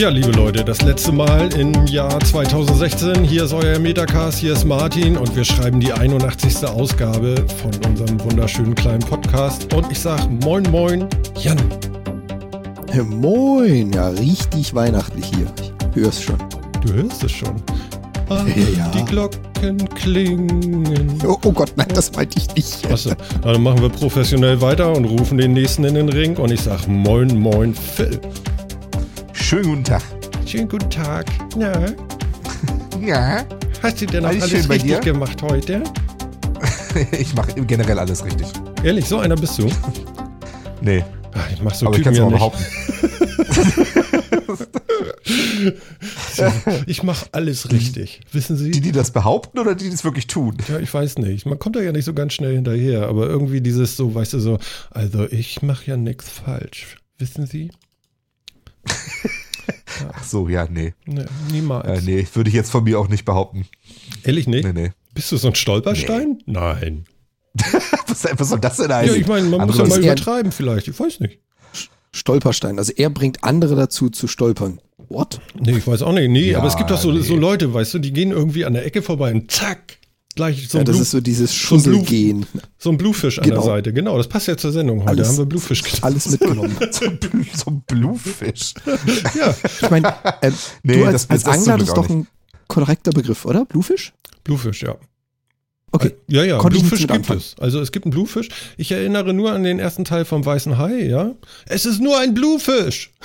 Ja, liebe Leute, das letzte Mal im Jahr 2016. Hier ist euer Metacast, hier ist Martin und wir schreiben die 81. Ausgabe von unserem wunderschönen kleinen Podcast. Und ich sag Moin Moin, Jan. Moin, ja, richtig weihnachtlich hier. Ich hör's schon. Du hörst es schon. Ah, Ja. Die Glocken klingen. Oh, oh Gott, nein, das meinte ich nicht. Achso, dann machen wir professionell weiter und rufen den nächsten in den Ring und ich sag Moin Moin Phil. Schönen guten Tag. Schönen guten Tag. Na, Ja. hast du denn noch Alles alles richtig dir? gemacht heute? Ich mache generell alles richtig. Ehrlich, so einer bist du? Nee, Ah, Ich mach so aber ich Typen kann es ja nicht. behaupten. Ich mach alles richtig. Wissen Sie? Die, die das behaupten oder die, die das wirklich tun? Ja, ich weiß nicht. Man kommt da ja nicht so ganz schnell hinterher, aber irgendwie dieses so, weißt du, so, also ich mache ja nichts falsch. Wissen Sie? Ach so, ja, nee. Ne, niemals. Äh, nee, würde ich jetzt von mir auch nicht behaupten. Ehrlich nicht? Nee, nee. Bist du so ein Stolperstein? Nein. was, was soll das denn Ja, heißen? ich meine, man muss ja Andere mal übertreiben vielleicht. Ich weiß nicht. Stolperstein. Also er bringt andere dazu zu stolpern. What? Nee, ich weiß auch nicht. Nee, Ja, aber es gibt doch so, nee. so Leute, weißt du, die gehen irgendwie an der Ecke vorbei und zack, gleich so ja, ein, das Blue, ist so dieses so ein Blu- Schusselgehen. so ein Bluefisch an Genau. der Seite. Genau, das passt ja zur Sendung heute. Alles- haben wir Bluefisch getan. Alles mitgenommen. so ein Blu- so ein Bluefisch. Ja, Ich meine, ähm, Nee, du als, das- als das Angler, das ist doch ein korrekter Begriff, oder? Bluefisch? Bluefisch, ja. Okay. Ja, ja, Konnte Bluefisch gibt anfangen. es. Also es gibt einen Bluefisch. Ich erinnere nur an den ersten Teil vom Weißen Hai, ja. Es ist nur ein Bluefisch.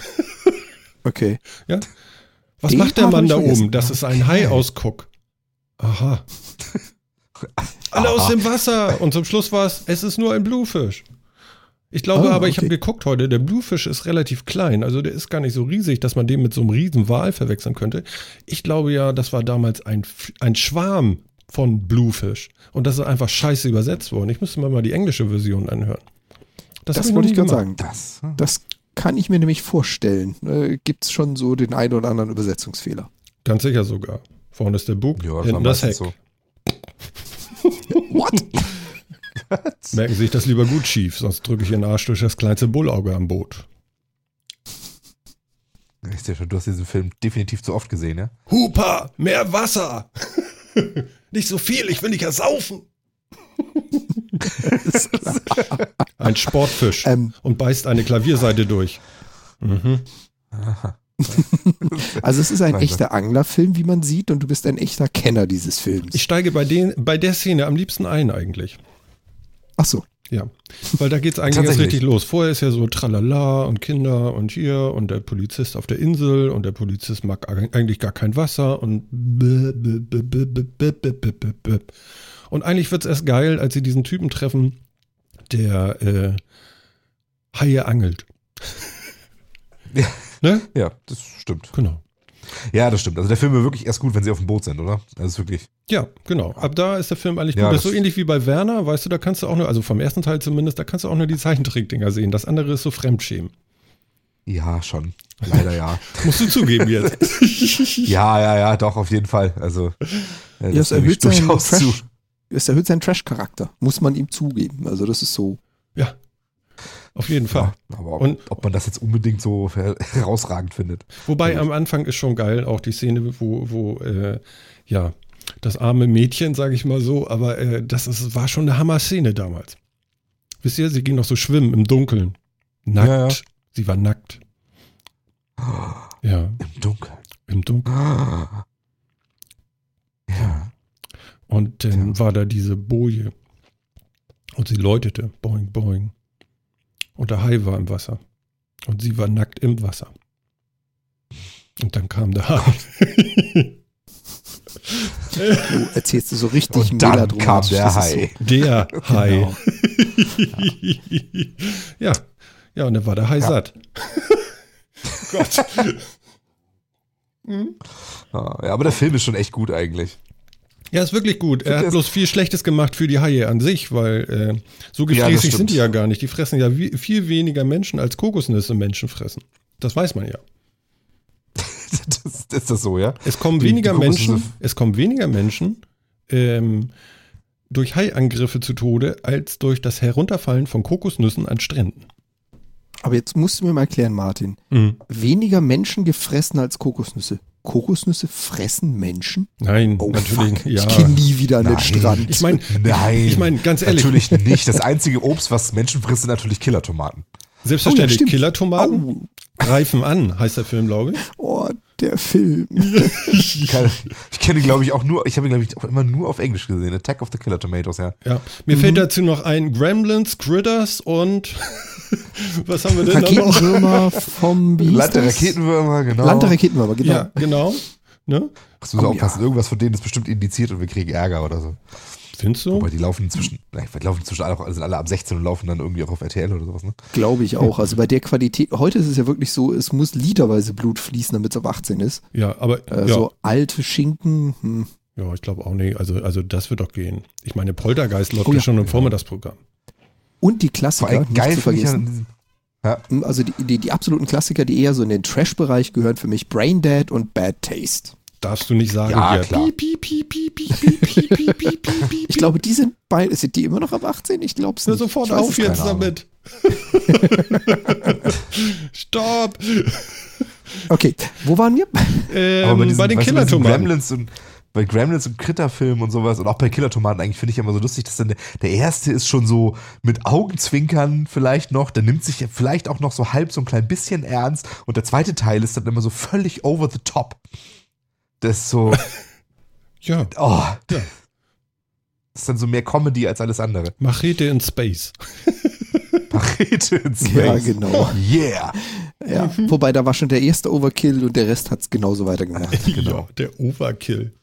Okay. Ja. Was Den macht der Mann da vergessen. oben? Das ist ein Hai ausguck. Aha. Alle aus dem Wasser. Und zum Schluss war es, es ist nur ein Bluefisch. Ich glaube Ah, aber, ich habe geguckt heute, der Bluefisch ist relativ klein. Also der ist gar nicht so riesig, dass man den mit so einem riesen Wal verwechseln könnte. Ich glaube ja, das war damals ein, ein Schwarm von Bluefisch. Und das ist einfach scheiße übersetzt worden. Ich müsste mir mal die englische Version anhören. Das, noch wollte ich gerade gemacht. sagen. Das. Das kann ich mir nämlich vorstellen. Äh, Gibt es schon so den einen oder anderen Übersetzungsfehler. Ganz sicher sogar. Vorne ist der Bug, Ja, das hinten das Heck. meistens What? Merken Sie sich das lieber gut schief, sonst drücke ich Ihren Arsch durch das kleinste Bullauge am Boot. Ich sehe schon, du hast diesen Film definitiv zu oft gesehen, ja? Huper, mehr Wasser! nicht so viel, ich will nicht ersaufen. Ein Sportfisch Ähm. und beißt eine Klavierseite durch. Mhm. also es ist ein Wahnsinn. echter Anglerfilm, wie man sieht, und du bist ein echter Kenner dieses Films. Ich steige bei, den, bei der Szene am liebsten ein eigentlich. Ach so. Ja, weil da geht es eigentlich erst richtig los. Vorher ist ja so Tralala und Kinder und hier und der Polizist auf der Insel und der Polizist mag eigentlich gar kein Wasser und und eigentlich wird es erst geil, als sie diesen Typen treffen, der äh, Haie angelt. Ja. Ne? Ja, das stimmt. Genau. Ja, das stimmt. Also der Film wird wirklich erst gut, wenn sie auf dem Boot sind, oder? Das ist wirklich. Ja, genau. Ab da ist der Film eigentlich Ja, gut. Das ist so das- ähnlich wie bei Werner, weißt du, da kannst du auch nur, also vom ersten Teil zumindest, da kannst du auch nur die Zeichentrickdinger sehen. Das andere ist so Fremdschämen. Ja, schon. Leider ja. Musst du zugeben jetzt. ja, ja, ja, doch, auf jeden Fall. Also, äh, Ja, es gebe ich erhöht seinen durchaus zu. Trash, es erhöht seinen Trash-Charakter. Muss man ihm zugeben. Also das ist so. Ja, auf jeden Fall. Ja, aber ob, Und- ob man das jetzt unbedingt so her- herausragend findet. Wobei am Anfang ist schon geil, auch die Szene, wo, wo äh, ja, das arme Mädchen, sage ich mal so, aber äh, das ist, war schon eine Hammer-Szene damals. Wisst ihr, sie ging noch so schwimmen im Dunkeln. Nackt. Ja, ja. Sie war nackt. Ja, Im Dunkeln. im Dunkeln. Ja. Und dann war da diese Boje. Und sie läutete. Boing, boing. Und der Hai war im Wasser. Und sie war nackt im Wasser. Und dann kam der Hai. Du erzählst du so richtig Und dann kam der Hai. Der Hai. Genau. ja. Ja, und dann war der Hai Ja. satt. Gott. Ah, Ja, aber der Film ist schon echt gut eigentlich. Ja, ist wirklich gut. Er hat bloß viel Schlechtes gemacht für die Haie an sich, weil äh, so Ja, gefräßig stimmt. sind die ja gar nicht. Die fressen ja wie, viel weniger Menschen als Kokosnüsse Menschen fressen. Das weiß man ja. das, ist das so, ja? Es kommen Die- weniger die Menschen, es kommen weniger Menschen ähm, durch Haiangriffe zu Tode als durch das Herunterfallen von Kokosnüssen an Stränden. Aber jetzt musst du mir mal erklären, Martin. Mhm. Weniger Menschen gefressen als Kokosnüsse. Kokosnüsse fressen Menschen? Nein, Oh, natürlich. fuck. Ja. Ich gehe nie wieder an den. Strand. Ich meine, Nein. ich meine, ganz ehrlich, Natürlich nicht. Das einzige Obst, was Menschen fressen, sind natürlich Killertomaten. selbstverständlich, Oh. Killertomaten greifen an, heißt der Film, glaube ich. Oh, der Film. Ich, kann, ich kenne, glaube ich, auch nur, ich habe ihn, glaube ich, auch immer nur auf Englisch gesehen. Attack of the Killer Tomatoes, ja. Ja. Mir fällt dazu noch ein Gremlins, Critters und was haben wir denn? Raketenwürmer vom wie Land der? Raketenwürmer, genau. Land der Raketenwürmer, genau. Ja, genau. Ne? Ach, so, Oh, aufpassen. ja. Irgendwas von denen ist bestimmt indiziert und wir kriegen Ärger oder so. Findest du? Wobei die laufen inzwischen, nein, die laufen inzwischen alle, sind alle ab 16 und laufen dann irgendwie auch auf RTL oder sowas, ne? Glaube ich auch. Also bei der Qualität, heute ist es ja wirklich so, es muss literweise Blut fließen, damit es auf 18 ist. Ja, aber Äh, ja, So alte Schinken, hm. ja, ich glaube auch nicht. Also, also das wird doch gehen. Ich meine, Poltergeist läuft Oh ja ja. schon im Vormittagsprogramm. Und die Klassiker, geil vergessen. Ja. Also die, die, die, absoluten Klassiker, die eher so in den Trash-Bereich gehören, für mich Brain Dead und Bad Taste. Darfst du nicht sagen, ja, klar. Ich glaube, die sind beide, sind die immer noch ab 18? Ich glaube es nicht. Na, sofort auf jetzt damit. Stopp! Okay, wo waren wir? Ähm, bei den Killertomaten. Gremlins und bei Gremlins und Kritterfilmen und sowas und auch bei Killertomaten eigentlich finde ich immer so lustig, dass dann der, der erste ist schon so mit Augenzwinkern vielleicht noch, der nimmt sich vielleicht auch noch so halb so ein klein bisschen ernst und der zweite Teil ist dann immer so völlig over the top. Das ist so, Ja, oh, Ja. das ist dann so mehr Comedy als alles andere. Machete in Space. Parete in Space. Ja, genau. Yeah. Ja. Wobei da war schon der erste Overkill und der Rest hat es genauso weitergemacht. Ja, der Overkill.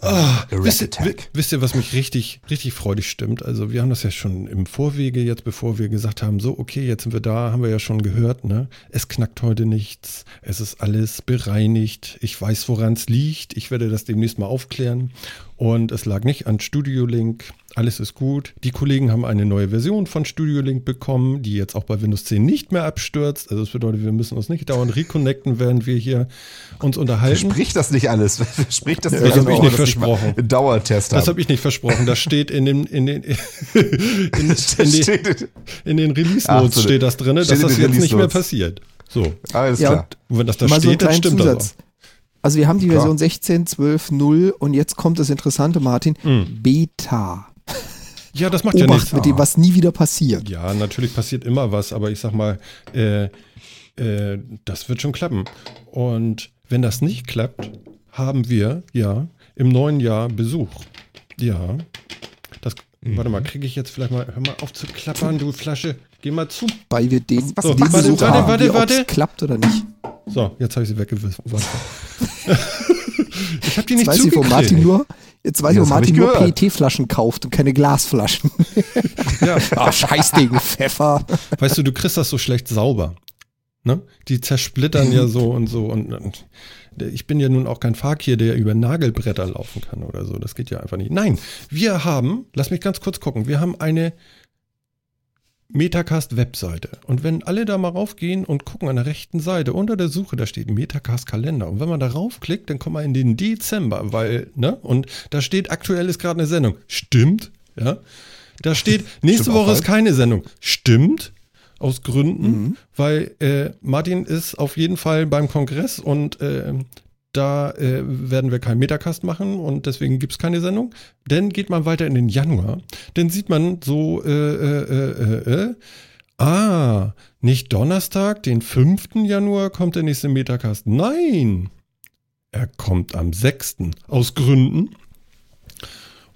Ah, A Rat wisst, ihr, wisst ihr, was mich richtig, richtig freudig stimmt? Also wir haben das ja schon im Vorwege jetzt, bevor wir gesagt haben, so, okay, jetzt sind wir da, haben wir ja schon gehört, ne? Es knackt heute nichts, es ist alles bereinigt, ich weiß, woran es liegt, ich werde das demnächst mal aufklären und es lag nicht an Studio Link, alles ist gut. Die Kollegen haben eine neue Version von Studio Link bekommen, die jetzt auch bei Windows 10 nicht mehr abstürzt. Also das bedeutet, wir müssen uns nicht dauernd reconnecten, während wir hier uns unterhalten. Verspricht das nicht alles? Verspricht das Ja, nicht, das dass hab ich nicht das versprochen. Einen Dauertest Das habe ich nicht versprochen. Das steht in den, in den, in, in, Das den, steht- in den Release Notes steht das drin, dass das jetzt nicht mehr passiert. So. Alles Ja, klar. Und wenn das da steht, dann stimmt Zusatz. das Also wir haben die Klar. Version 16.12.0 und jetzt kommt das Interessante, Martin. Mhm. Beta. Ja, das macht ja Obacht nichts. mit dem, was nie wieder passiert. Ja, natürlich passiert immer was, aber ich sag mal, äh, äh, das wird schon klappen. Und wenn das nicht klappt, haben wir ja im neuen Jahr Besuch. Ja. Das, Warte mal, kriege ich jetzt vielleicht mal, hör mal auf zu klappern, du Flasche. Geh mal zu. Weil wir den, Was- den was- warte, Besuch warte, haben, warte, wie, warte. klappt oder nicht. So, jetzt habe ich sie weggeworfen. ich habe die nicht Jetzt weiß ich, wo zugekriegt. Martin nur, jetzt weiß Ja, ich, wo Martin nur. PET-Flaschen kauft und keine Glasflaschen. Ja. Ah, Scheißding, Pfeffer. Weißt du, du kriegst das so schlecht sauber. Ne? Die zersplittern ja so und so. Und, und ich bin ja nun auch kein Fakir, der über Nagelbretter laufen kann oder so. Das geht ja einfach nicht. Nein, wir haben, lass mich ganz kurz gucken, wir haben eine Metacast-Webseite. Und wenn alle da mal raufgehen und gucken an der rechten Seite, unter der Suche, da steht Metacast-Kalender. Und wenn man da raufklickt, dann kommt man in den Dezember, weil, ne? Und da steht, aktuell ist gerade eine Sendung. Stimmt, ja. Da steht, nächste Woche ist keine Sendung. Stimmt. Aus Gründen, Mhm. weil äh, Martin ist auf jeden Fall beim Kongress und äh, da äh, werden wir keinen Metacast machen und deswegen gibt es keine Sendung. Dann geht man weiter in den Januar. Dann sieht man so, äh, äh, äh, äh, äh, ah, nicht Donnerstag, den 5. Januar kommt der nächste Metacast. Nein, er kommt am 6. Aus Gründen.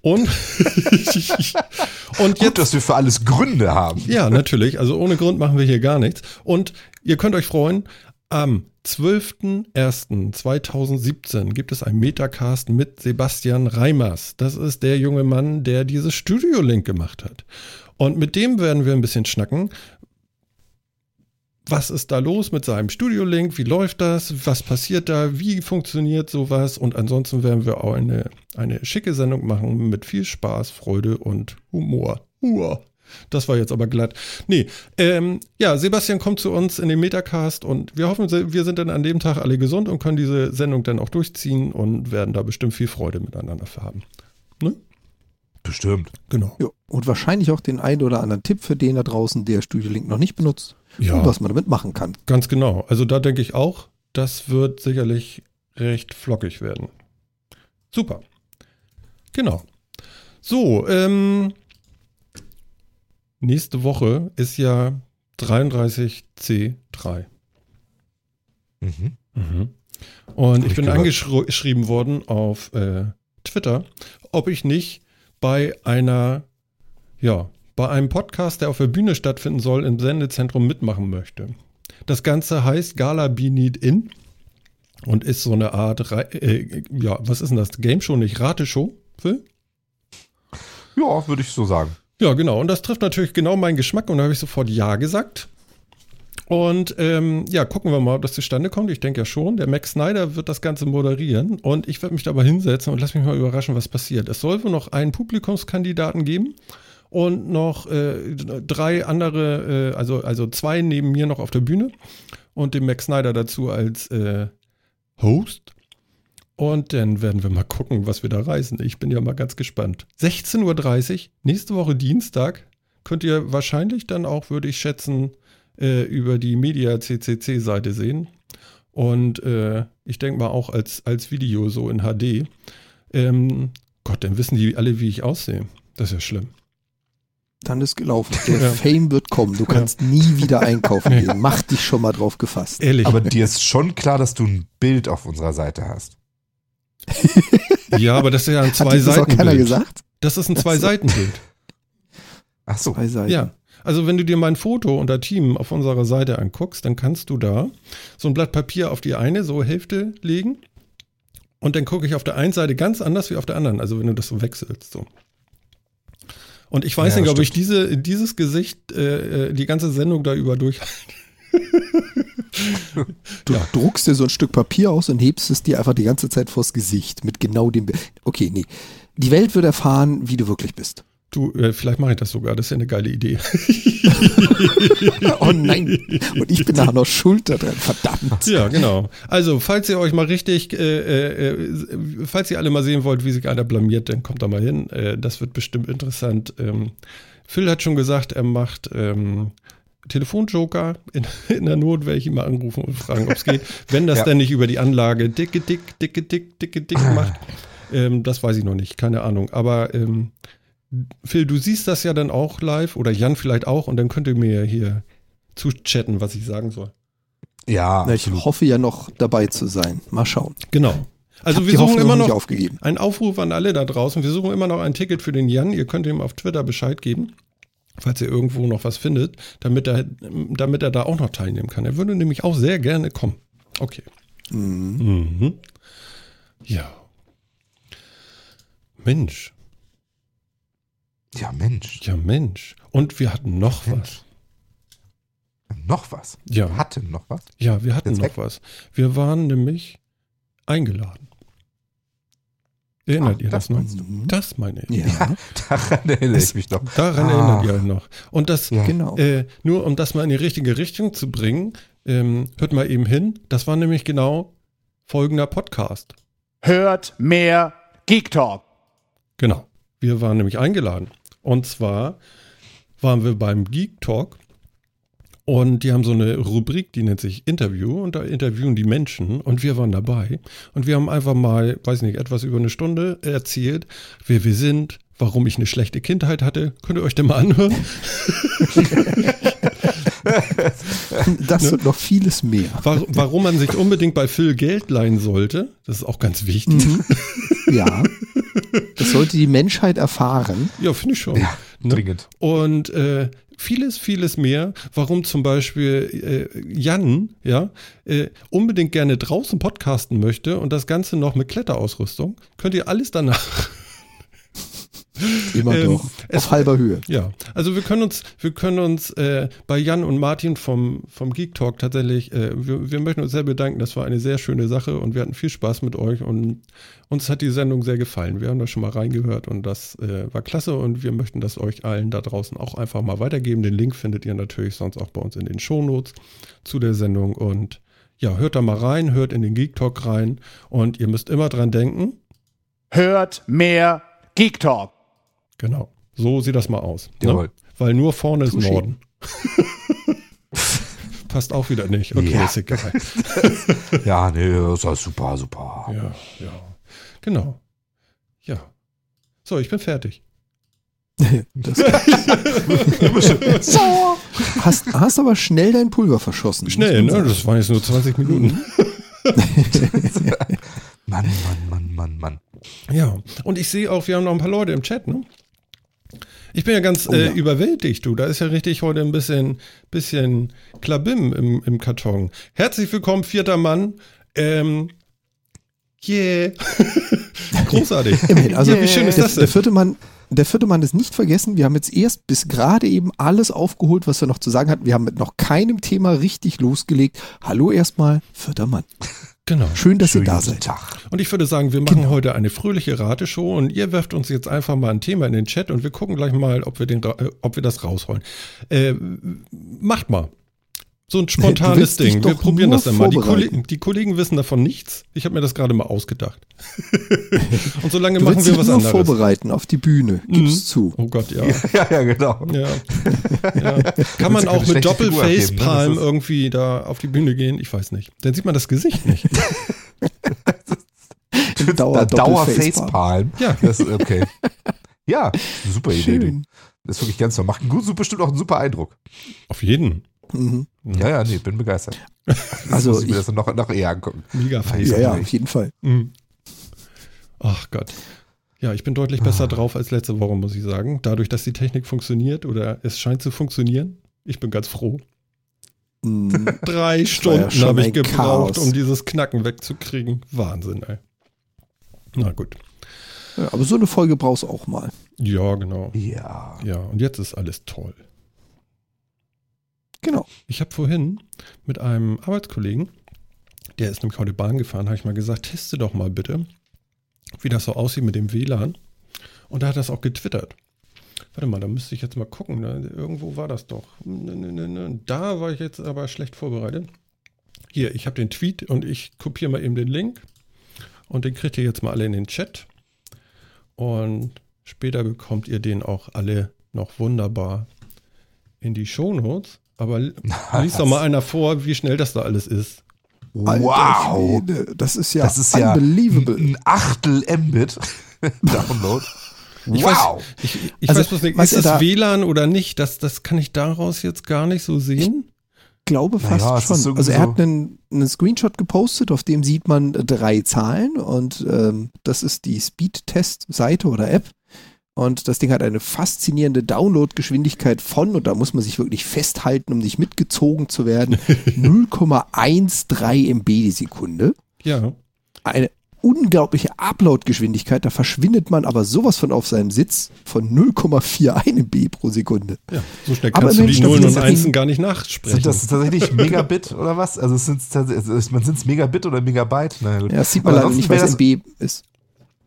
Und, und Gut, jetzt dass wir für alles Gründe haben. ja, natürlich. Also ohne Grund machen wir hier gar nichts. Und ihr könnt euch freuen, am 12.01.2017 gibt es einen Metacast mit Sebastian Reimers. Das ist der junge Mann, der dieses Studio-Link gemacht hat. Und mit dem werden wir ein bisschen schnacken. Was ist da los mit seinem Studio-Link? Wie läuft das? Was passiert da? Wie funktioniert sowas? Und ansonsten werden wir auch eine, eine schicke Sendung machen mit viel Spaß, Freude und Humor. Hua. Das war jetzt aber glatt. Nee, ähm, ja, Sebastian kommt zu uns in den Metacast und wir hoffen, wir sind dann an dem Tag alle gesund und können diese Sendung dann auch durchziehen und werden da bestimmt viel Freude miteinander haben. Ne? Bestimmt. Genau. Ja, und wahrscheinlich auch den einen oder anderen Tipp für den da draußen, der Studio Link noch nicht benutzt Ja, und was man damit machen kann. ganz genau. Also da denke ich auch, das wird sicherlich recht flockig werden. Super. Genau. So, ähm, nächste Woche ist ja 33C3. Mhm. Mhm. Und ich ich bin gehört. angeschrieben worden auf äh, Twitter, ob ich nicht bei einer, ja, bei einem Podcast, der auf der Bühne stattfinden soll, im Sendezentrum mitmachen möchte. Das Ganze heißt Gala Be Need In und ist so eine Art, äh, ja, was ist denn das? Game Show, nicht Rateshow? Phil? Ja, würde ich so sagen. Ja, genau. Und das trifft natürlich genau meinen Geschmack. Und da habe ich sofort Ja gesagt. Und ähm, ja, gucken wir mal, ob das zustande kommt. Ich denke ja schon. Der Max Snyder wird das Ganze moderieren. Und ich werde mich dabei hinsetzen und lass mich mal überraschen, was passiert. Es soll wohl noch einen Publikumskandidaten geben. Und noch äh, drei andere, äh, also, also zwei neben mir noch auf der Bühne. Und den Max Snyder dazu als äh, Host. Und dann werden wir mal gucken, was wir da reisen. Ich bin ja mal ganz gespannt. 16.30 Uhr, nächste Woche Dienstag, könnt ihr wahrscheinlich dann auch, würde ich schätzen, äh, über die Media CCC-Seite sehen. Und äh, ich denke mal auch als, als Video so in HD. Ähm, Gott, dann wissen die alle, wie ich aussehe. Das ist ja schlimm. Dann ist gelaufen. Der Ja. Fame wird kommen. Du kannst nie wieder einkaufen gehen. Mach dich schon mal drauf gefasst. Ehrlich. Aber dir ist schon klar, dass du ein Bild auf unserer Seite hast. ja, aber das ist ja ein Hat dir das auch keiner Zwei-Seiten-Bild. gesagt? Das ist ein Ach so. Zwei-Seiten-Bild. Ach so. Zwei Seiten. Ja. Also wenn du dir mein Foto unter Team auf unserer Seite anguckst, dann kannst du da so ein Blatt Papier auf die eine so Hälfte legen und dann gucke ich auf der einen Seite ganz anders wie auf der anderen. Also wenn du das so wechselst so. Und ich weiß Ja, nicht, das ob ich stimmt. diese, dieses Gesicht äh, äh, die ganze Sendung da über durch. Du Ja. druckst dir so ein Stück Papier aus und hebst es dir einfach die ganze Zeit vors Gesicht mit genau dem Bild. Okay, nee. Die Welt wird erfahren, wie du wirklich bist. Du, äh, vielleicht mache ich das sogar. Das ist ja eine geile Idee. Oh nein. Und ich bin nachher noch schuld daran. Verdammt. Ja, genau. Also, falls ihr euch mal richtig, äh, äh, falls ihr alle mal sehen wollt, wie sich einer blamiert, dann kommt da mal hin. Äh, das wird bestimmt interessant. Ähm, Phil hat schon gesagt, er macht ähm, Telefonjoker. In, in der Not werde ich ihn mal anrufen und fragen, ob es geht. Wenn das Ja. dann nicht über die Anlage dicke, dick, dicke, dick, dicke, dick macht. Ähm, das weiß ich noch nicht, keine Ahnung. Aber ähm, Phil, du siehst das ja dann auch live oder Jan vielleicht auch und dann könnt ihr mir hier zuchatten, was ich sagen soll. Ja, Na, ich absolut. hoffe ja noch dabei zu sein. Mal schauen. Genau. Also wir suchen Hoffnung immer noch aufgegeben. einen Aufruf an alle da draußen. Wir suchen immer noch ein Ticket für den Jan. Ihr könnt ihm auf Twitter Bescheid geben, falls ihr irgendwo noch was findet, damit er, damit er da auch noch teilnehmen kann. Er würde nämlich auch sehr gerne kommen. Okay. Mhm. Mhm. Ja. Mensch. Ja, Mensch. Ja, Mensch. Und wir hatten noch Mensch. was. Noch was. Ja. Hatten noch was. Ja, wir hatten Jetzt noch weg? was. Wir waren nämlich eingeladen. Erinnert Ach, ihr das, das noch? meinst du? Das meine ich. Ja, Daran erinnere ich mich noch. Daran Ah. erinnert ihr euch noch. Und das, Ja. genau. äh, nur um das mal in die richtige Richtung zu bringen, ähm, hört mal eben hin. Das war nämlich genau folgender Podcast. Hört mehr Geek Talk. Genau. Wir waren nämlich eingeladen. Und zwar waren wir beim Geek Talk und die haben so eine Rubrik, die nennt sich Interview und da interviewen die Menschen und wir waren dabei und wir haben einfach mal, weiß nicht, etwas über eine Stunde erzählt, wer wir sind, warum ich eine schlechte Kindheit hatte. Könnt ihr euch denn mal anhören? Das und noch vieles mehr. War, warum man sich unbedingt bei Phil Geld leihen sollte, das ist auch ganz wichtig. Mhm. Ja. Das sollte die Menschheit erfahren. Ja, finde ich schon. Ja, Ne? dringend. Und äh, vieles, vieles mehr. Warum zum Beispiel äh, Jan ja äh, unbedingt gerne draußen podcasten möchte und das Ganze noch mit Kletterausrüstung, könnt ihr alles danach. Immer Ähm, doch. es- Auf halber Höhe. Ja, also wir können uns, wir können uns äh, bei Jan und Martin vom, vom Geek Talk tatsächlich, äh, wir, wir möchten uns sehr bedanken. Das war eine sehr schöne Sache und wir hatten viel Spaß mit euch und uns hat die Sendung sehr gefallen. Wir haben da schon mal reingehört und das äh, war klasse und wir möchten das euch allen da draußen auch einfach mal weitergeben. Den Link findet ihr natürlich sonst auch bei uns in den Shownotes zu der Sendung und ja, hört da mal rein, hört in den Geek Talk rein und ihr müsst immer dran denken. Hört mehr Geek Talk. Genau. So sieht das mal aus. Jawohl. Ne? Weil nur vorne ist Touché. Norden. Passt auch wieder nicht. Okay, Ja. ist egal. Ja, nee, das war super, super. Ja, ja. Genau. Ja. So, ich bin fertig. Das hast, hast aber schnell dein Pulver verschossen. Schnell, ne? Das waren jetzt nur 20 Minuten. Mann, Mann, Mann, Mann, Mann. Ja. Und ich sehe auch, wir haben noch ein paar Leute im Chat, ne? Ich bin ja ganz Oh äh, ja. überwältigt, du. Da ist ja richtig heute ein bisschen, bisschen Klabim im, im Karton. Herzlich willkommen, vierter Mann. Ähm, yeah. Großartig. Immerhin, also wie schön ist der, das der denn? vierte Mann, der vierte Mann ist nicht vergessen. Wir haben jetzt erst bis gerade eben alles aufgeholt, was wir noch zu sagen hatten. Wir haben mit noch keinem Thema richtig losgelegt. Hallo erstmal, vierter Mann. Genau. Schön, dass Schönen ihr da guten seid. Tag. Und ich würde sagen, wir machen Genau. heute eine fröhliche Rateshow und ihr werft uns jetzt einfach mal ein Thema in den Chat und wir gucken gleich mal, ob wir, den, äh, ob wir das rausholen. Äh, macht mal. So ein spontanes Ding. Wir probieren das dann mal. Die. Kollegen, die Kollegen wissen davon nichts. Ich habe mir das gerade mal ausgedacht. und solange Du machen wir dich was nur anderes. vorbereiten auf die Bühne. Gib's Mhm. zu. Oh Gott, ja. Ja, ja, genau. ja. ja. Kann man auch mit ne? Doppelfacepalm ist- irgendwie da auf die Bühne gehen? Ich weiß nicht. Dann sieht man das Gesicht nicht. Dauer, Da- Dauer. Facepalm. Ja. Das, ist okay. Ja, super Idee. Schön. Das ist wirklich ganz toll. Macht einen gut, bestimmt auch einen super Eindruck. Auf jeden. Mhm. Ja, ja, nee, bin begeistert. Also muss ich mir ich- das dann noch, noch eher angucken. Mega Face. Ja, ja, auf jeden Fall. Mhm. Ach Gott. Ja, ich bin deutlich besser drauf als letzte Woche, muss ich sagen. Dadurch, dass die Technik funktioniert oder es scheint zu funktionieren. Ich bin ganz froh. Mhm. Drei ja Stunden schon habe ich gebraucht, Chaos. um dieses Knacken wegzukriegen. Wahnsinn, ey. Na gut. Ja, aber so eine Folge brauchst du auch mal. Ja, genau. Ja. Ja, und jetzt ist alles toll. Genau. Ich habe vorhin mit einem Arbeitskollegen, der ist nämlich heute Bahn gefahren, habe ich mal gesagt, teste doch mal bitte, wie das so aussieht mit dem WLAN. Und da hat das auch getwittert. Warte mal, da müsste ich jetzt mal gucken. Irgendwo war das doch. Da war ich jetzt aber schlecht vorbereitet. Hier, ich habe den Tweet und ich kopiere mal eben den Link. Und den kriegt ihr jetzt mal alle in den Chat. Und später bekommt ihr den auch alle noch wunderbar in die Shownotes. Aber li- lies doch mal einer vor, wie schnell das da alles ist. Alter Wow. Schwede, das ist ja Das ist ja unbelievable. ein Achtel Mbit Download. Ich wow. weiß, ich, ich Also, weiß bloß nicht, ist es da- WLAN oder nicht? Das, das kann ich daraus jetzt gar nicht so sehen. glaube fast Naja, schon. Also er hat einen, einen Screenshot gepostet, auf dem sieht man drei Zahlen und ähm, das ist die Speedtest-Seite oder App. Und das Ding hat eine faszinierende Downloadgeschwindigkeit von, und da muss man sich wirklich festhalten, um nicht mitgezogen zu werden, 0,13 MB die Sekunde. Ja. Eine unglaubliche Upload-Geschwindigkeit, da verschwindet man aber sowas von auf seinem Sitz von 0,41 MB pro Sekunde. ja. So schnell Aber kannst du Mensch, die das Nullen ist und ein- Einsen gar nicht nachsprechen. Sind das tatsächlich Megabit oder was? Also sind es Megabit oder Megabyte? Na gut. Ja, das sieht man Aber leider nicht, was MB ist.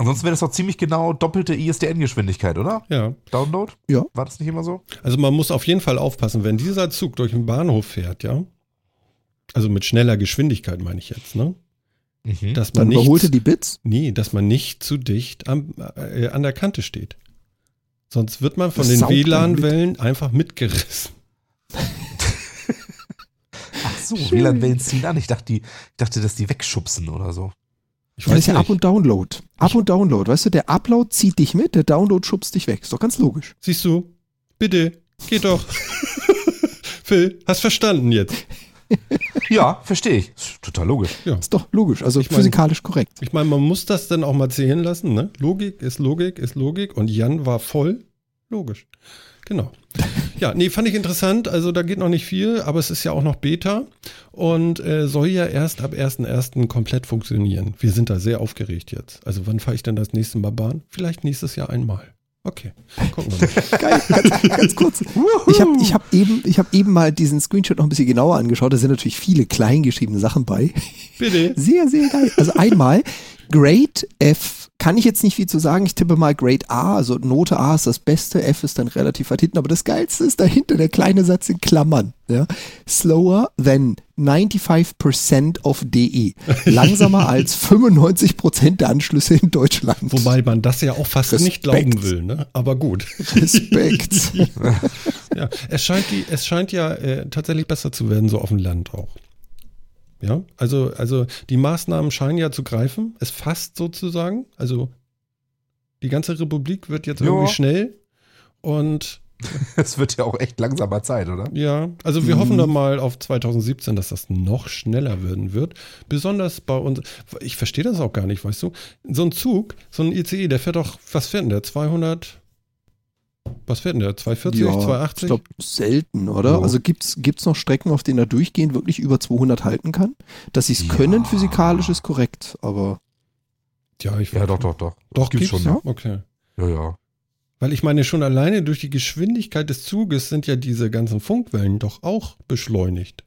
Ansonsten wäre das doch ziemlich genau doppelte ISDN-Geschwindigkeit, oder? ja. Download? Ja. War das nicht immer so? Also man muss auf jeden Fall aufpassen, wenn dieser Zug durch den Bahnhof fährt, ja. Also mit schneller Geschwindigkeit meine ich jetzt, ne? Mhm. Dass man Dann nicht, die Bits. nee, dass man nicht zu dicht am, äh, an der Kante steht. Sonst wird man von Das den. WLAN-Wellen einfach mitgerissen. Ach so, WLAN-Wellen ziehen an. Ich dachte, die, ich dachte, dass die wegschubsen oder so. Ich Ja, das weiß ist ja nicht. Up- und Download. Up- und Download. Weißt du, der Upload zieht dich mit, der Download schubst dich weg. Ist doch ganz logisch. Siehst du? Bitte, geht doch. Phil, hast verstanden jetzt. Ja, verstehe ich. Ist total logisch. Ist doch logisch. Also Ich mein- physikalisch korrekt. Ich meine, man muss das dann auch mal zählen lassen, ne? Logik ist Logik, ist Logik und Jan war voll logisch. Genau. Ja, nee, fand ich interessant. Also da geht noch nicht viel, aber es ist ja auch noch Beta und äh, soll ja erst ab 1.1. komplett funktionieren. Wir sind da sehr aufgeregt jetzt. Also wann fahre ich denn das nächste Mal Bahn? Vielleicht nächstes Jahr einmal. Okay, gucken wir mal. Geil, ganz, ganz kurz. Ich habe ich hab eben, ich hab eben mal diesen Screenshot noch ein bisschen genauer angeschaut. Da sind natürlich viele kleingeschriebene Sachen bei. Bitte. Sehr, sehr geil. Also einmal Great F kann ich jetzt nicht viel zu sagen. Ich tippe mal Grade A, also Note A ist das Beste, F ist dann relativ weit hinten, aber das Geilste ist dahinter der kleine Satz in Klammern. Ja? Slower than 95% of DE. Langsamer als 95% der Anschlüsse in Deutschland. Wobei man das ja auch fast Respekt. nicht glauben will, ne? Aber gut. Respekt. Ja, es scheint, die, es scheint ja äh, tatsächlich besser zu werden, so auf dem Land auch. Ja, also, also die Maßnahmen scheinen ja zu greifen. Es fasst sozusagen. Also die ganze Republik wird jetzt Ja. irgendwie schnell. Und Es wird ja auch echt langsamer Zeit, oder? ja, also wir hoffen dann mal auf 2017, dass das noch schneller werden wird. Besonders bei uns, ich verstehe das auch gar nicht, weißt du? So ein Zug, so ein ICE, der fährt doch, was fährt denn der? 200, was fährt denn der? 240, Ja, 280? Ich glaube, selten, oder? Ja. Also gibt's gibt's noch Strecken, auf denen er durchgehend wirklich über 200 halten kann? Dass sie es Ja. können, physikalisch ist korrekt, aber ja, ich Ja, doch, doch, doch. Doch, gibt's gibt's schon. schon. Okay. Ja, ja. Weil ich meine, schon alleine durch die Geschwindigkeit des Zuges sind ja diese ganzen Funkwellen doch auch beschleunigt.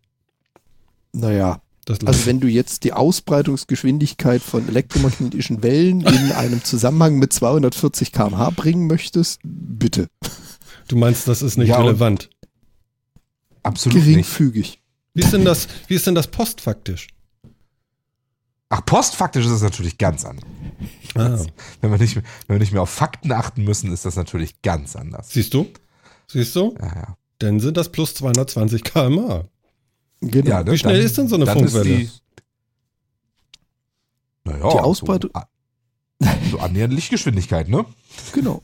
naja. Das Also wenn du jetzt die Ausbreitungsgeschwindigkeit von elektromagnetischen Wellen in einem Zusammenhang mit 240 km/h bringen möchtest, bitte. du meinst, das ist nicht Ja, relevant. Absolut nicht. Geringfügig. Wie ist denn das, wie ist denn das postfaktisch? Ach, postfaktisch ist es natürlich ganz anders. Ah, Wenn wir, nicht, wenn wir nicht mehr auf Fakten achten müssen, ist das natürlich ganz anders. siehst du? Siehst du? Ja, ja. Dann sind das plus 220 km/h. Genau. Ja, ne, Wie schnell ist denn so eine dann Funkwelle? Die, naja, Die Ausbreitung- So, so annähernd Lichtgeschwindigkeit, ne? genau.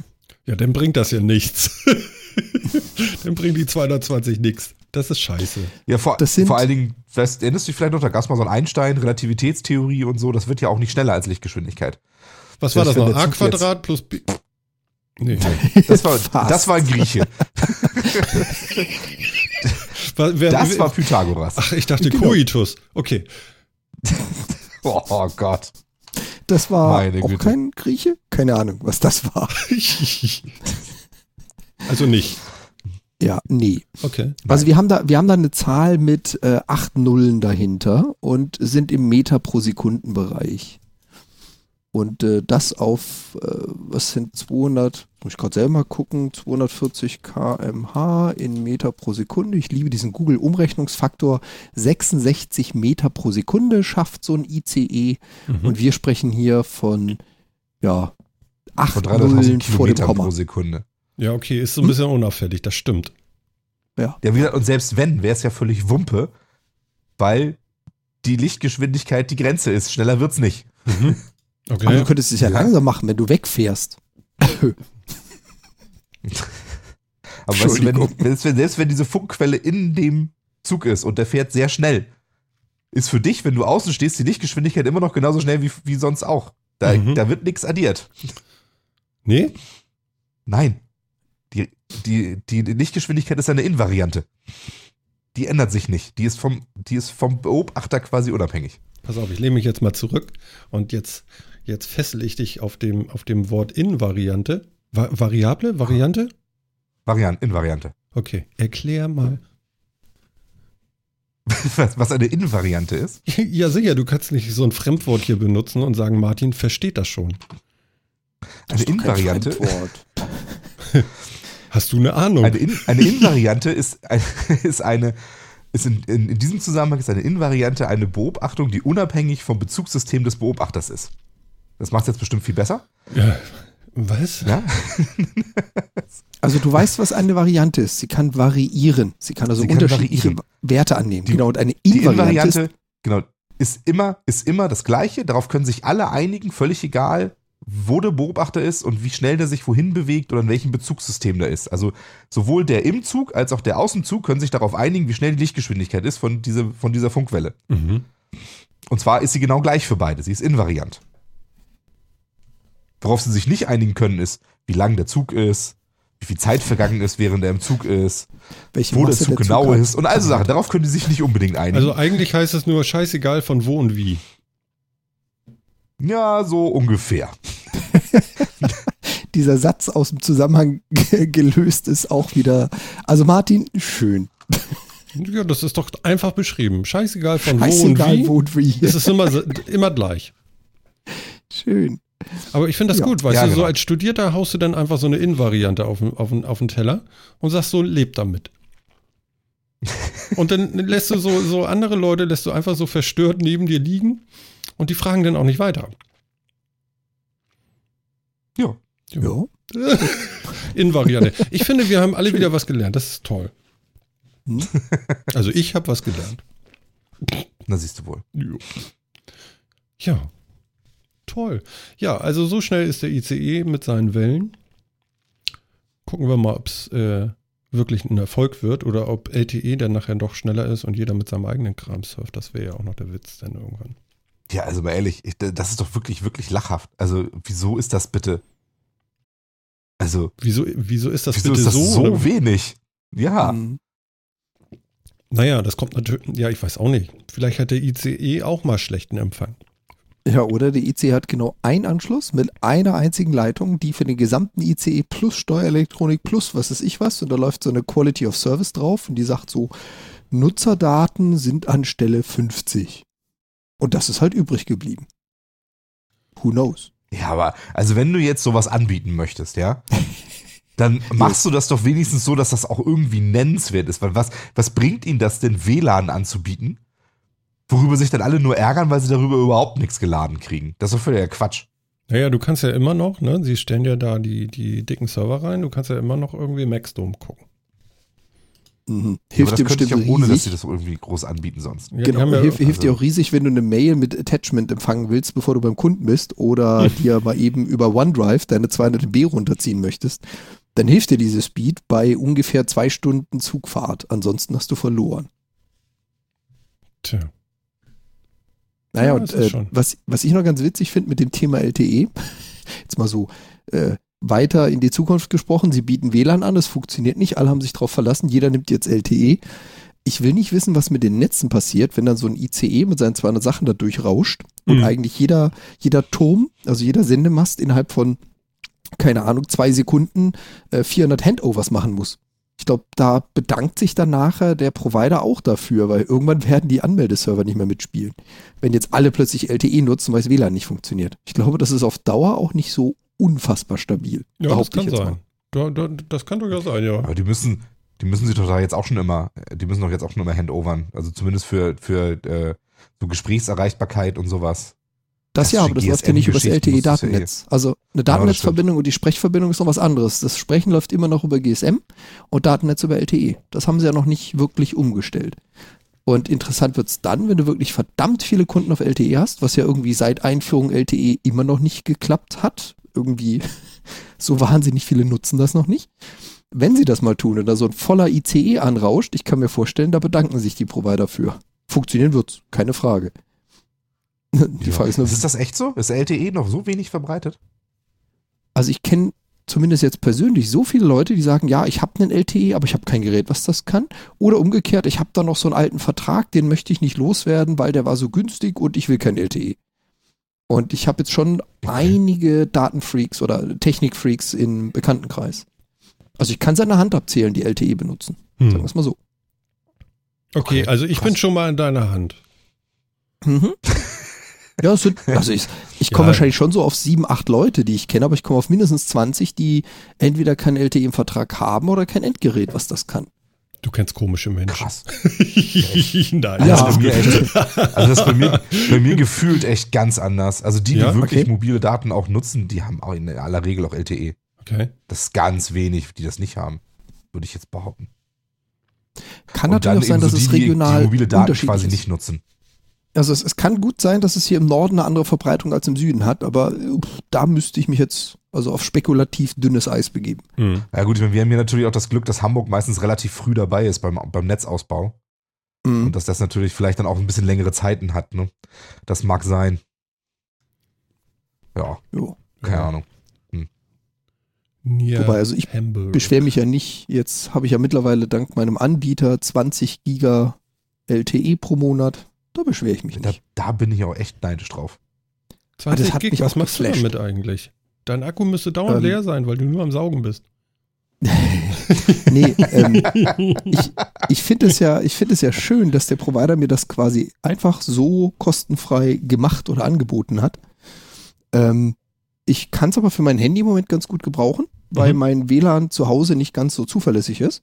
Ja, dann bringt das ja nichts. dann bringen die 220 nichts. Das ist scheiße. Ja, vor, Das sind- vor allen Dingen, weißt, erinnerst du dich vielleicht noch, da gab es mal so ein Einstein, Relativitätstheorie und so, das wird ja auch nicht schneller als Lichtgeschwindigkeit. Was war das wenn noch? A Quadrat plus B. Nee. Das war, Fast. das war ein Grieche. Wer, Das war Pythagoras. Ach, ich dachte Genau. Coitus. Okay. Oh, oh Gott. Das war Meine auch Güte. kein Grieche? Keine Ahnung, was das war. also nicht. Ja, nee. Okay. Also wir haben da, wir haben da eine Zahl mit äh, acht Nullen dahinter und sind im Meter pro Sekunden Bereich. Und äh, das auf, äh, was sind 200, muss ich gerade selber mal gucken, 240 kmh in Meter pro Sekunde. Ich liebe diesen Google-Umrechnungsfaktor. 66 Meter pro Sekunde schafft so ein ICE. Mhm. Und wir sprechen hier von, ja, acht 300.000 Nullen vor dem Komma. pro Sekunde. Ja, okay, ist so ein bisschen unauffällig, das stimmt. Ja, gesagt, und selbst wenn, wäre es ja völlig Wumpe, weil die Lichtgeschwindigkeit die Grenze ist. Schneller wird's nicht. Okay. Aber du könntest es ja, Ja. langsam machen, wenn du wegfährst. Aber weißt du, wenn, Entschuldigung. selbst, wenn, selbst wenn diese Funkquelle in dem Zug ist und der fährt sehr schnell, ist für dich, wenn du außen stehst, die Lichtgeschwindigkeit immer noch genauso schnell wie, wie sonst auch. Da, Mhm. da wird nichts addiert. nee? Nein. Die, die, die Lichtgeschwindigkeit ist eine Invariante. Die ändert sich nicht. Die ist vom, die ist vom Beobachter quasi unabhängig. Pass auf, ich lehne mich jetzt mal zurück und jetzt, jetzt fessel ich dich auf dem, auf dem Wort In-Variante. Va Variable? Variante? Variant, Invariante. Okay, erklär mal. Was, was eine Invariante ist? Ja, sicher, du kannst nicht so ein Fremdwort hier benutzen und sagen, Martin versteht das schon. Eine Invariante. Fremdwort. Hast du eine Ahnung? Eine, In, eine Invariante ist, ist eine, ist in, in, in diesem Zusammenhang ist eine Invariante eine Beobachtung, die unabhängig vom Bezugssystem des Beobachters ist. Das macht es jetzt bestimmt viel besser. ja, was? Ja? Also du weißt, was eine Variante ist. Sie kann variieren. Sie kann also Sie kann unterschiedliche variieren. Werte annehmen. Die- genau, und eine Invariante, ist, genau, ist immer, ist immer das Gleiche. Darauf können sich alle einigen, völlig egal, wo der Beobachter ist und wie schnell der sich wohin bewegt oder in welchem Bezugssystem der ist. Also sowohl der im Zug als auch der Außenzug können sich darauf einigen, wie schnell die Lichtgeschwindigkeit ist von, diese, von dieser Funkwelle. Mhm. Und zwar ist sie genau gleich für beide. Sie ist invariant. Worauf sie sich nicht einigen können, ist, wie lang der Zug ist, wie viel Zeit vergangen ist, während er im Zug ist, welche wo der Zug der genau hat. ist und all so Sachen. Darauf können die sich nicht unbedingt einigen. Also eigentlich heißt es nur scheißegal von wo und wie. ja, so ungefähr. Dieser Satz aus dem Zusammenhang gelöst ist auch wieder. Also Martin, schön. Ja, das ist doch einfach beschrieben. Scheißegal von wo Scheißegal, und wie. wo und wie. Es ist immer, immer gleich. Schön. Aber ich finde das Ja. gut, weißt Ja, du, so genau. als Studierter haust du dann einfach so eine In-Variante auf, den- auf, auf den Teller und sagst so, lebt damit. und dann lässt du so, so andere Leute, lässt du einfach so verstört neben dir liegen und die fragen dann auch nicht weiter. Ja. Ja. In-Variante. Ich finde, wir haben alle wieder was gelernt. Das ist toll. Hm. Also ich habe was gelernt. Na, siehst du wohl. Ja. Toll. Ja, also so schnell ist der ICE mit seinen Wellen. Gucken wir mal, ob es äh, wirklich ein Erfolg wird oder ob LTE dann nachher doch schneller ist und jeder mit seinem eigenen Kram surft. Das wäre ja auch noch der Witz dann irgendwann. Ja, also mal ehrlich, ich, das ist doch wirklich, wirklich lachhaft. Also, wieso ist das bitte? Also, Wieso, wieso ist das wieso bitte ist das so? so, oder? wenig? Ja. Mhm. Naja, das kommt natürlich, ja, ich weiß auch nicht. Vielleicht hat der ICE auch mal schlechten Empfang. Ja, oder der ICE hat genau einen Anschluss mit einer einzigen Leitung, die für den gesamten ICE plus Steuerelektronik plus was ist ich was und da läuft so eine Quality of Service drauf und die sagt so, Nutzerdaten sind an Stelle 50. Und das ist halt übrig geblieben. Who knows? Ja, aber, also wenn du jetzt sowas anbieten möchtest, ja, dann machst du das doch wenigstens so, dass das auch irgendwie nennenswert ist. Weil was, was bringt ihnen das denn, WLAN anzubieten, worüber sich dann alle nur ärgern, weil sie darüber überhaupt nichts geladen kriegen? Das ist doch völliger Quatsch. Naja, du kannst ja immer noch, ne, sie stellen ja da die, die dicken Server rein, du kannst ja immer noch irgendwie Maxdome gucken. Mhm. Ja, Hilft dir das könnte ich bestimmt auch ohne, dass sie das irgendwie groß anbieten sonst. Ja, Genau, ja, hilft, hilft dir also- auch riesig, wenn du eine Mail mit Attachment empfangen willst, bevor du beim Kunden bist oder dir mal eben über OneDrive deine 200 MB runterziehen möchtest. Dann hilft dir diese Speed bei ungefähr zwei Stunden Zugfahrt. Ansonsten hast du verloren. tja. Naja, Ja, und äh, was, was ich noch ganz witzig finde mit dem Thema LTE, jetzt mal so äh, weiter in die Zukunft gesprochen, sie bieten WLAN an, es funktioniert nicht, alle haben sich darauf verlassen, jeder nimmt jetzt LTE. Ich will nicht wissen, was mit den Netzen passiert, wenn dann so ein ICE mit seinen 200 Sachen da durchrauscht und Mhm. eigentlich jeder, jeder Turm, also jeder Sendemast innerhalb von, keine Ahnung, zwei Sekunden äh, 400 Handovers machen muss. Ich glaube, da bedankt sich dann nachher der Provider auch dafür, weil irgendwann werden die Anmeldeserver nicht mehr mitspielen wenn jetzt alle plötzlich LTE nutzen, weil das WLAN nicht funktioniert. Ich glaube, das ist auf Dauer auch nicht so unfassbar stabil. Ja, das kann sein. Da, da, das kann durchaus sein, ja. Aber die müssen, die müssen sich doch da jetzt auch schon immer, die müssen doch jetzt auch schon immer handovern. Also zumindest für, für äh, so Gesprächserreichbarkeit und sowas. Das ja, aber das läuft ja nicht musst du's ja LTE-Datennetz. Also eine das Datennnetzverbindung und die Sprechverbindung ist noch was anderes. Das Sprechen läuft immer noch über GSM und Datennetz über LTE. Das haben sie ja noch nicht wirklich umgestellt. Und interessant wird's dann, wenn du wirklich verdammt viele Kunden auf LTE hast, was ja irgendwie seit Einführung LTE immer noch nicht geklappt hat. Irgendwie so wahnsinnig viele nutzen das noch nicht. Wenn sie das mal tun und da so ein voller ICE anrauscht, ich kann mir vorstellen, da bedanken sich die Provider für. Funktionieren wird's, keine Frage. Die Ja. Frage ist nur, Ist das echt so? Ist LTE noch so wenig verbreitet? also ich kenne zumindest jetzt persönlich so viele Leute, die sagen, ja, ich habe einen LTE, aber ich habe kein Gerät, was das kann. Oder umgekehrt, ich habe da noch so einen alten Vertrag, den möchte ich nicht loswerden, weil der war so günstig und ich will kein LTE. Und ich habe jetzt schon einige Datenfreaks oder Technikfreaks im Bekanntenkreis. Also ich kann der Hand abzählen, die LTE benutzen. Sagen wir Hm. es mal so. Okay, Okay, also ich krass. bin schon mal in deiner Hand. Mhm. Ja, es sind, also ich, ich komme Ja. wahrscheinlich schon so auf sieben, acht Leute, die ich kenne, aber ich komme auf mindestens 20, die entweder kein LTE im Vertrag haben oder kein Endgerät, was das kann. Du kennst komische Menschen. Krass. Nein, Ja. Also, echt, also das ist bei mir, bei mir gefühlt echt ganz anders. Also die, die Ja, wirklich okay. mobile Daten auch nutzen, die haben auch in aller Regel auch LTE. Okay. Das ist ganz wenig, die das nicht haben, würde ich jetzt behaupten. Kann Und natürlich auch sein, dass so es die, regional die mobile Daten quasi ist. nicht nutzen. Also es, es kann gut sein, dass es hier im Norden eine andere Verbreitung als im Süden hat, aber pff, da müsste ich mich jetzt also auf spekulativ dünnes Eis begeben. Hm. Ja gut, ich meine, wir haben hier natürlich auch das Glück, dass Hamburg meistens relativ früh dabei ist beim, beim Netzausbau. Mhm. Und dass das natürlich vielleicht dann auch ein bisschen längere Zeiten hat. Ne? Das mag sein. Ja, Jo. keine Ja. Ahnung. Nier Wobei, also ich beschwere mich ja nicht. Jetzt habe ich ja mittlerweile dank meinem Anbieter 20 Giga LTE pro Monat. Da beschwere ich mich Da, nicht. da bin ich auch echt neidisch drauf. 20 das hat Gig, mich was machst du geflasht. damit eigentlich? Dein Akku müsste dauernd Ähm. leer sein, weil du nur am Saugen bist. Nee, ähm, ich, ich finde es ja, ich finde es ja schön, dass der Provider mir das quasi einfach so kostenfrei gemacht oder angeboten hat. Ähm, Ich kann es aber für mein Handy im Moment ganz gut gebrauchen, weil Mhm. mein WLAN zu Hause nicht ganz so zuverlässig ist.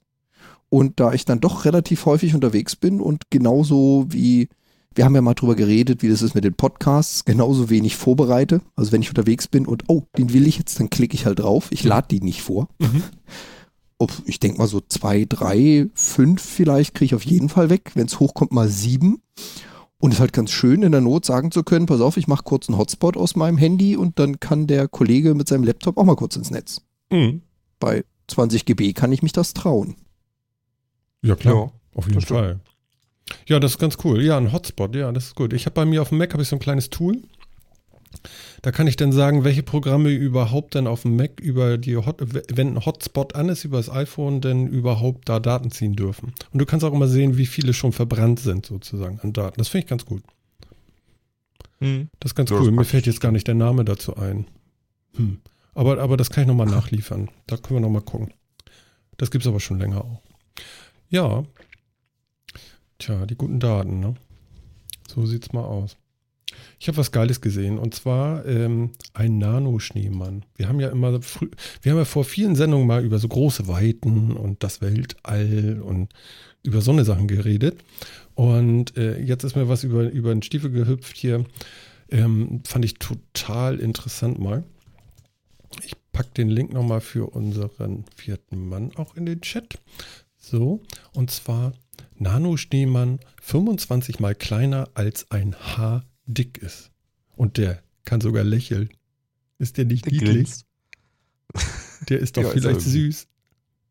Und da ich dann doch relativ häufig unterwegs bin und genauso wie, wir haben ja mal drüber geredet, wie das ist mit den Podcasts, genauso wenig vorbereite. Also wenn ich unterwegs bin und, oh, den will ich jetzt, dann klicke ich halt drauf. Ich lade die nicht vor. Mhm. Ob, ich denke mal so zwei, drei, fünf vielleicht kriege ich auf jeden Fall weg. Wenn es hochkommt, mal sieben. Und es ist halt ganz schön, in der Not sagen zu können, pass auf, ich mache kurz einen Hotspot aus meinem Handy und dann kann der Kollege mit seinem Laptop auch mal kurz ins Netz. Mhm. Bei 20 GB kann ich mich das trauen. Ja, klar. Ja, auf jeden. Fall. Ja, das ist ganz cool. Ja, ein Hotspot, ja, das ist gut. Ich habe bei mir auf dem Mac habe ich so ein kleines Tool. Da kann ich dann sagen, welche Programme überhaupt dann auf dem Mac über die Hot, wenn ein Hotspot an ist, über das iPhone, denn überhaupt da Daten ziehen dürfen. Und du kannst auch immer sehen, wie viele schon verbrannt sind, sozusagen, an Daten. Das finde ich ganz gut. Hm. Das ist ganz das cool. ist Mir fällt jetzt gar nicht der Name dazu ein. Hm. Aber, aber das kann ich nochmal nachliefern. Da können wir nochmal gucken. Das gibt es aber schon länger auch. Ja. Tja, die guten Daten, ne? So sieht's mal aus. Ich habe was Geiles gesehen und zwar ähm, ein Nanoschneemann. Wir haben ja immer früh, wir haben ja vor vielen Sendungen mal über so große Weiten und das Weltall und über so eine Sachen geredet. Und äh, jetzt ist mir was über, über den Stiefel gehüpft hier. Ähm, fand ich total interessant mal. Ich packe den Link nochmal für unseren vierten Mann auch in den Chat. So, und zwar Nanoschneemann 25 mal kleiner als ein Haar dick ist. Und der kann sogar lächeln. Ist der nicht Der niedlich? grinst. Der ist doch Ja, ist vielleicht irgendwie. süß.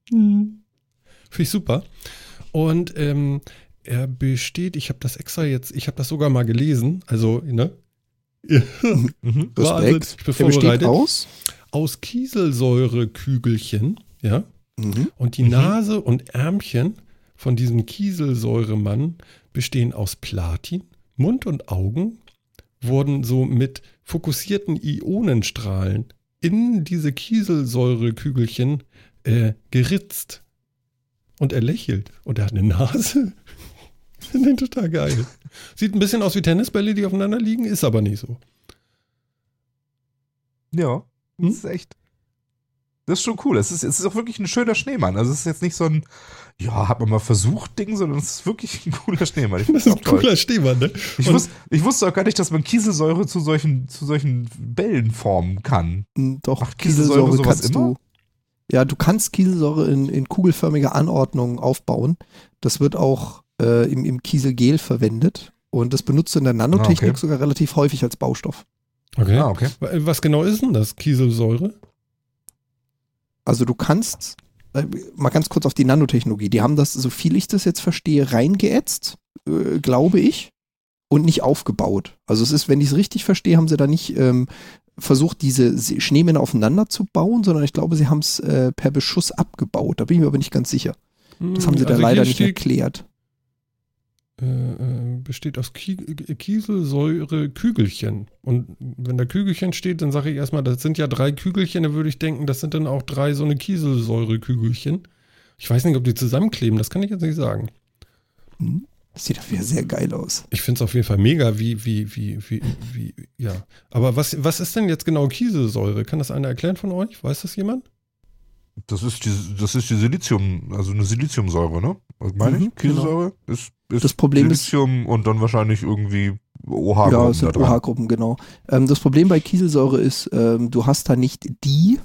Finde ich super. Und ähm, er besteht, ich habe das extra jetzt, ich habe das sogar mal gelesen, also, ne? Mhm. Wahnsinn, ich bin vorbereitet. aus. Aus Kieselsäurekügelchen, ja? Mhm. Und die Mhm. Nase und Ärmchen von diesem Kieselsäuremann bestehen aus Platin. Mund und Augen wurden so mit fokussierten Ionenstrahlen in diese Kieselsäurekügelchen äh, geritzt. Und er lächelt. Und er hat eine Nase. Finde den total geil. Sieht ein bisschen aus wie Tennisbälle, die aufeinander liegen, ist aber nicht so. Ja, Hm? das ist echt. Das ist schon cool. Es ist, es ist auch wirklich ein schöner Schneemann. Also es ist jetzt nicht so ein, ja, hat man mal versucht Ding, sondern es ist wirklich ein cooler Schneemann. Ich, Das ist ein toll. cooler Stehmann, ne? ich, wusste, ich wusste auch gar nicht, dass man Kieselsäure zu solchen, zu solchen Bällen formen kann. Mm, Doch, Macht Kieselsäure Kieselsäure sowas kannst immer? du. Ja, du kannst Kieselsäure in, in kugelförmiger Anordnung aufbauen. Das wird auch äh, im, im Kieselgel verwendet. Und das benutzt du in der Nanotechnik Ah, okay. sogar relativ häufig als Baustoff. Okay. Ah, okay. Was genau ist denn das? Kieselsäure? Also du kannst, mal ganz kurz auf die Nanotechnologie, die haben das, so viel ich das jetzt verstehe, reingeätzt, äh, glaube ich, und nicht aufgebaut. Also es ist, wenn ich es richtig verstehe, haben sie da nicht ähm, versucht, diese Se- Schneemänner aufeinander zu bauen, sondern ich glaube, sie haben es äh, per Beschuss abgebaut. Da bin ich mir aber nicht ganz sicher. Das haben sie da Also leider hier nicht erklärt. Äh, äh, besteht aus Ki Kieselsäure-Kügelchen. Und wenn da Kügelchen steht, dann sage ich erstmal, das sind ja drei Kügelchen, dann würde ich denken, das sind dann auch drei so eine Kieselsäure-Kügelchen. Ich weiß nicht, ob die zusammenkleben, das kann ich jetzt nicht sagen. Hm? Das sieht dafür sehr geil aus. Ich finde es auf jeden Fall mega, wie, wie, wie, wie, wie, ja. Aber was, was ist denn jetzt genau Kieselsäure? Kann das einer erklären von euch? Weiß das jemand? Das ist die, das ist die Silizium, also eine Siliziumsäure, ne? Was meine Mhm, ich? Kieselsäure ist, ist Das Problem ist- Silizium und dann wahrscheinlich irgendwie OH. ja, es sind. OH-Gruppen, genau. Ähm, das Problem bei Kieselsäure ist, ähm, du hast da nicht die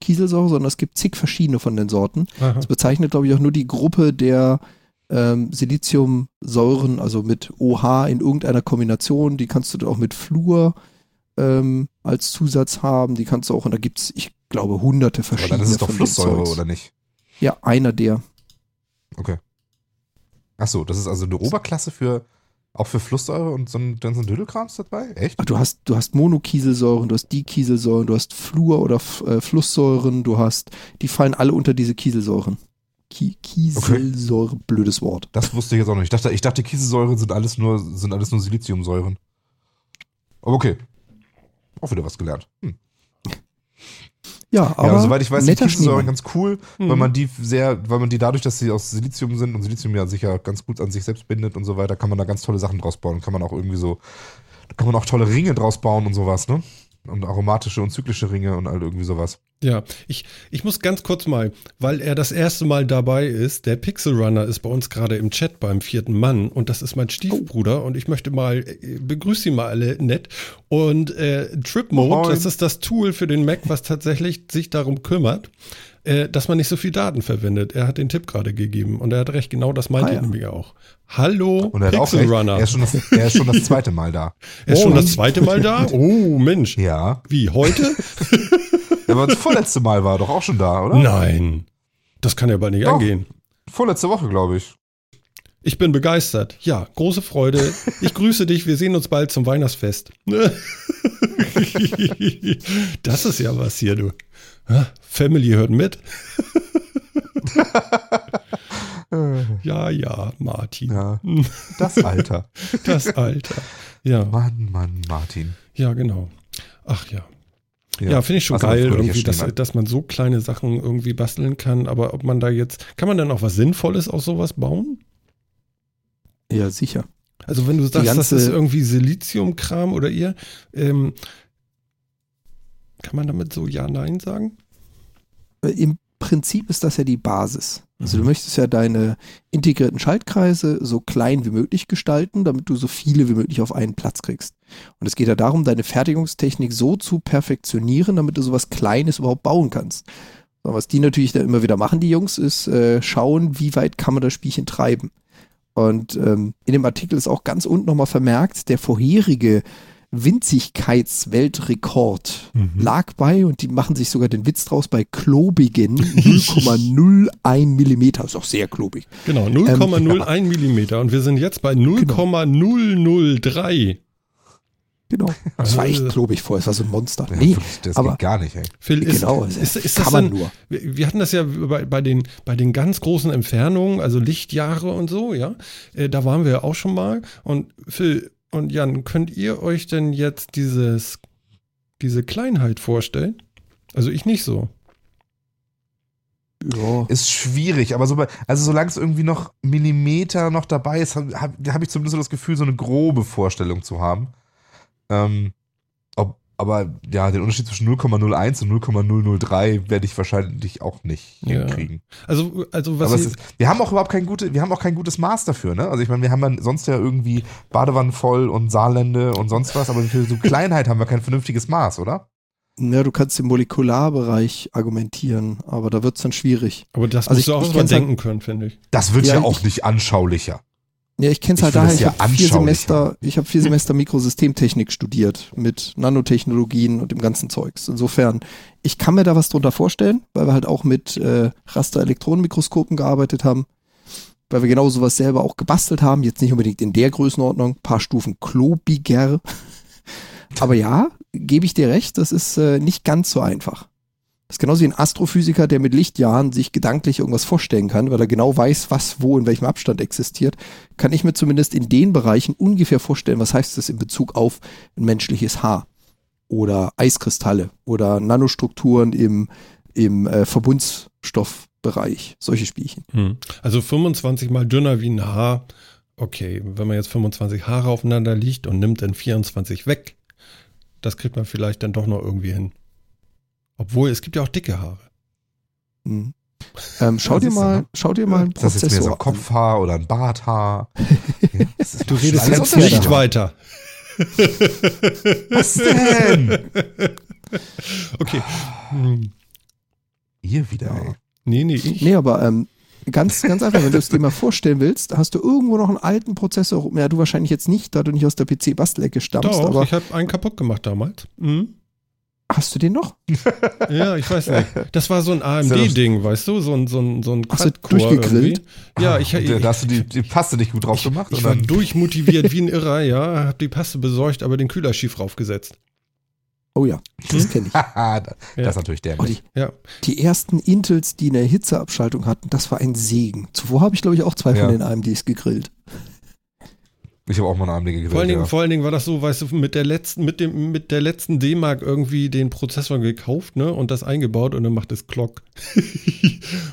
Kieselsäure, sondern es gibt zig verschiedene von den Sorten. Aha. Das bezeichnet, glaube ich, auch nur die Gruppe der ähm, Siliziumsäuren, also mit OH in irgendeiner Kombination. Die kannst du dann auch mit Fluor ähm, als Zusatz haben. Die kannst du auch, und da gibt es, ich glaube, hunderte Aber verschiedene dann ist es doch Flusssäure, oder nicht? Ja, einer der. Achso, das ist also eine Oberklasse für auch für Flusssäure und so ein, dann so ein Dödelkrams dabei? Echt? Ach, du hast, du hast Monokieselsäuren, du hast Dikieselsäuren, du hast Fluor- oder äh, Flusssäuren, du hast, die fallen alle unter diese Kieselsäuren. Ki Kieselsäure, blödes Wort. Das wusste ich jetzt auch nicht. Ich dachte, ich dachte Kieselsäuren sind alles nur, sind alles nur Siliziumsäuren. Aber okay. Auch wieder was gelernt. Hm. Ja, aber ja, soweit ich weiß, sind netter Kieselsäuren Schneemann. ganz cool, weil Mhm. man die sehr, weil man die dadurch, dass sie aus Silizium sind und Silizium ja sich ja ganz gut an sich selbst bindet und so weiter, kann man da ganz tolle Sachen draus bauen. Kann man auch irgendwie so, da kann man auch tolle Ringe draus bauen und sowas, ne? und aromatische und zyklische Ringe und all irgendwie sowas. Ja, ich, ich muss ganz kurz mal, weil er das erste Mal dabei ist, der Pixel Runner ist bei uns gerade im Chat beim vierten Mann und das ist mein Stiefbruder und ich möchte mal, äh, begrüße Sie mal alle nett und äh, Trip Mode, das ist das Tool für den Mac, was tatsächlich sich darum kümmert, äh, dass man nicht so viel Daten verwendet. Er hat den Tipp gerade gegeben und er hat recht, genau das meinte Ah, ich ja. nämlich auch. Hallo, Und er Pixel Runner. er ist, schon das, er ist schon das zweite Mal da. Er ist schon Moin. das zweite Mal da? Oh, Mensch. Ja. Wie, heute? Aber das vorletzte Mal war er doch auch schon da, oder? Nein. Das kann ja bald nicht Doch. angehen. Vorletzte Woche, glaube ich. Ich bin begeistert. Ja, große Freude. Ich grüße dich. Wir sehen uns bald zum Weihnachtsfest. Das ist ja was hier, du. Family hört mit. Ja, ja, Martin. Ja. Das Alter. Das Alter. Ja, Mann, Mann, Martin. ja, genau. Ach ja. Ja, finde ich schon Also geil, irgendwie, dass, dass man so kleine Sachen irgendwie basteln kann. Aber ob man da jetzt, kann man dann auch was Sinnvolles aus sowas bauen? Ja, sicher. Also wenn du sagst, das ist irgendwie Siliziumkram oder ihr, ähm, kann man damit so Ja, Nein sagen? Äh, Im Prinzip ist das ja die Basis. Also Mhm. du möchtest ja deine integrierten Schaltkreise so klein wie möglich gestalten, damit du so viele wie möglich auf einen Platz kriegst. Und es geht ja darum, deine Fertigungstechnik so zu perfektionieren, damit du sowas Kleines überhaupt bauen kannst. So, was die natürlich dann immer wieder machen, die Jungs, ist äh, schauen, wie weit kann man das Spielchen treiben. Und ähm, in dem Artikel ist auch ganz unten nochmal vermerkt, der vorherige Winzigkeitsweltrekord Mhm. lag bei, und die machen sich sogar den Witz draus, bei klobigen 0,01 Millimeter. Ist auch sehr klobig. Genau, 0,01 Millimeter und wir sind jetzt bei 0,003. Genau. Das war echt Also- klobig vorher, es war so ein Monster. Ja, Nee, das aber- geht gar nicht, ey. Phil, ist, genau, ist, das ist, kann das man dann, nur. Wir, wir hatten das ja bei, bei, den, bei den ganz großen Entfernungen, also Lichtjahre und so, ja. Äh, da waren wir ja auch schon mal. Und Phil und Jan, könnt ihr euch denn jetzt dieses, diese Kleinheit vorstellen? Also ich nicht so. Ja. Ist schwierig, aber so bei, also solange es irgendwie noch Millimeter noch dabei ist, habe hab, hab ich zumindest so das Gefühl, so eine grobe Vorstellung zu haben. Ähm, aber ja, den Unterschied zwischen 0,01 und 0,003 werde ich wahrscheinlich auch nicht Ja. hinkriegen. Also, also was ist, wir haben auch überhaupt kein gute, wir haben auch kein gutes Maß dafür, ne? Also ich meine, wir haben ja sonst ja irgendwie Badewannen voll und Saarlände und sonst was, aber für so Kleinheit haben wir kein vernünftiges Maß, oder? ja, du kannst im Molekularbereich argumentieren, aber da wird es dann schwierig. aber das Also musst du ich- auch ich denken können, finde ich. Das wird ja, Ja, auch ich- nicht anschaulicher. Ja, ich kenne es Ich halt daher, ich ja habe vier. Semester, ich habe vier Semester Mikrosystemtechnik studiert mit Nanotechnologien und dem ganzen Zeugs. Insofern, ich kann mir da was drunter vorstellen, weil wir halt auch mit äh, Raster-Elektronenmikroskopen gearbeitet haben, weil wir genau sowas selber auch gebastelt haben, jetzt nicht unbedingt in der Größenordnung, paar Stufen klobiger. Aber ja, gebe ich dir recht, das ist äh, nicht ganz so einfach. Das ist genauso wie ein Astrophysiker, der mit Lichtjahren sich gedanklich irgendwas vorstellen kann, weil er genau weiß, was wo in welchem Abstand existiert, kann ich mir zumindest in den Bereichen ungefähr vorstellen, was heißt das in Bezug auf ein menschliches Haar oder Eiskristalle oder Nanostrukturen im, im äh, Verbundstoffbereich, solche Spielchen. Hm. Also 25 mal dünner wie ein Haar. Okay, wenn man jetzt 25 Haare aufeinander liegt und nimmt dann 24 weg, das kriegt man vielleicht dann doch noch irgendwie hin. Obwohl, es gibt ja auch dicke Haare. Mhm. Ähm, schau, dir mal, ne? schau dir mal einen Ist das jetzt mehr so Prozessor ein Kopfhaar oder ein Barthaar? Ja, Du redest jetzt nicht weiter. Was denn? Okay. Hm. Ihr wieder, Ja. ey. Nee, nee, ich. Nee, aber ähm, ganz, ganz einfach, wenn du es dir mal vorstellen willst, hast du irgendwo noch einen alten Prozessor, rum. ja, du wahrscheinlich jetzt nicht, da du nicht aus der PC-Bastelecke stammst, Doch, aber ich habe einen kaputt gemacht damals. Mhm. Hast du den noch? Ja, ich weiß nicht. Das war so ein AMD-Ding, weißt du? So ein, so ein, so ein Hast du durchgegrillt? irgendwie. Ja, ich, Da ich, hast du die, die Paste nicht gut drauf gemacht. ich und war durchmotiviert wie ein Irrer, ja, hab die Paste besorgt, aber den Kühler schief raufgesetzt. Oh ja, das kenne ich. Das Ja. ist natürlich der. Oh, die, Ja. die ersten Intels, die eine Hitzeabschaltung hatten, das war ein Segen. Zuvor habe ich, glaube ich, auch zwei Ja. von den AMDs gegrillt. Ich habe auch mal eine AMD gegrillt. Vor allen, Dingen, ja. vor allen Dingen war das so, weißt du, mit der letzten, mit dem, mit der letzten D-Mark irgendwie den Prozessor gekauft, ne, und das eingebaut und dann macht es Klock.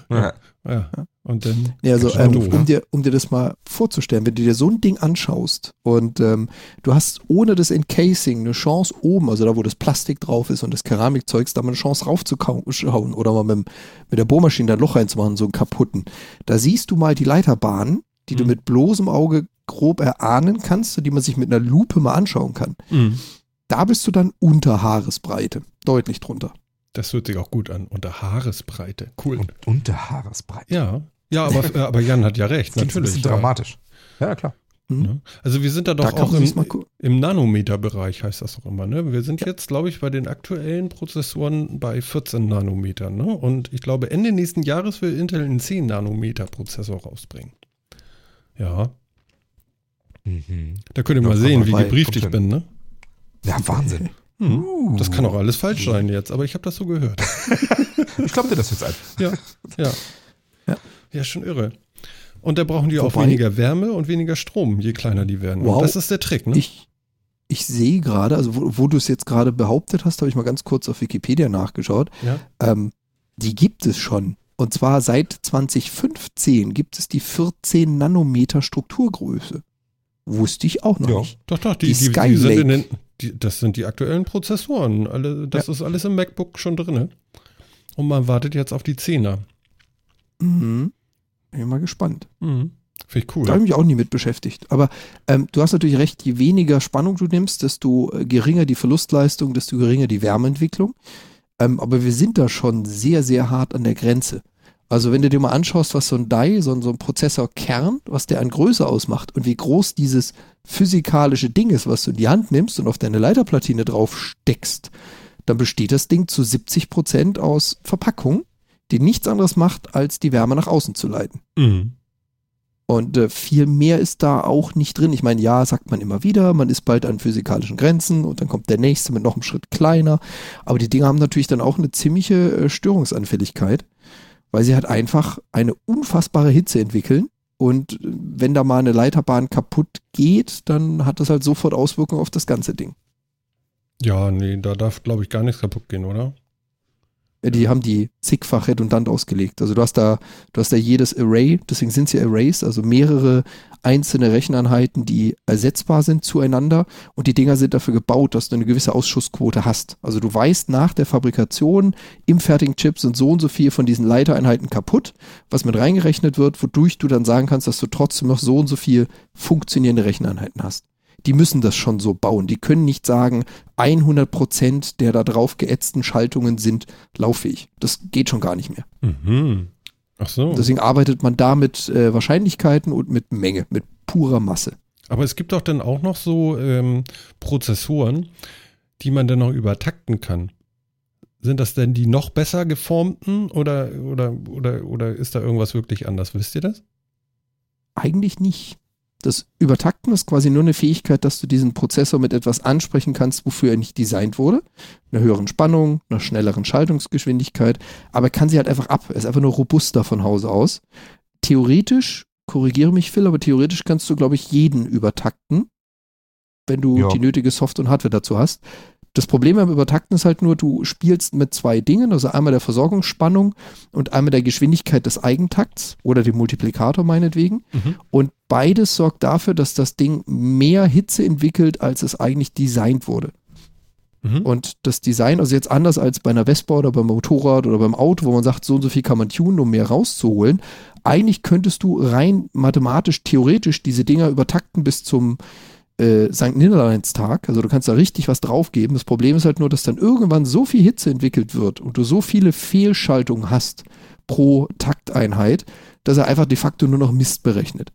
Ja. ja. Und dann. Ja, also ähm, doof, um, ne? dir, um dir das mal vorzustellen, wenn du dir so ein Ding anschaust und ähm, du hast ohne das Encasing eine Chance oben, also da wo das Plastik drauf ist und das Keramikzeugs, da mal eine Chance raufzuschauen oder mal mit, dem- mit der Bohrmaschine da ein Loch reinzumachen, so einen kaputten. Da siehst du mal die Leiterbahn, die du Mhm. mit bloßem Auge grob erahnen kannst und die man sich mit einer Lupe mal anschauen kann. Mhm. Da bist du dann unter Haaresbreite, deutlich drunter. Das hört sich auch gut an. Unter Haaresbreite. Cool. Und unter Haaresbreit. Ja. Ja, aber, äh, aber Jan hat ja recht, Das so ein natürlich. bisschen ja. dramatisch. Ja, klar. Hm? Ne? Also wir sind da doch Da auch im, im Nanometerbereich, heißt das auch immer. Ne? Wir sind jetzt, glaube ich, bei den aktuellen Prozessoren bei 14 Nanometer. Ne? Und ich glaube, Ende nächsten Jahres will Intel einen 10 Nanometer Prozessor rausbringen. Ja, Mhm. da könnt ihr mal sehen, wie gebrieft ich bin. Ne? Ja, Wahnsinn. Hm. Das kann auch alles falsch sein jetzt, aber ich habe das so gehört. Ich glaube dir das jetzt einfach. Ja, ja. Ja. Ja, schon irre. Und da brauchen die auch Wobei- weniger Wärme und weniger Strom, je kleiner die werden. Wow. Das ist der Trick, ne? Ich, ich sehe gerade, also wo, wo du es jetzt gerade behauptet hast, habe ich mal ganz kurz auf Wikipedia nachgeschaut. ja. Ähm, die gibt es schon. Und zwar seit 2015 gibt es die 14 Nanometer Strukturgröße. Wusste ich auch noch Ja. nicht. Doch, doch, die, Die die, die, Skylake. sind in den, die, das sind die aktuellen Prozessoren. Alle, das ist alles im MacBook schon drin. Und man wartet jetzt auf die 10er. Mhm. Bin mal gespannt. Mhm. Finde ich cool. Da habe ich mich auch nie mit beschäftigt. Aber ähm, du hast natürlich recht, je weniger Spannung du nimmst, desto äh, geringer die Verlustleistung, desto geringer die Wärmeentwicklung. Ähm, aber wir sind da schon sehr, sehr hart an der Grenze. Also wenn du dir mal anschaust, was so ein Die, so ein, so ein Prozessorkern, was der an Größe ausmacht und wie groß dieses physikalische Ding ist, was du in die Hand nimmst und auf deine Leiterplatine drauf steckst, dann besteht das Ding zu 70 Prozent aus Verpackung, die nichts anderes macht, als die Wärme nach außen zu leiten. Mhm. Und äh, viel mehr ist da auch nicht drin. Ich meine, ja, sagt man immer wieder, man ist bald an physikalischen Grenzen und dann kommt der nächste mit noch einem Schritt kleiner. Aber die Dinge haben natürlich dann auch eine ziemliche äh, Störungsanfälligkeit, weil sie halt einfach eine unfassbare Hitze entwickeln. Und äh, wenn da mal eine Leiterbahn kaputt geht, dann hat das halt sofort Auswirkungen auf das ganze Ding. Ja, nee, da darf, glaube ich, gar nichts kaputt gehen, oder? Äh, Die haben die zigfach redundant ausgelegt. Also du hast da, du hast da jedes Array, deswegen sind sie Arrays, also mehrere einzelne Recheneinheiten, die ersetzbar sind zueinander und die Dinger sind dafür gebaut, dass du eine gewisse Ausschussquote hast. Also du weißt nach der Fabrikation im fertigen Chip sind so und so viel von diesen Leitereinheiten kaputt, was mit reingerechnet wird, wodurch du dann sagen kannst, dass du trotzdem noch so und so viel funktionierende Recheneinheiten hast. Die müssen das schon so bauen. Die können nicht sagen, 100 Prozent der da drauf geätzten Schaltungen sind lauffähig. Das geht schon gar nicht mehr. Mhm. Ach so. Deswegen arbeitet man da mit äh, Wahrscheinlichkeiten und mit Menge, mit purer Masse. Aber es gibt doch dann auch noch so ähm, Prozessoren, die man dann noch übertakten kann. Sind das denn die noch besser geformten oder, oder, oder, oder ist da irgendwas wirklich anders? Wisst ihr das? Eigentlich nicht. Das Übertakten ist quasi nur eine Fähigkeit, dass du diesen Prozessor mit etwas ansprechen kannst, wofür er nicht designt wurde. Einer höheren Spannung, einer schnelleren Schaltungsgeschwindigkeit. Aber er kann sie halt einfach ab. Er ist einfach nur robuster von Hause aus. Theoretisch, korrigiere mich Phil, aber theoretisch kannst du, glaube ich, jeden übertakten, wenn du Ja. die nötige Soft- und Hardware dazu hast. Das Problem beim Übertakten ist halt nur, du spielst mit zwei Dingen, also einmal der Versorgungsspannung und einmal der Geschwindigkeit des Eigentakts oder dem Multiplikator meinetwegen. Mhm. Und beides sorgt dafür, dass das Ding mehr Hitze entwickelt, als es eigentlich designt wurde. Mhm. Und das Design, also jetzt anders als bei einer Vespa oder beim Motorrad oder beim Auto, wo man sagt, so und so viel kann man tunen, um mehr rauszuholen. Eigentlich könntest du rein mathematisch, theoretisch diese Dinger übertakten bis zum äh, St. Nimmerleinstag. Also du kannst da richtig was draufgeben. Das Problem ist halt nur, dass dann irgendwann so viel Hitze entwickelt wird und du so viele Fehlschaltungen hast pro Takteinheit, dass er einfach de facto nur noch Mist berechnet.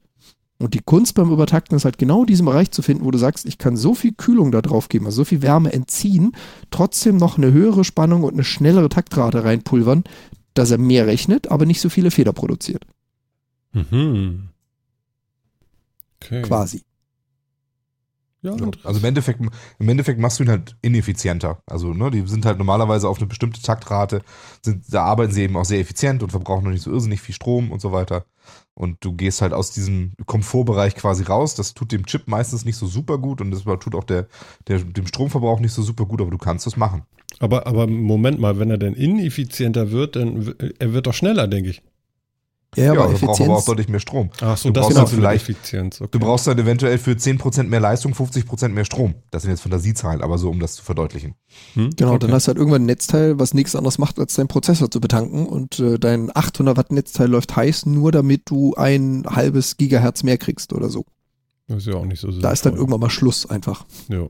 Und die Kunst beim Übertakten ist halt genau diesen Bereich zu finden, wo du sagst, ich kann so viel Kühlung da drauf geben, also so viel Wärme entziehen, trotzdem noch eine höhere Spannung und eine schnellere Taktrate reinpulvern, dass er mehr rechnet, aber nicht so viele Fehler produziert. Mhm. Okay. Quasi. Ja, interessant. also im Endeffekt, im Endeffekt machst du ihn halt ineffizienter. Also, ne, die sind halt normalerweise auf eine bestimmte Taktrate, sind, da arbeiten sie eben auch sehr effizient und verbrauchen noch nicht so irrsinnig viel Strom und so weiter. Und du gehst halt aus diesem Komfortbereich quasi raus. Das tut dem Chip meistens nicht so super gut und das tut auch der, der, dem Stromverbrauch nicht so super gut, aber du kannst es machen. aber, aber Moment mal, wenn er denn ineffizienter wird, dann er wird doch schneller, denke ich. Ja, Ja, aber aber braucht aber auch Effizienz. deutlich mehr Strom. Ach so, Du das brauchst also vielleicht- Effizienz. Okay. Du brauchst dann eventuell für 10% mehr Leistung 50% mehr Strom. Das sind jetzt Fantasiezahlen, aber so, um das zu verdeutlichen. Hm? Genau, okay. dann hast du halt irgendwann ein Netzteil, was nichts anderes macht, als deinen Prozessor zu betanken und äh, dein 800 Watt Netzteil läuft heiß, nur damit du ein halbes Gigahertz mehr kriegst oder so. Das ist ja auch nicht so Da ist dann sinnvoll. irgendwann mal Schluss einfach. Ja.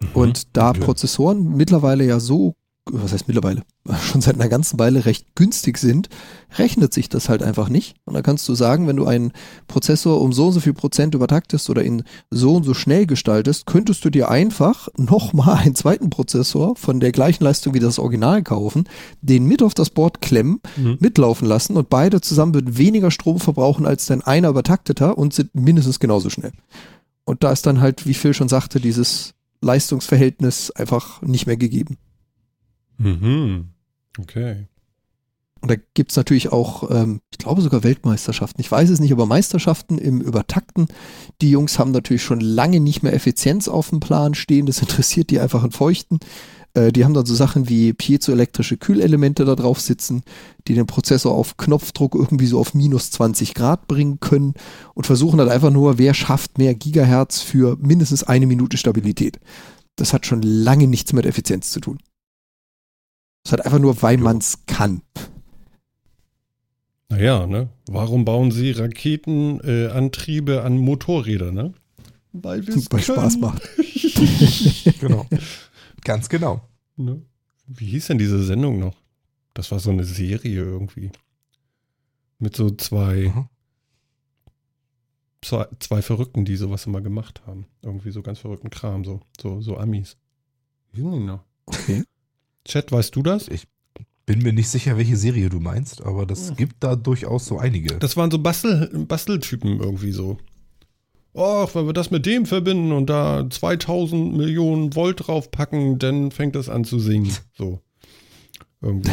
Mhm. Und da Ja. Prozessoren mittlerweile ja so, was heißt mittlerweile, schon seit einer ganzen Weile recht günstig sind, rechnet sich das halt einfach nicht. Und da kannst du sagen, wenn du einen Prozessor um so und so viel Prozent übertaktest oder ihn so und so schnell gestaltest, könntest du dir einfach nochmal einen zweiten Prozessor von der gleichen Leistung wie das Original kaufen, den mit auf das Board klemmen, Mhm. mitlaufen lassen und beide zusammen würden weniger Strom verbrauchen als dein einer übertakteter und sind mindestens genauso schnell. Und da ist dann halt, wie Phil schon sagte, dieses Leistungsverhältnis einfach nicht mehr gegeben. Mhm. Okay. Und da gibt's natürlich auch, ähm, ich glaube sogar Weltmeisterschaften. Ich weiß es nicht, aber Meisterschaften im Übertakten. Die Jungs haben natürlich schon lange nicht mehr Effizienz auf dem Plan stehen. Das interessiert die einfach in Feuchten. Äh, die haben dann so Sachen wie piezoelektrische Kühlelemente da drauf sitzen, die den Prozessor auf Knopfdruck irgendwie so auf minus 20 Grad bringen können und versuchen dann einfach nur, wer schafft mehr Gigahertz für mindestens eine Minute Stabilität. Das hat schon lange nichts mit Effizienz zu tun. Das hat einfach nur, weil man's kann. Naja, ne? Warum bauen sie Raketenantriebe äh, an Motorräder, ne? Weil wir es Spaß macht. Genau. Ganz genau. Ne? Wie hieß denn diese Sendung noch? Das war so eine Serie irgendwie. Mit so zwei, Mhm. zwei, zwei Verrückten, die sowas immer gemacht haben. Irgendwie so ganz verrückten Kram, so, so, so Amis. Wie hießen die noch? Okay. Chat, weißt du das? Bin mir nicht sicher, welche Serie du meinst, aber das Hm. gibt da durchaus so einige. Das waren so Bastel, Basteltypen irgendwie so. Och, wenn wir das mit dem verbinden und da 2000 Millionen Volt draufpacken, dann fängt das an zu singen. So. Irgendwie.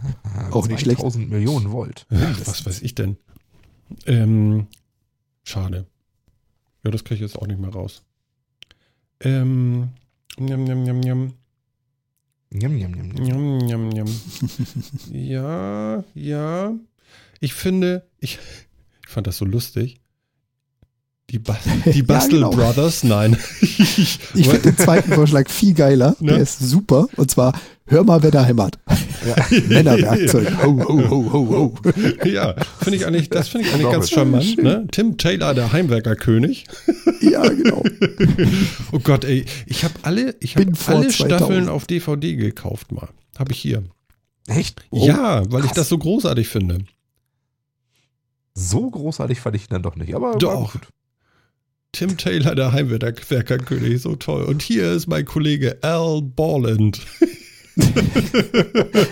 Auch nicht schlecht. 1000 Millionen Volt. Ach, was weiß ich denn? Ähm, schade. Ja, das kriege ich jetzt auch nicht mehr raus. Ähm, njam, njam, njam, njam. Njam, njam, njam, njam. Njam, njam, ja, ja. Ich finde, ich, ich fand das so lustig. Die, ba die Ja, Bastel genau. Brothers, nein. Ich finde den zweiten Vorschlag viel geiler. Ne? Der ist super. Und zwar, hör mal, wer da hämmert. Männerwerkzeug. Ho, ho, ho, ho, ho. ja, finde ich eigentlich, das finde ich eigentlich ganz ich. charmant. Ne? Tim Taylor, der Heimwerkerkönig. Ja, genau. Oh Gott, ey, ich habe alle, ich vor alle 2000. Staffeln auf DVD gekauft mal. Habe ich hier. Echt? ja, weil ich krass. das so großartig finde. So großartig fand ich ihn dann doch nicht. Aber war Doch. gut. Tim Taylor, der Heimwerkerkönig, so toll. Und hier ist mein Kollege Al Borland.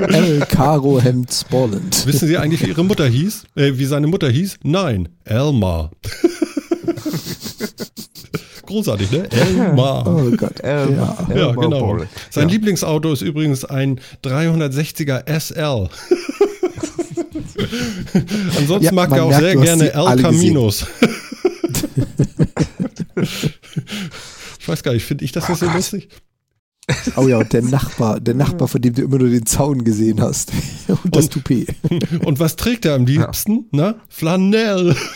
L. Caro Hemd Sporland. Wissen Sie eigentlich, wie Ihre Mutter hieß? Äh, wie seine Mutter hieß? Nein, Elmar. Großartig, ne? Elmar. Oh Gott. Ähm, ja. Ja, Elmar genau. Borland. Sein Ja. Lieblingsauto ist übrigens ein 360er SL. Ansonsten Ja, mag er auch merkt, sehr gerne El. Caminos. Ich weiß gar nicht, finde ich das nicht so Gott. lustig? Oh ja, und der Nachbar, der Nachbar, von dem du immer nur den Zaun gesehen hast. Und das Und- Toupet. Und was trägt er am liebsten? Na? Flanell.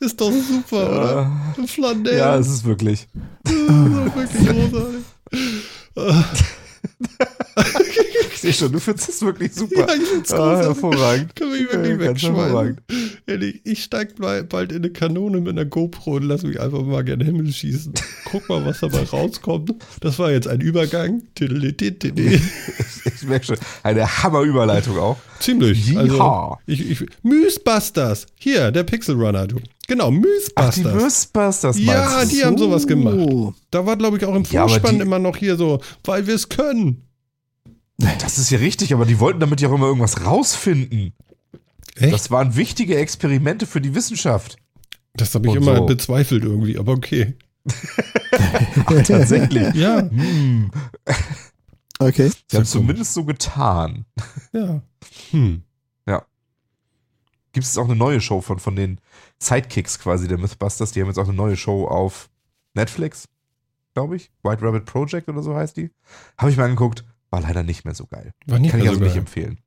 ist doch super, oder? Flanell. Ja, es ist wirklich. das ist wirklich großartig. Ich sehe schon, du findest es wirklich super. Ja, ich find's ah, hervorragend. Wir mich wirklich Ja, wegschmeißen. Ehrlich, ich steig bald in eine Kanone mit einer GoPro und lass mich einfach mal gen Himmel schießen. Guck mal, was dabei rauskommt. Das war jetzt ein Übergang. Ich merke schon. Eine Hammerüberleitung auch. Ziemlich. Also, ich, ich, Mythbusters. Hier, der Pixel Runner, du. Genau, Ach, die Mythbusters. Mythbusters Ja, die haben sowas gemacht. Oh. Da war, glaube ich, auch im Ja, Vorspann die- immer noch hier so, weil wir es können. Das ist ja richtig, aber die wollten damit ja auch immer irgendwas rausfinden. Echt? Das waren wichtige Experimente für die Wissenschaft. Das habe ich Und immer so. bezweifelt irgendwie, aber okay. Ach, tatsächlich. Ja, hm. Okay. Sie haben zumindest so getan. ja. Hm. Gibt es auch eine neue Show von, von den Sidekicks quasi der Mythbusters? Die haben jetzt auch eine neue Show auf Netflix, glaube ich. White Rabbit Project oder so heißt die. Habe ich mal angeguckt. War leider nicht mehr so geil. War nicht Kann ich also so nicht geil. empfehlen.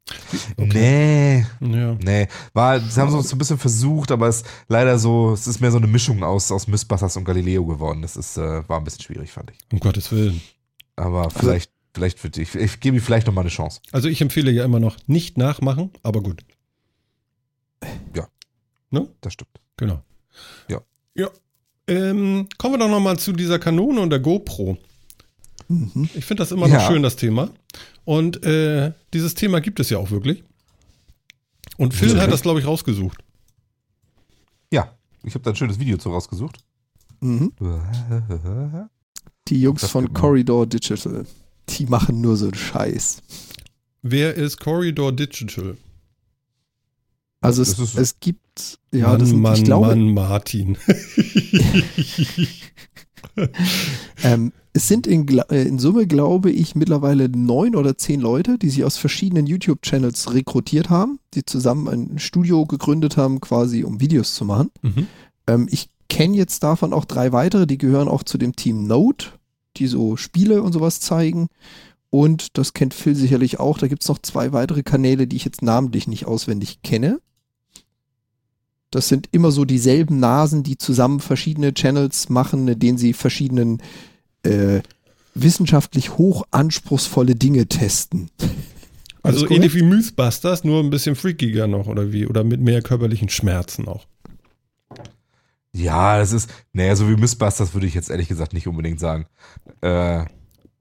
Okay. Nee, Ja. nee. War, sie haben es so ein bisschen versucht, aber es ist leider so, es ist mehr so eine Mischung aus, aus Mythbusters und Galileo geworden. Das ist, äh, war ein bisschen schwierig, fand ich. Um Gottes Willen. Aber vielleicht, vielleicht für dich. Ich gebe ihm vielleicht nochmal eine Chance. Also ich empfehle ja immer noch nicht nachmachen, aber gut. Das stimmt. Genau. Ja. Ja. Ähm, kommen wir doch nochmal zu dieser Kanone und der GoPro. Mhm. Ich finde das immer noch Ja. schön, das Thema. Und äh, dieses Thema gibt es ja auch wirklich. Und Phil Ja. hat das, glaube ich, rausgesucht. Ja, ich habe da ein schönes Video zu rausgesucht. Mhm. Die Jungs von. Corridor Digital, die machen nur so einen Scheiß. Wer ist Corridor Digital? Also es, es gibt, ja, Mann, das sind, Mann, ich glaube, Mann, Martin. Ähm, es sind in, äh, in Summe, glaube ich, mittlerweile neun oder zehn Leute, die sich aus verschiedenen YouTube-Channels rekrutiert haben, die zusammen ein Studio gegründet haben, quasi um Videos zu machen. mhm. Ähm, ich kenne jetzt davon auch drei weitere, die gehören auch zu dem Team Note, die so Spiele und sowas zeigen. Und das kennt Phil sicherlich auch. Da gibt es noch zwei weitere Kanäle, die ich jetzt namentlich nicht auswendig kenne. Das sind immer so dieselben Nasen, die zusammen verschiedene Channels machen, in denen sie verschiedenen äh, wissenschaftlich hoch anspruchsvolle Dinge testen. Alles Also korrekt? ähnlich wie Mythbusters, nur ein bisschen freakiger noch, oder wie? Oder mit mehr körperlichen Schmerzen auch. Ja, das ist, naja, so wie Mythbusters würde ich jetzt ehrlich gesagt nicht unbedingt sagen. Äh,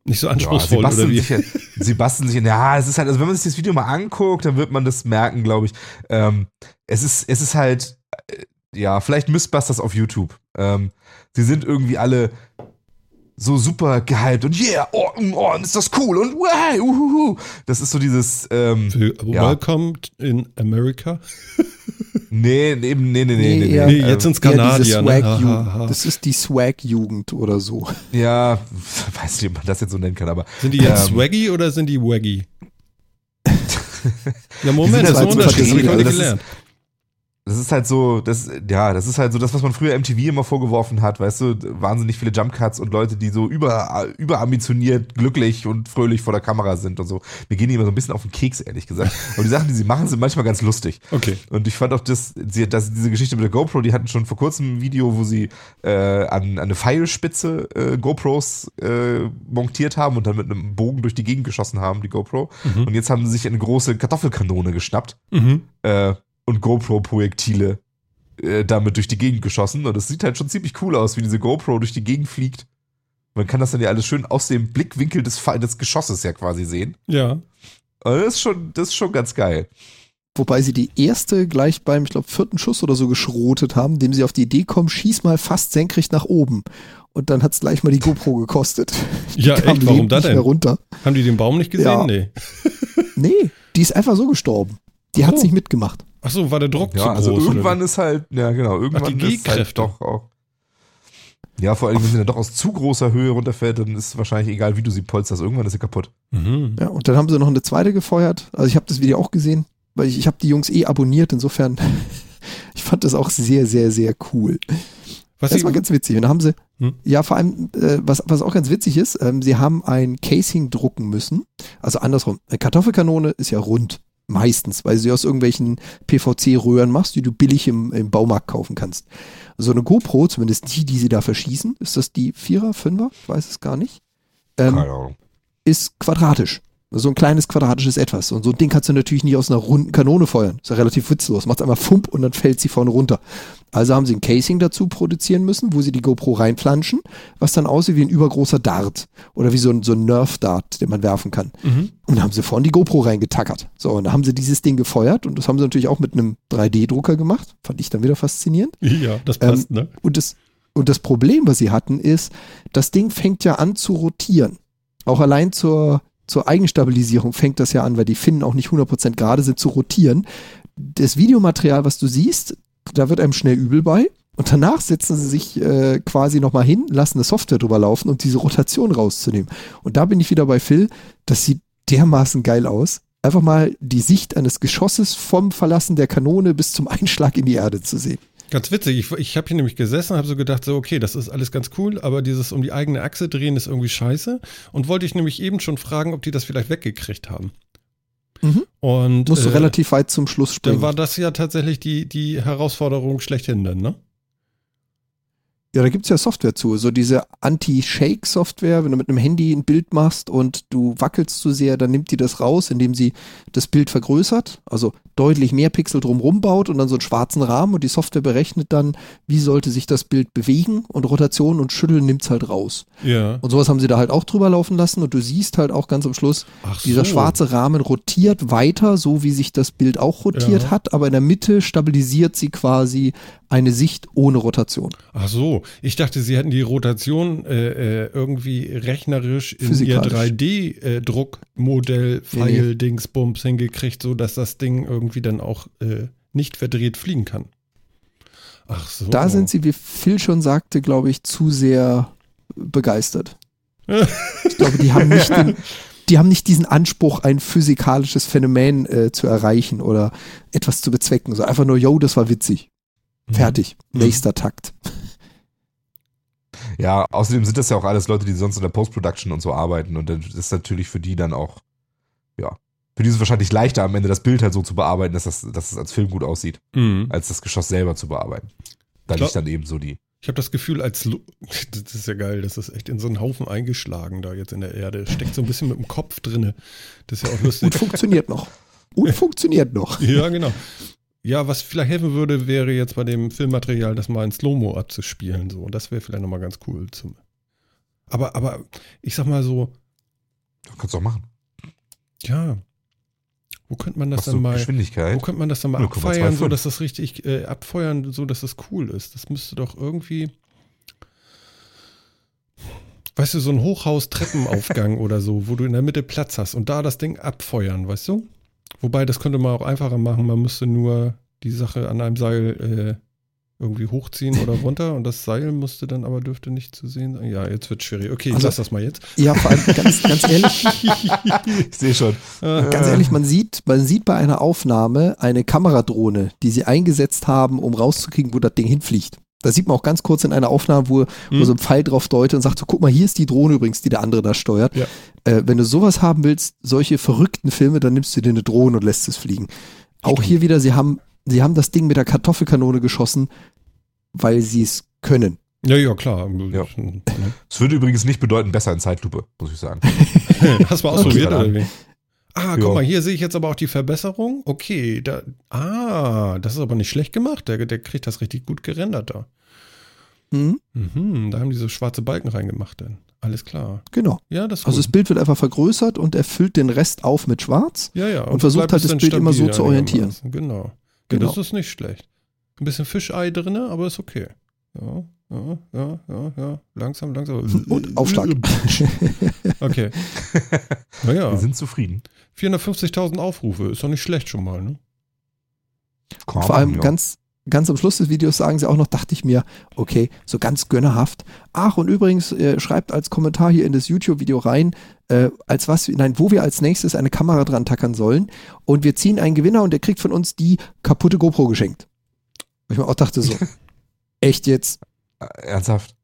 Nicht so Ja, sie anspruchsvoll, oder basteln wie? sich, ja- sie basteln sich, ja, es ist halt, also wenn man sich das Video mal anguckt, dann wird man das merken, glaube ich. Ähm, es ist, es ist halt, ja, vielleicht Mythbusters auf YouTube. Ähm, sie sind irgendwie alle so super gehypt und yeah, oh, mm, oh, ist das cool und wow, uhuhu. Das ist so dieses, ähm, Ja. Welcome in America. nee, nee, nee, nee, nee, nee, eher- Nee, jetzt Eher diese Kanadier. Ne? Ha. Das ist die Swag-Jugend oder so. Ja, weiß nicht, ob man das jetzt so nennen kann, aber Sind die jetzt Ähm, swaggy oder sind die waggy? ja, Die Moment, sind das ist halt ein Unterschied. Das habe ich heute das gelernt. Das ist halt so, das, ja, das ist halt so das, was man früher MTV immer vorgeworfen hat, weißt du, wahnsinnig viele Jumpcuts und Leute, die so über, überambitioniert, glücklich und fröhlich vor der Kamera sind und so. Wir gehen die immer so ein bisschen auf den Keks, ehrlich gesagt. Aber die Sachen, die sie machen, sind manchmal ganz lustig. Okay. Und ich fand auch das, sie- das diese Geschichte mit der GoPro, die hatten schon vor kurzem ein Video, wo sie äh, an, an eine Pfeilspitze äh, GoPros äh, montiert haben und dann mit einem Bogen durch die Gegend geschossen haben, die GoPro. Mhm. Und jetzt haben sie sich eine große Kartoffelkanone geschnappt Mhm. äh, und GoPro-Projektile äh, damit durch die Gegend geschossen. Und es sieht halt schon ziemlich cool aus, wie diese GoPro durch die Gegend fliegt. Man kann das dann ja alles schön aus dem Blickwinkel des, des Geschosses ja quasi sehen. Ja. Und das ist schon, das ist schon ganz geil. Wobei sie die erste gleich beim, ich glaube, vierten Schuss oder so geschrotet haben, indem sie auf die Idee kommen, schieß mal fast senkrecht nach oben. Und dann hat's gleich mal die GoPro gekostet. Ja, echt? Warum da denn? runter. Haben die den Baum nicht gesehen? Ja. Nee. Nee, die ist einfach so gestorben. Die hat's so. nicht mitgemacht. Ach so, war der Druck zu Ja, groß? also oder irgendwann wie? ist halt, ja genau, irgendwann die ist halt doch auch. Ja, vor allem, wenn sie dann doch aus zu großer Höhe runterfällt, dann ist wahrscheinlich egal, wie du sie polsterst, irgendwann ist sie kaputt. Mhm. Ja, und dann haben sie noch eine zweite gefeuert. Also ich habe das Video auch gesehen, weil ich, ich habe die Jungs eh abonniert. Insofern, ich fand das auch sehr, sehr, sehr cool. Was Das war ganz witzig. Und dann haben sie, Hm? ja, vor allem, äh, was, was auch ganz witzig ist, ähm, sie haben ein Casing drucken müssen. Also andersrum. Eine Kartoffelkanone ist ja rund. Meistens, weil du sie aus irgendwelchen PVC-Röhren machst, die du billig im, im Baumarkt kaufen kannst. So eine GoPro, zumindest die, die sie da verschießen, ist das die Vierer, Fünfer? Ich weiß es gar nicht. Ähm, Keine Ahnung. ist quadratisch. So ein kleines quadratisches Etwas. Und so ein Ding kannst du natürlich nicht aus einer runden Kanone feuern. Ist ja relativ witzlos. Macht einmal Fump und dann fällt sie vorne runter. Also haben sie ein Casing dazu produzieren müssen, wo sie die GoPro reinflanschen, was dann aussieht wie ein übergroßer Dart. Oder wie so ein, so ein Nerf-Dart, den man werfen kann. mhm. Und dann haben sie vorne die GoPro reingetackert. So, und dann haben sie dieses Ding gefeuert und das haben sie natürlich auch mit einem 3D-Drucker gemacht. Fand ich dann wieder faszinierend. Ja, das Ähm, passt, ne? Und das, und das Problem, was sie hatten, ist, das Ding fängt ja an zu rotieren. Auch allein zur, zur Eigenstabilisierung fängt das ja an, weil die Finnen auch nicht 100% gerade sind, zu rotieren. Das Videomaterial, was du siehst, da wird einem schnell übel bei. Und danach setzen sie sich äh, quasi nochmal hin, lassen eine Software drüber laufen, um diese Rotation rauszunehmen. Und da bin ich wieder bei Phil. Das sieht dermaßen geil aus. Einfach mal die Sicht eines Geschosses vom Verlassen der Kanone bis zum Einschlag in die Erde zu sehen. Ganz witzig. Ich, ich habe hier nämlich gesessen habe so gedacht, so, okay, das ist alles ganz cool, aber dieses um die eigene Achse drehen ist irgendwie scheiße. Und wollte ich nämlich eben schon fragen, ob die das vielleicht weggekriegt haben. Mhm. Und Musst du äh, relativ weit zum Schluss dann springen. war das ja tatsächlich die, die Herausforderung schlechthin dann, ne? Ja, da gibt's ja Software zu. So diese Anti-Shake-Software, wenn du mit einem Handy ein Bild machst und du wackelst zu sehr, dann nimmt die das raus, indem sie das Bild vergrößert, also deutlich mehr Pixel drumrum baut und dann so einen schwarzen Rahmen und die Software berechnet dann, wie sollte sich das Bild bewegen und Rotation und Schütteln nimmt's halt raus. Ja. Und sowas haben sie da halt auch drüber laufen lassen und du siehst halt auch ganz am Schluss, Ach dieser so. schwarze Rahmen rotiert weiter, so wie sich das Bild auch rotiert Ja. hat, aber in der Mitte stabilisiert sie quasi eine Sicht ohne Rotation. Ach so, ich dachte, sie hätten die Rotation äh, äh, irgendwie rechnerisch in ihr 3D-Druckmodell, Nee, nee. Hingekriegt, so dass das Ding irgendwie dann auch äh, nicht verdreht fliegen kann. Ach so. Da sind sie, wie Phil schon sagte, glaube ich, zu sehr begeistert. ich glaube, die haben nicht den, die haben nicht diesen Anspruch, ein physikalisches Phänomen äh, zu erreichen oder etwas zu bezwecken. So einfach nur, yo, das war witzig. Mhm. Fertig. Mhm. Nächster Takt. Ja, außerdem sind das ja auch alles Leute, die sonst in der Post-Production und so arbeiten. Und dann ist natürlich für die dann auch, ja, für die ist es wahrscheinlich leichter, am Ende das Bild halt so zu bearbeiten, dass, das, dass es als Film gut aussieht, Mhm. als das Geschoss selber zu bearbeiten. Da liegt dann eben so die. Ich habe das Gefühl, als Lu das ist ja geil, das ist echt in so einen Haufen eingeschlagen da jetzt in der Erde. Steckt so ein bisschen mit dem Kopf drinne. Das ist ja auch lustig. Und funktioniert noch. Und funktioniert noch. Ja, genau. Ja, was vielleicht helfen würde, wäre jetzt bei dem Filmmaterial das mal in Slow-Mo abzuspielen. So. Das wäre vielleicht nochmal ganz cool. Zum aber, aber ich sag mal so, Kannst du auch machen. ja, wo könnte man das Machst dann mal, wo Geschwindigkeit. könnte man das dann mal 0,25. abfeiern, so dass das richtig, äh, abfeuern, so dass das cool ist? Das müsste doch irgendwie, weißt du, so ein Hochhaus-Treppenaufgang oder so, wo du in der Mitte Platz hast und da das Ding abfeuern, weißt du? Wobei, das könnte man auch einfacher machen. Man müsste nur die Sache an einem Seil äh, irgendwie hochziehen oder runter und das Seil musste dann aber dürfte nicht zu sehen sein. Ja, jetzt wird schwierig. Okay, ich Also- lass das mal jetzt. Ja, vor allem ganz, ganz ehrlich, Ich sehe schon. ganz ehrlich, man sieht, man sieht bei einer Aufnahme eine Kameradrohne, die sie eingesetzt haben, um rauszukriegen, wo das Ding hinfliegt. Da sieht man auch ganz kurz in einer Aufnahme, wo, wo Hm. so ein Pfeil drauf deutet und sagt, so, guck mal, hier ist die Drohne übrigens, die der andere da steuert. Ja. Äh, wenn du sowas haben willst, solche verrückten Filme, dann nimmst du dir eine Drohne und lässt es fliegen. Auch hier wieder, sie haben, sie haben das Ding mit der Kartoffelkanone geschossen, weil sie es können. Ja, ja, klar. Ja. Es würde übrigens nicht bedeuten, besser in Zeitlupe, muss ich sagen. Hast du mal ausprobiert, Okay. oder wie? Ah, guck Ja. mal, hier sehe ich jetzt aber auch die Verbesserung. Okay, da, ah, das ist aber nicht schlecht gemacht. Der, der kriegt das richtig gut gerendert da. Hm? Mhm, da haben die so schwarze Balken reingemacht dann. Alles klar. Genau. Ja, das Also das Bild wird einfach vergrößert und er füllt den Rest auf mit Schwarz. ja, ja. und versucht bleibt halt das Bild immer so stabil zu orientieren. Genau. Ja, Genau. das ist nicht schlecht. Ein bisschen Fischei drin, aber ist okay. Ja, ja, ja, ja, ja. Langsam, langsam. Und Aufschlag. Okay. Naja, Wir sind zufrieden. 450.000 Aufrufe. Ist doch nicht schlecht schon mal, ne? Man Vor allem ja. ganz, ganz am Schluss des Videos sagen sie auch noch, dachte ich mir, okay, so ganz gönnerhaft. Ach, und übrigens, äh, schreibt als Kommentar hier in das YouTube-Video rein, äh, als was, nein, wo wir als nächstes eine Kamera dran tackern sollen. Und wir ziehen einen Gewinner und der kriegt von uns die kaputte GoPro geschenkt. Wo ich mir auch dachte so, echt jetzt? Äh, Ernsthaft.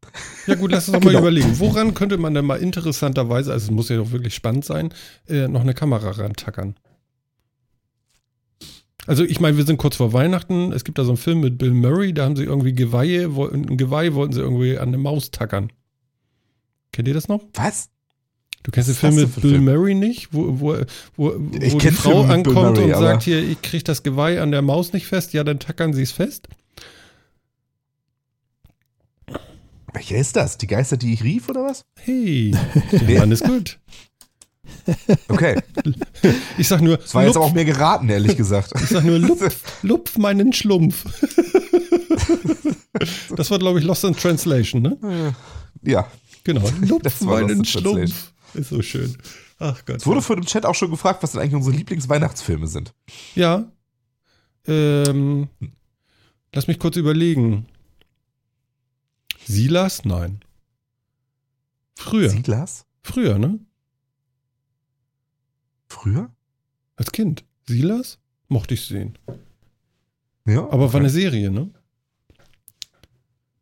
Ja gut, lass uns doch mal Genau. überlegen. Woran könnte man denn mal interessanterweise, also es muss ja doch wirklich spannend sein, äh, noch eine Kamera rantackern? Also ich meine, wir sind kurz vor Weihnachten. Es gibt da so einen Film mit Bill Murray, da haben sie irgendwie Geweihe, ein Geweih wollten sie irgendwie an eine Maus tackern. Kennt ihr das noch? Was? Du kennst den Film mit Bill Film? Murray nicht, wo, wo, wo, wo die Frau ankommt Murray, und sagt hier, ich krieg das Geweih an der Maus nicht fest. Ja, dann tackern sie es fest. Welcher ist das? Die Geister, die ich rief, oder was? Hey, der Mann ist gut. Okay. Ich sag nur, Das war jetzt lupf, aber auch mir geraten, ehrlich gesagt. ich sag nur, lupf, lupf meinen Schlumpf. das war, glaube ich, Lost in Translation, ne? Ja. Genau, lupf meinen in Schlumpf. Ist so schön. Ach Gott. Es wurde vor dem Chat auch schon gefragt, was denn eigentlich unsere Lieblingsweihnachtsfilme sind. Ja. Ähm, lass mich kurz überlegen. Silas? Nein. Früher. Siedlers? Früher, ne? Früher? Als Kind. Silas? Mochte ich sehen. Ja. Aber war eine Serie, ne?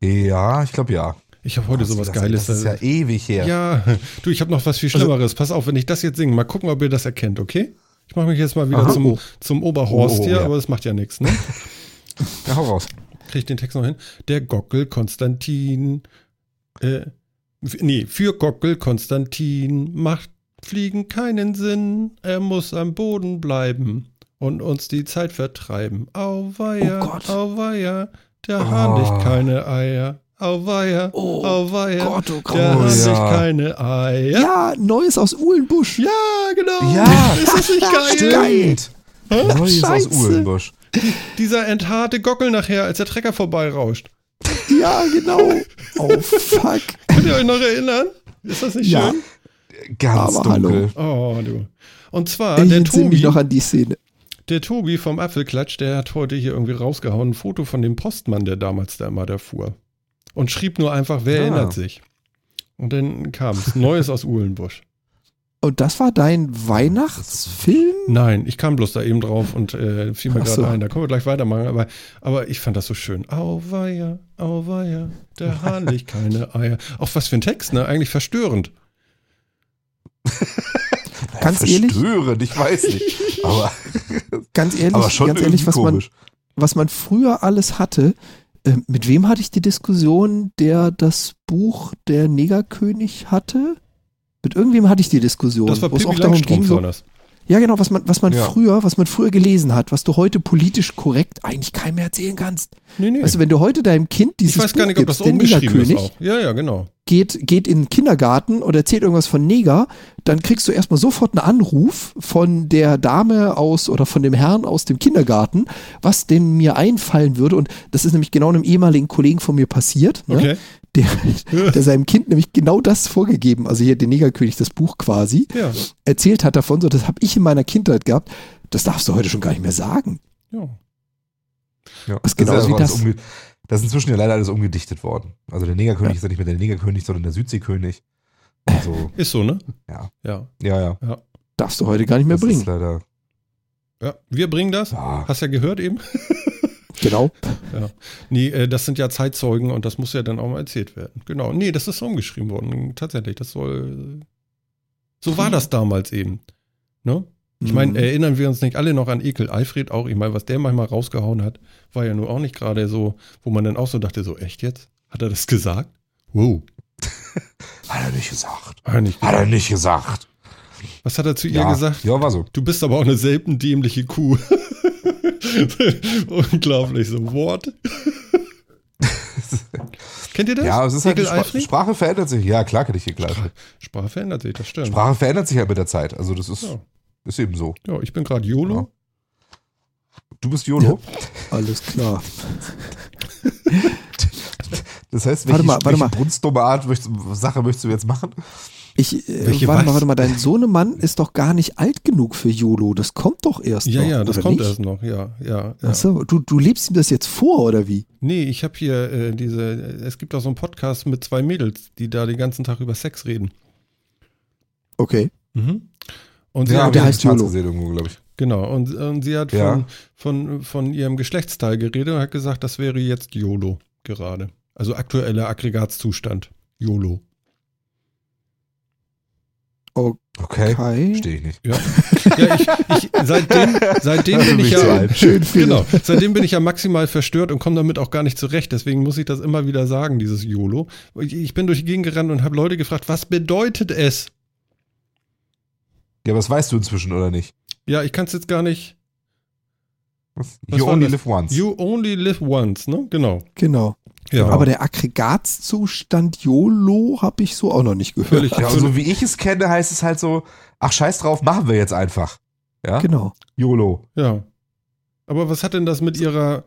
Ja, ich glaube ja. Ich habe heute Oh, sowas das, Geiles. Das ist ja ewig her. ja, du, ich habe noch was viel Schlimmeres. Pass auf, wenn ich das jetzt singe, mal gucken, ob ihr das erkennt, okay? Ich mache mich jetzt mal wieder Aha. zum, Oh. zum Oberhorst Oh, oh, hier, ja. aber das macht ja nichts, ne? Ja, hau raus. Krieg ich den Text noch hin? Der Gockel Konstantin, äh, nee, für Gockel Konstantin macht Fliegen keinen Sinn. Er muss am Boden bleiben und uns die Zeit vertreiben. Auweia, Oh Gott. auweia, der Oh. Hahn legt keine Eier. Auweia, Oh auweia, Gott, oh Gott. der Oh Hahn ja. legt keine Eier. Ja, Neues aus Uhlenbusch. Ja, genau. Ja. ist das nicht geil? Neues aus. Uhlenbusch. Dieser entharte Gockel nachher, als der Trecker vorbeirauscht. Ja, genau. Oh, fuck. Könnt ihr euch noch erinnern? Ist das nicht Ja. schön? Ganz Aber dunkel. Oh, du. Und zwar, Ich der entsinne mich Tobi, noch an die Szene. der Tobi vom Apfelklatsch, der hat heute hier irgendwie rausgehauen, ein Foto von dem Postmann, der damals da immer da fuhr. Und schrieb nur einfach, wer Ah. erinnert sich? Und dann kam es, Neues aus Uhlenbusch. Und das war dein Weihnachtsfilm? Nein, ich kam bloß da eben drauf und äh, fiel mir gerade so. ein, da können wir gleich weitermachen, aber, aber ich fand das so schön. Auweia, auweia, der Hahn legt keine Eier. Auch was für ein Text, ne? Eigentlich verstörend. Ganz ehrlich? Verstörend, ich weiß nicht. Aber, Ganz ehrlich, aber schon ganz irgendwie ehrlich, was man, komisch. was man früher alles hatte. Äh, mit wem hatte ich die Diskussion, der das Buch Der Negerkönig hatte? Mit irgendwem hatte ich die Diskussion. Das war wo es Pippi auch darum ging, so. Ja, genau, was man, was man Ja. früher, was man früher gelesen hat, was du heute politisch korrekt eigentlich keinem mehr erzählen kannst. Nee, nee. Du, wenn du heute deinem Kind dieses ich weiß gar Buch nicht, ob das umgeschrieben ist auch. Ja, ja, genau. geht, geht in den Kindergarten und erzählt irgendwas von Neger, dann kriegst du erstmal sofort einen Anruf von der Dame aus oder von dem Herrn aus dem Kindergarten, was denn mir einfallen würde. Und das ist nämlich genau einem ehemaligen Kollegen von mir passiert. Ne? Okay. Der, der seinem Kind nämlich genau das vorgegeben, also hier den Negerkönig, das Buch quasi, Ja. erzählt hat davon, so das habe ich in meiner Kindheit gehabt. Das darfst du heute schon gar nicht mehr sagen. ja. Ja. Was Das genau ist wie aber alles das? Das ist inzwischen ja leider alles umgedichtet worden. Also der Negerkönig ist ja nicht mehr der Negerkönig, sondern der Südseekönig. Also, Ist so, ne? Ja. Ja. ja, ja. Darfst du heute gar nicht mehr Das bringen. ist leider. Ja. Wir bringen das. Ja. Hast ja gehört eben. Genau. Nee, äh, das sind ja Zeitzeugen und das muss ja dann auch mal erzählt werden. Genau. Nee, das ist so umgeschrieben worden. Tatsächlich, das soll. So war das damals eben. Ne? Ich meine, Mhm. erinnern wir uns nicht alle noch an Ekel Alfred auch? Ich meine, was der manchmal rausgehauen hat, war ja nur auch nicht gerade so, wo man dann auch so dachte, so echt jetzt? Hat er das gesagt? Wow. Hat er nicht gesagt. Ah, nicht Hat er nicht gesagt. Was hat er zu ihr Ja, gesagt? ja, war so. Du bist aber auch eine selten dämliche Kuh. Unglaublich, so Wort. Kennt ihr das? Ja, es ist halt, Spra? Sprache verändert sich. Ja, klar kann ich hier gleich. Sprache verändert sich, das stimmt. Sprache verändert sich halt mit der Zeit. Also das ist, Ja. ist eben so. Ja, ich bin gerade YOLO. Du bist YOLO. Alles klar. Das heißt, Warte welche, mal, warte welche brunstdumme Art möchtest, Sache möchtest du jetzt machen? Ich, äh, warte mal, warte mal, dein Sohnemann ist doch gar nicht alt genug für YOLO. Das kommt doch erst Ja, noch, ja, das oder kommt nicht? erst noch, ja, ja. ja. Achso, du, du lebst ihm das jetzt vor, oder wie? Nee, ich habe hier äh, diese, es gibt auch so einen Podcast mit zwei Mädels, die da den ganzen Tag über Sex reden. Okay. Mhm. Und sie Ja, hat, der heißt YOLO. glaube ich. genau, und, und sie hat Ja. von, von, von ihrem Geschlechtsteil geredet und hat gesagt, das wäre jetzt YOLO gerade. Also aktueller Aggregatzustand. YOLO. Okay. Okay. Verstehe ich nicht. Ja, ja ich, ich, seitdem, seitdem Dafür bin ich ja. Schön. Genau, seitdem bin ich ja maximal verstört und komme damit auch gar nicht zurecht. Deswegen muss ich das immer wieder sagen, dieses YOLO. Ich, ich bin durch die Gegend gerannt und habe Leute gefragt, was bedeutet es? Ja, aber das weißt du inzwischen, oder nicht? Ja, ich kann es jetzt gar nicht. Was? Was You only das? live once. You only live once, ne? Genau. Genau. Ja, Aber der Aggregatzustand YOLO habe ich so auch noch nicht gehört. Völlig. und so wie ich es kenne, heißt es halt so, ach scheiß drauf, machen wir jetzt einfach. Ja? Genau. YOLO. ja. Aber was hat denn das mit ihrer.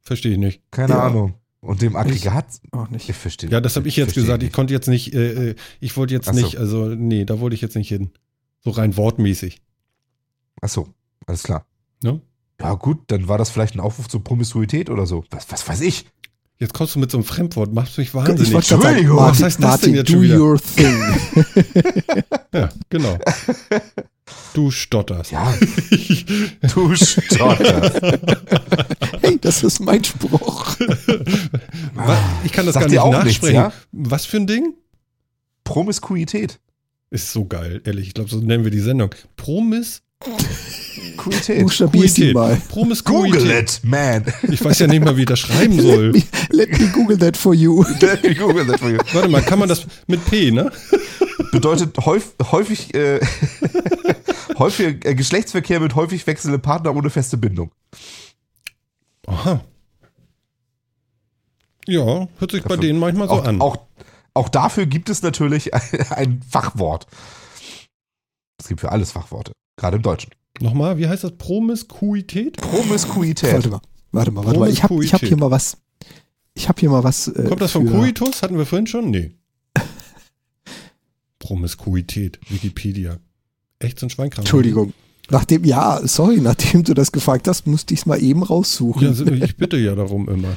Verstehe ich nicht. Keine Ja. Ahnung. Und dem Aggregat, Auch nicht. ich verstehe. Ja, das habe ich jetzt gesagt. Ich nicht. konnte jetzt nicht, äh, äh, ich wollte jetzt so. nicht, also nee, da wollte ich jetzt nicht hin. So rein wortmäßig. Ach so, alles klar. Ne? Ja gut, dann war das vielleicht ein Aufruf zur Promiskuität oder so. Was, was weiß ich? Jetzt kommst du mit so einem Fremdwort, machst mich Ich wahnsinnig. sagen, Entschuldigung, Martin, was heißt das Martin, denn jetzt do schon wieder? your thing. Ja, genau. Du stotterst. Ja, du stotterst. hey, das ist mein Spruch. Was? Ich kann das Sagt gar nicht auch nichts, nachsprechen. ja? Was für ein Ding? Promiskuität. Ist so geil, ehrlich. Ich glaube, so nennen wir die Sendung. Promis Kuität. Buchstabier sie Kuität. mal. Promiskuität. Google it, man. Ich weiß ja nicht mal, wie ich das schreiben soll. Let me google that for you. Google that for you. Warte mal, kann man das mit P, ne? Bedeutet häufig, häufig, äh, häufig äh, Geschlechtsverkehr mit häufig wechselndem Partner ohne feste Bindung. Aha. Ja, hört sich bei Dafür- denen manchmal so auch, an. Auch, auch dafür gibt es natürlich ein, ein Fachwort. Es gibt für alles Fachworte, gerade im Deutschen. Nochmal, wie heißt das? Promiskuität? Promiskuität. Warte mal, warte mal, warte mal. Ich habe ich hab hier mal was. Ich habe hier mal was. Äh, Kommt das von Coitus? Hatten wir vorhin schon? Nee. Promiskuität, Wikipedia. Echt so ein Schweinkram. Entschuldigung. Nachdem, ja, sorry, nachdem du das gefragt hast, musste ich es mal eben raussuchen. Ja, so- ich bitte ja darum immer.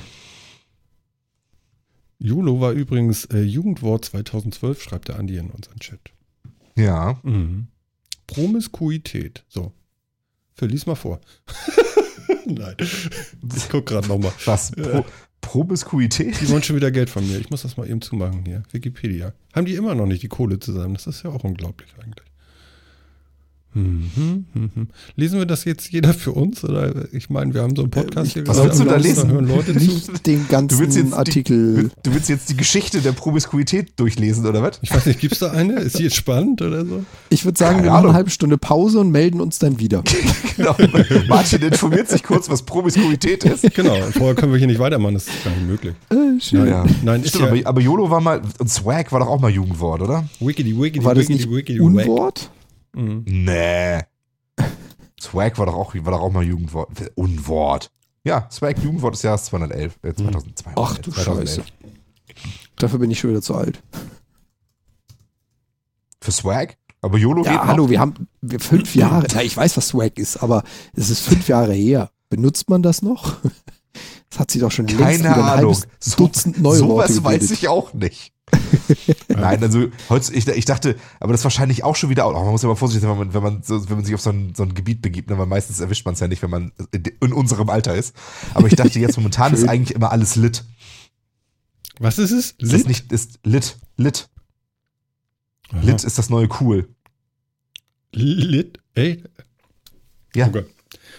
Julo war übrigens äh, Jugendwort 2012, schreibt der Andi in unseren Chat. Ja. Mhm. Promiskuität. So. Phil, lies mal vor. Nein. Ich guck gerade nochmal. Was? Pro, Promiskuität? Die wollen schon wieder Geld von mir. Ich muss das mal eben zumachen hier. Wikipedia. Haben die immer noch nicht die Kohle zusammen? Das ist ja auch unglaublich eigentlich. Mhm, mhm. Lesen wir das jetzt jeder für uns? Oder ich meine, wir haben so einen Podcast hier was willst du da lesen? hören Leute zu. Nicht den Du willst ganzen jetzt Artikel. Die, du willst jetzt die Geschichte der Promiskuität durchlesen, oder was? Ich weiß nicht, gibt es da eine? Ist die jetzt spannend oder so? Ich würde sagen, Keine wir machen eine halbe Stunde Pause und melden uns dann wieder. Genau. Martin informiert sich kurz, was Promiskuität ist. Genau, vorher können wir hier nicht weitermachen, das ist gar nicht möglich. Äh, schön. Ja. Nein, ist Stimmt, ja aber, aber YOLO war mal, und Swag war doch auch mal Jugendwort, oder? Wickedy, Wickedy, War das Wickedy, nicht Wickedy, Wack. Mhm. Nee. Swag war doch auch, war doch auch mal Jugendwort. Unwort. Ja, Swag Jugendwort des Jahres 211, äh, 2002. Ach du 2011. Scheiße. Dafür bin ich schon wieder zu alt. Für Swag? Aber YOLO geht Ja, noch. hallo, wir haben wir fünf Jahre. Na, ich weiß, was Swag ist, aber es ist fünf Jahre her. Benutzt man das noch? Das hat sich doch schon längst Keine wieder ein Ahnung. halbes Dutzend neue Worte Sowas weiß ich auch nicht. Nein, also ich, ich dachte, aber das ist wahrscheinlich auch schon wieder, oh, man muss ja mal vorsichtig sein, wenn man, wenn man, so, wenn man sich auf so ein, so ein Gebiet begibt, ne, weil meistens erwischt man es ja nicht, wenn man in, unserem Alter ist. Aber ich dachte, jetzt momentan ist eigentlich immer alles lit. Was ist es? Ist das nicht, ist lit, lit. Aha. Lit ist das neue cool. Lit? Ey? Ja, Oh Gott.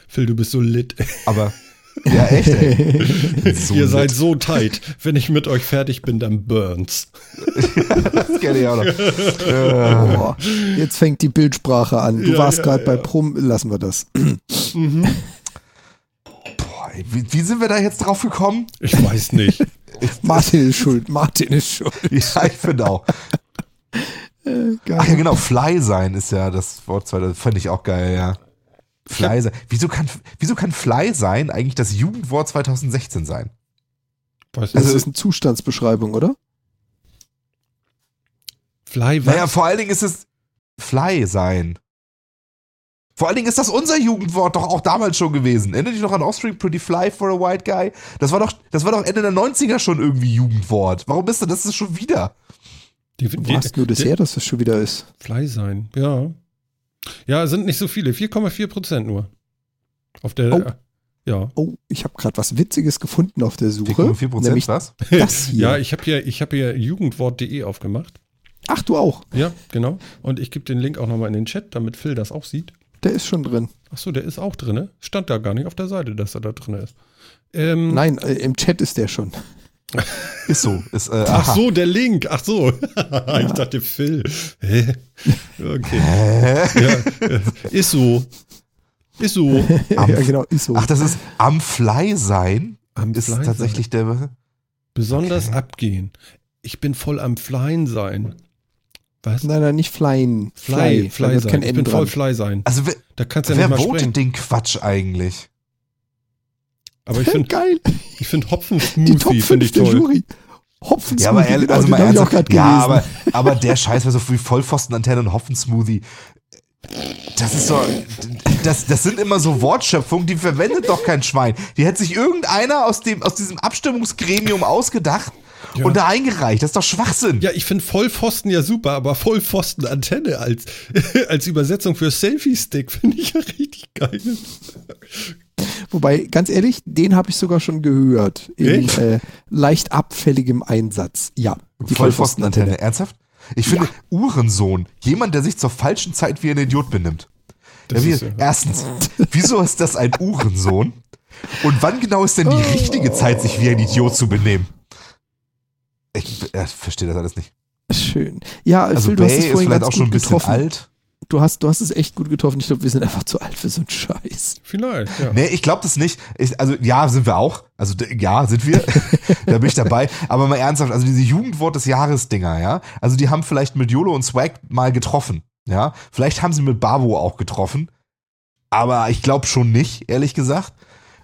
Phil, du bist so lit. aber, ja, echt, ey. So Ihr seid so tight. Wenn ich mit euch fertig bin, dann burns. das kenne ich auch noch. Äh, Boah, jetzt fängt die Bildsprache an. Du Ja, warst ja, gerade bei ja. Prum, lassen wir das. boah, ey, wie, wie sind wir da jetzt drauf gekommen? Ich weiß nicht. Martin ist schuld, Martin ist schuld. Ja, ich finde auch. Geil. Ach ja, genau, Fly sein ist ja das Wort, das fand ich auch geil, ja. Fly sein. Wieso kann, wieso kann Fly sein eigentlich das Jugendwort 2016 sein? Weiß Das nicht. ist eine Zustandsbeschreibung, oder? Fly was? Naja, vor allen Dingen ist es Fly sein. Vor allen Dingen ist das unser Jugendwort doch auch damals schon gewesen. Erinnert dich noch an Offspring Pretty Fly for a White Guy? Das war doch, das war doch Ende der 90er schon irgendwie Jugendwort. Warum ist denn das ist schon wieder? die, Wo hast du das her, dass das schon wieder ist? Fly sein, ja. Ja, es sind nicht so viele. 4,4 Prozent nur. Auf der. Oh. Ja. Oh, ich habe gerade was Witziges gefunden auf der Suche. 4,4 Prozent, Nämlich was? das hier. Ja, ich habe hier, ich hab hier jugendwort.de aufgemacht. Ach, du auch. Ja, genau. Und ich gebe den Link auch nochmal in den Chat, damit Phil das auch sieht. Der ist schon drin. Ach so, der ist auch drin. Stand da gar nicht auf der Seite, dass er da drin ist. Ähm, Nein, äh, im Chat ist der schon. Ist so. Ist, äh, Ach aha. so, der Link. Ach so. ich dachte Phil. Hä? Okay. Hä? Ja, äh, ist so. Ist so. Am- ja, genau, ist so. Ach, das ist am Fly sein. Am ist Fly tatsächlich der. Besonders Okay. abgehen. Ich bin voll am Flyen sein. Was? nein, nein, nicht flyen. Fly, Fly wird sein. Ich bin voll Fly sein. Also wer, Da kannst du ja wer nicht mal votet sprechen. den Quatsch eigentlich? Aber ich finde Geil. ich find Die Top Hopfen-Smoothie 5 finde ich toll. Jury. Hopfen Ja, aber ehrlich, also mal ich auch ernsthaft, ja, gelesen. aber, aber der Scheiß, was so wie Vollpfostenantenne und Hoffensmoothie, das ist so, das, das sind immer so Wortschöpfungen, die verwendet doch kein Schwein. Die hätte sich irgendeiner aus dem, aus diesem Abstimmungsgremium ausgedacht Ja. und da eingereicht. Das ist doch Schwachsinn. Ja, ich finde Vollpfosten ja super, aber Vollpfosten-Antenne als, als Übersetzung für Selfie-Stick finde ich ja richtig geil. Wobei, ganz ehrlich, den habe ich sogar schon gehört. In äh, leicht abfälligem Einsatz. Ja. Die Vollpfostenantenne. Ernsthaft? Ich finde, Uhrensohn, jemand, der sich zur falschen Zeit wie ein Idiot benimmt. Das ja, wie, ist ja- erstens, wieso ist das ein Uhrensohn? Und wann genau ist denn die richtige Zeit, sich wie ein Idiot zu benehmen? Ich äh, verstehe das alles nicht. Schön. Ja, Also Phil, du hast es ist vorhin vielleicht ganz auch schon ein bisschen getroffen. alt. Du hast, du hast es echt gut getroffen. Ich glaube, wir sind einfach zu alt für so einen Scheiß. Vielleicht, ja. Nee, ich glaube das nicht. Ich, also ja, sind wir auch. Also ja, sind wir. da bin ich dabei. Aber mal ernsthaft, also diese Jugendwort des Jahres-Dinger, ja. Also die haben vielleicht mit YOLO und Swag mal getroffen, ja. Vielleicht haben sie mit Babo auch getroffen. Aber ich glaube schon nicht, ehrlich gesagt.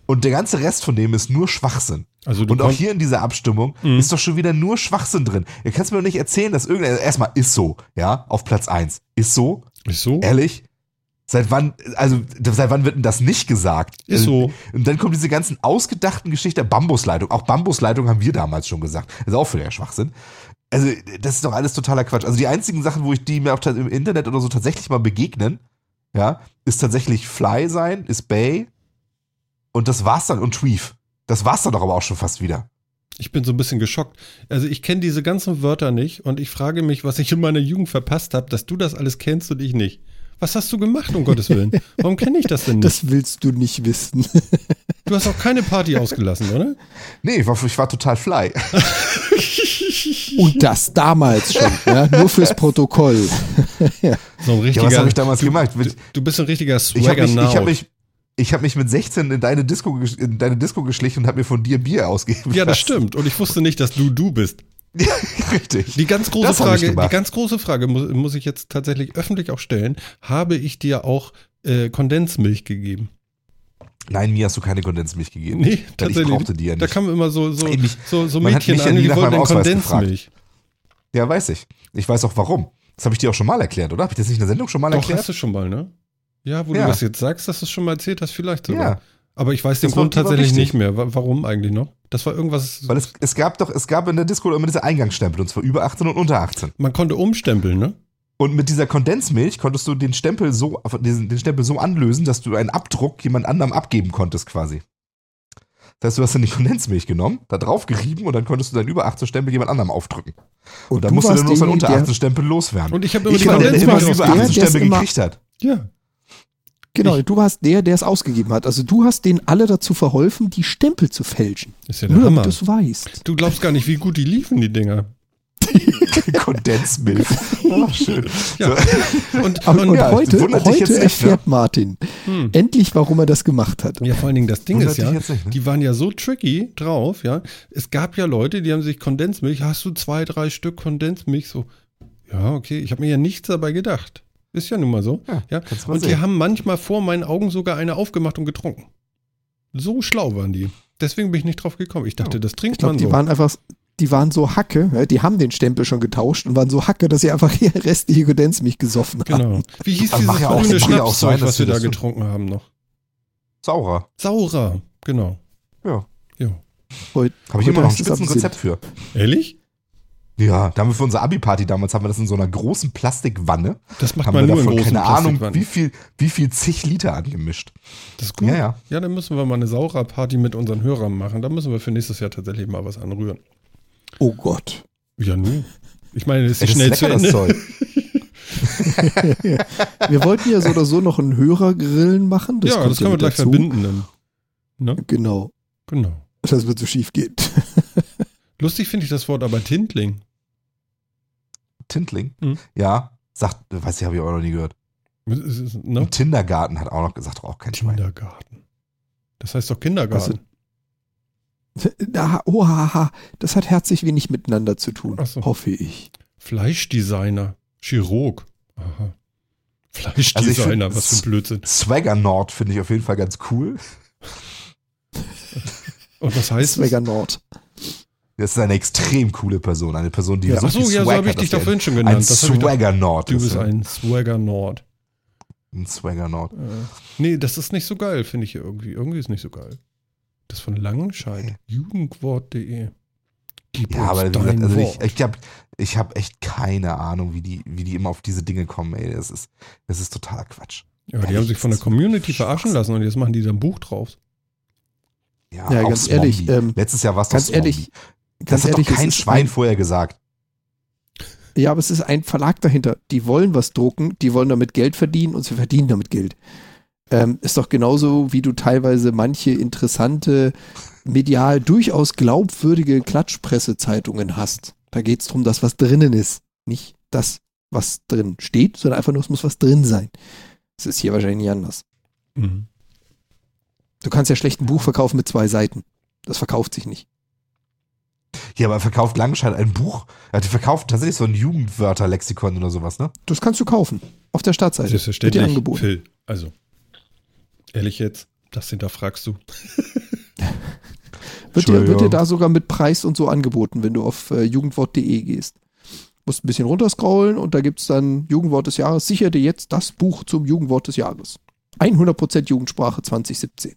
Und der ganze Rest von dem ist nur Schwachsinn. Also Und auch hier in dieser Abstimmung Mhm. ist doch schon wieder nur Schwachsinn drin. Ihr kannst mir doch nicht erzählen, dass irgendein, erstmal ist so, ja, auf Platz eins Ist so, Ist so? Ehrlich? Seit wann, also seit wann wird denn das nicht gesagt? Ist so. Und dann kommen diese ganzen ausgedachten Geschichten, Bambusleitung. Auch Bambusleitung haben wir damals schon gesagt. Das ist auch völliger Schwachsinn. Also, das ist doch alles totaler Quatsch. Also die einzigen Sachen, wo ich die mir auch im Internet oder so tatsächlich mal begegnen, ja, ist tatsächlich Fly sein, ist Bay und das war's dann und Tweef. Das war's dann doch aber auch schon fast wieder. Ich bin so ein bisschen geschockt. Also ich kenne diese ganzen Wörter nicht und ich frage mich, was ich in meiner Jugend verpasst habe, dass du das alles kennst und ich nicht. Was hast du gemacht, um Gottes Willen? Warum kenne ich das denn nicht? Das willst du nicht wissen. du hast auch keine Party ausgelassen, oder? Nee, ich war, ich war total Fly. Und das damals schon, ja, nur fürs Protokoll. So ein Ja, richtiger. was habe ich damals du, gemacht? Du, du bist ein richtiger Ich habe Swagger mich, ich hab now. mich, ich hab mich mit 16 in deine Disco, in deine Disco geschlichen und habe mir von dir Bier ausgegeben. Ja, das lassen. stimmt. Und ich wusste nicht, dass du du bist. Ja, richtig. Die ganz große Das Frage, die ganz große Frage muss, muss ich jetzt tatsächlich öffentlich auch stellen. Habe ich dir auch äh, Kondensmilch gegeben? Nein, mir hast du keine Kondensmilch gegeben. Nee, Weil ich tatsächlich. brauchte die ja Da nicht. kamen immer so, so, mich- so, so Mädchen an, die wollten Kondensmilch. ja, weiß ich. Ich weiß auch warum. Das habe ich dir auch schon mal erklärt, oder? Habe ich das nicht in der Sendung schon mal Doch, erklärt? hast du schon mal, ne? Ja, wo Ja. du das jetzt sagst, dass du es schon mal erzählt hast, vielleicht sogar. Ja. Aber ich weiß den Das Grund tatsächlich nicht mehr. Wa- Warum eigentlich noch? Das war irgendwas. Weil es, es gab doch, es gab in der Disco immer diese Eingangsstempel, und zwar über 18 und unter 18. Man konnte umstempeln, ne? Und mit dieser Kondensmilch konntest du den Stempel so, den, den Stempel so anlösen, dass du einen Abdruck jemand anderem abgeben konntest, quasi. Das heißt, du hast dann die Kondensmilch genommen, da drauf gerieben und dann konntest du deinen über 18 Stempel jemand anderem aufdrücken. Und, dann du musst du dann nur seinen unter der- 18 Stempel loswerden. Und ich habe immer ich immer Kondensmilch über der, 18 ausgegeben. der's Stempel gekriegt hat. Ja. Genau, du warst der, der es ausgegeben hat. Also du hast denen alle dazu verholfen, die Stempel zu fälschen. Ist ja der Nur Hammer. damit du es weißt. Du glaubst gar nicht, wie gut die liefen, die Dinger. Kondensmilch. Oh, schön. Ja. So. Und, Aber, und und ja, heute, heute jetzt nicht, erfährt Martin Hm. endlich, warum er das gemacht hat. Ja, vor allen Dingen das Ding Wundert ist ja, nicht, ne? die waren ja so tricky drauf, ja. Es gab ja Leute, die haben sich Kondensmilch, hast du zwei, drei Stück Kondensmilch? So, ja, okay, ich habe mir ja nichts dabei gedacht. Ist ja nun mal so. Ja, Ja, und die sehen. haben manchmal vor meinen Augen sogar eine aufgemacht und getrunken. So schlau waren die. Deswegen bin ich nicht drauf gekommen. Ich dachte, das Ich trinkt glaube, man die so. waren einfach, die waren so Hacke, ja, die haben den Stempel schon getauscht und waren so Hacke, dass sie einfach ihr restliche Kondensmilch gesoffen haben. Genau. Wie hieß Das dieses ja auch- grüne ja Schnapszeug, was wir da das- getrunken haben noch? Saurer. Saurer, genau. Ja. Ja. Heute, Habe ich immer noch ein Spitzenrezept für. Ehrlich? Ja, da haben wir für unsere Abi-Party damals, haben wir das in so einer großen Plastikwanne. Das macht haben man wir nur in davon großen keine Ahnung, wie viel, wie viel zig Liter angemischt. Das ist gut. Ja, ja. Ja, dann müssen wir mal eine Saurer-Party mit unseren Hörern machen. Da müssen wir für nächstes Jahr tatsächlich mal was anrühren. Oh Gott. Ja, nu. Ich meine, das ist Ey, das schnell ist zu lecker, das Ende. Zeug. Wir wollten ja so oder so noch einen Hörergrillen machen. ja, kommt das können wir mit gleich dazu. verbinden dann. Ne? Genau. Genau. Das wird so schief gehen. Lustig finde ich das Wort aber Tintling. Tintling. Mhm. Ja, sagt, weiß ich, habe ich auch noch nie gehört. Ist, Ne? Und Tindergarten hat auch noch gesagt, auch kein Schwein. Kindergarten. Das heißt doch Kindergarten. Da, oh, haha, das hat herzlich wenig miteinander zu tun, so. hoffe ich. Fleischdesigner. Chirurg. Aha. Fleischdesigner, Also was für ein Blödsinn. Swagger Nord finde ich auf jeden Fall ganz cool. Und was heißt Swagger? Nord. Das ist eine extrem coole Person. Eine Person, die Ja. so Achso, viel ja, so habe ich dich doch vorhin schon ein, genannt. ein Das Swagger Nord. Du ist, bist ein Swagger Nord. ein Swagger Nord. Äh, nee, das ist nicht so geil, finde ich irgendwie. Irgendwie ist nicht so geil. Das von Langenscheid. Jugendwort.de. Gib Ja, aber wie gesagt, also ich, ich habe ich hab echt keine Ahnung, wie die, wie die immer auf diese Dinge kommen. Ey, das ist, das ist totaler Quatsch. ja, die haben sich von der Community verarschen lassen und jetzt machen die da ein Buch draus. Ja, Ja, ganz ehrlich, Zombie. ähm, Letztes Jahr war es doch ganz ehrlich. Das Ganz hat ehrlich, doch kein Schwein ein, vorher gesagt. Ja, aber es ist ein Verlag dahinter. Die wollen was drucken, die wollen damit Geld verdienen und sie verdienen damit Geld. Ähm, ist doch genauso, wie du teilweise manche interessante, medial durchaus glaubwürdige Klatschpressezeitungen hast. Da geht es darum, dass was drinnen ist. Nicht das, was drin steht, sondern einfach nur, es muss was drin sein. Das ist hier wahrscheinlich nicht anders. Mhm. Du kannst ja schlecht ein Buch verkaufen mit zwei Seiten. Das verkauft sich nicht. Ja, aber verkauft Langenscheid ein Buch? Ja, die verkauft tatsächlich so ein Jugendwörterlexikon oder sowas, ne? Das kannst du kaufen. Auf der Startseite. Wird dir Selbstverständlich, angeboten. Phil. Also, ehrlich jetzt, das hinterfragst du. Wird dir, wird dir da sogar mit Preis und so angeboten, wenn du auf äh, jugendwort.de gehst. Musst ein bisschen runterscrollen und da gibt's dann Jugendwort des Jahres. Sicher dir jetzt das Buch zum Jugendwort des Jahres. 100% Jugendsprache 2017.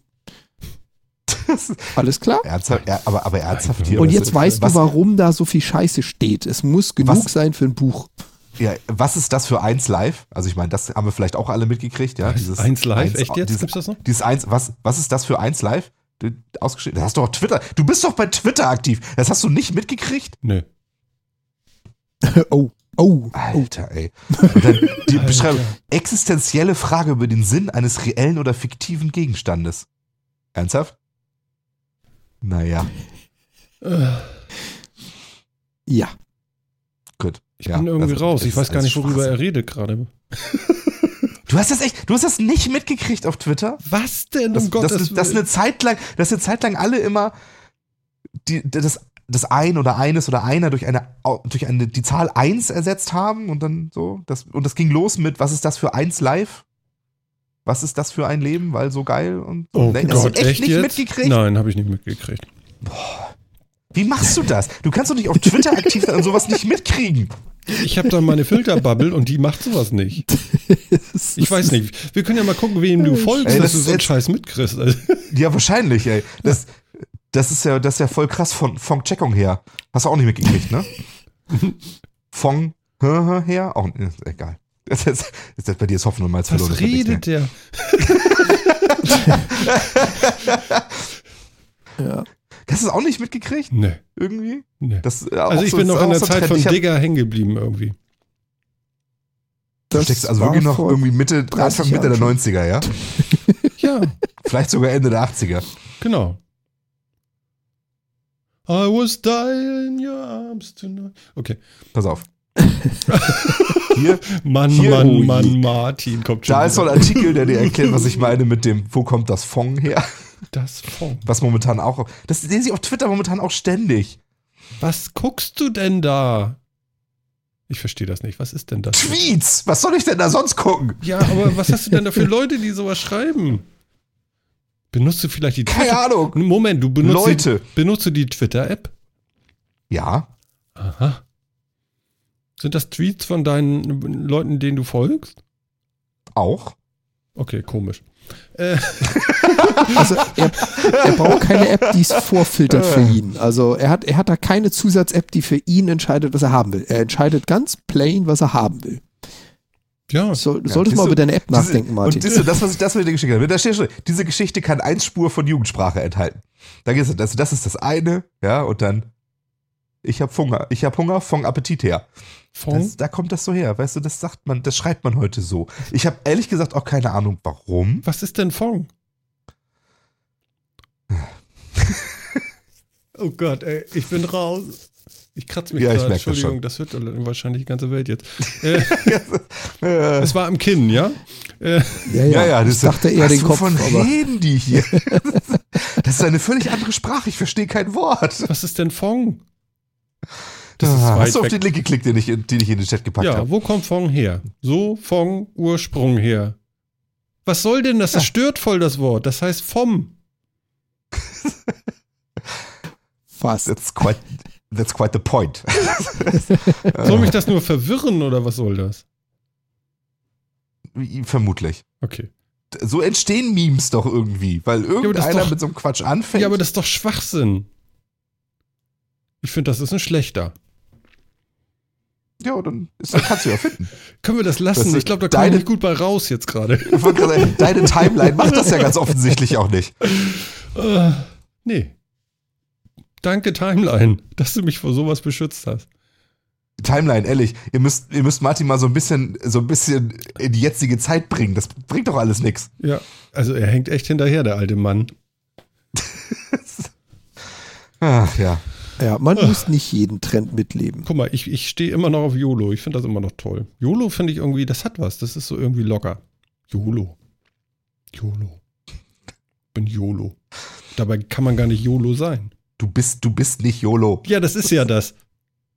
Alles klar? Ernsthaft? Ja, aber, aber ernsthaft hier. Und jetzt weißt was, du, warum da so viel Scheiße steht. Es muss genug Was? sein für ein Buch. Ja, was ist das für eins live? Also ich meine, das haben wir vielleicht auch alle mitgekriegt, ja. Was? Eins live? Echt jetzt? Dieses, Gibt's das noch? Dieses eins, was, was ist das für eins live? Du, ausgeschrieben. Das hast du auf Twitter. Du bist doch bei Twitter aktiv. Das hast du nicht mitgekriegt? Nö. oh, oh, oh. Alter, ey. Und dann die Alter. Beschreibung. Existenzielle Frage über den Sinn eines reellen oder fiktiven Gegenstandes. Ernsthaft? Naja, Äh, Ja. gut. Ich Ja, bin irgendwie also, raus. Ich weiß gar nicht, worüber er redet gerade. Du hast das echt, du hast das nicht mitgekriegt auf Twitter? Was denn? Das, um Gottes das, das Willen? eine Zeit lang, dass eine Zeit lang alle immer die, das, das ein oder eines oder einer durch eine, durch eine, die Zahl eins ersetzt haben und dann so. Das, und das ging los mit, was ist das für eins live? Was ist das für ein Leben? Weil so geil und so. Oh hast Gott, du echt, echt nicht jetzt? mitgekriegt? Nein, habe ich nicht mitgekriegt. Wie machst du das? Du kannst doch nicht auf Twitter aktiv sein und sowas nicht mitkriegen. Ich habe da meine Filterbubble und die macht sowas nicht. Ich weiß nicht. Wir können ja mal gucken, wem du folgst, Ey, dass das du ist so einen Scheiß mitkriegst. Also, Ja, wahrscheinlich, ey. Das, das ist ja, das ist ja voll krass von, von Checkung her. Hast du auch nicht mitgekriegt, ne? Von her? Auch, egal. Das ist, ist das bei dir ist Hoffnung Malz verloren. was das redet der? Ja. Hast du es auch nicht mitgekriegt? Nee, Irgendwie? nee. Das, äh, Also ich so- bin ist noch in der so Zeit Trend. von Digger hängen geblieben irgendwie. Du steckst also wirklich noch irgendwie Mitte, 30 Anfang Mitte der Jahren 90er, ja? Ja, Vielleicht sogar Ende der 80er. genau. I was dying in your arms tonight. Okay. Pass auf. Hier, Mann, Hier- Mann, je. Mann, Martin kommt schon. da ist so ein wieder. Artikel, der dir erklärt, was ich meine mit dem, wo kommt das Fong her? Das Fong. Was momentan auch, das sehen sie auf Twitter momentan auch ständig. Was guckst du denn da? Ich verstehe das nicht. Was ist denn das? Tweets! Was soll ich denn da sonst gucken? Ja, aber was hast du denn da für Leute, die sowas schreiben? Benutzt du vielleicht die Keine Twitter? Ahnung. Moment, du benutzt Leute. Die, benutzt du die Twitter-App? Ja, Aha. Sind das Tweets von deinen Leuten, denen du folgst? auch. Okay, komisch. Äh, Also er, er braucht keine App, die es vorfiltert für ihn. Also er hat, er hat da keine Zusatz-App, die für ihn entscheidet, was er haben will. Er entscheidet ganz plain, was er haben will. ja, So, Ja, solltest siehst mal du, über deine App diese- nachdenken, Martin. Und siehst du, das, was ich, das, was ich dir geschickt habe, da steht schon, diese Geschichte kann eine Spur von Jugendsprache enthalten. Da geht's, das, das ist das eine, ja, und dann, ich hab Hunger, ich hab Hunger, Fong Appetit her. Fong. Das, da kommt das so her, weißt du, das sagt man, das schreibt man heute so. Ich habe ehrlich gesagt auch keine Ahnung, warum. Was ist denn Fong? oh Gott, ey, ich bin raus. Ich kratze mich Ja, ich gerade. das Entschuldigung, schon. das, hört wahrscheinlich die ganze Welt jetzt. Äh, es war am Kinn, ja? Äh, ja, ja, ja, das dachte eher den Kopf, Wovon reden die hier? das ist eine völlig andere Sprache, ich verstehe kein Wort. was ist denn Fong? Das ist Ah, Hast du auf den Link geklickt, den ich, in- den ich in den Chat gepackt Ja, habe? wo kommt Fong her? So Fong Ursprung her. Was soll denn das? Das stört voll das Wort. Das heißt vom. fast. That's quite, that's quite the point. Soll mich das nur verwirren oder was soll das? Vermutlich. Okay. So entstehen Memes doch irgendwie, weil irgendeiner doch- mit so einem Quatsch anfängt. Ja, aber das ist doch Schwachsinn. Ich finde, das ist ein schlechter. ja, dann, ist, dann kannst du ja finden. Können wir das lassen? Das ich glaube, da komme ich deine- nicht gut bei raus jetzt gerade. Ich wollte gerade sagen, Deine Timeline macht das ja ganz offensichtlich auch nicht. Äh, Nee. Danke, Timeline, dass du mich vor sowas beschützt hast. Timeline, ehrlich, ihr müsst, ihr müsst Martin mal so ein bisschen, so ein bisschen in die jetzige Zeit bringen. Das bringt doch alles nichts. Ja, also er hängt echt hinterher, der alte Mann. Ach ja. Ja, man muss nicht jeden Trend mitleben. Guck mal, ich, ich stehe immer noch auf YOLO. Ich finde das immer noch toll. YOLO finde ich irgendwie, das hat was. Das ist so irgendwie locker. YOLO. YOLO. Bin YOLO. Dabei kann man gar nicht YOLO sein. Du bist, du bist nicht YOLO. Ja, das ist ja das.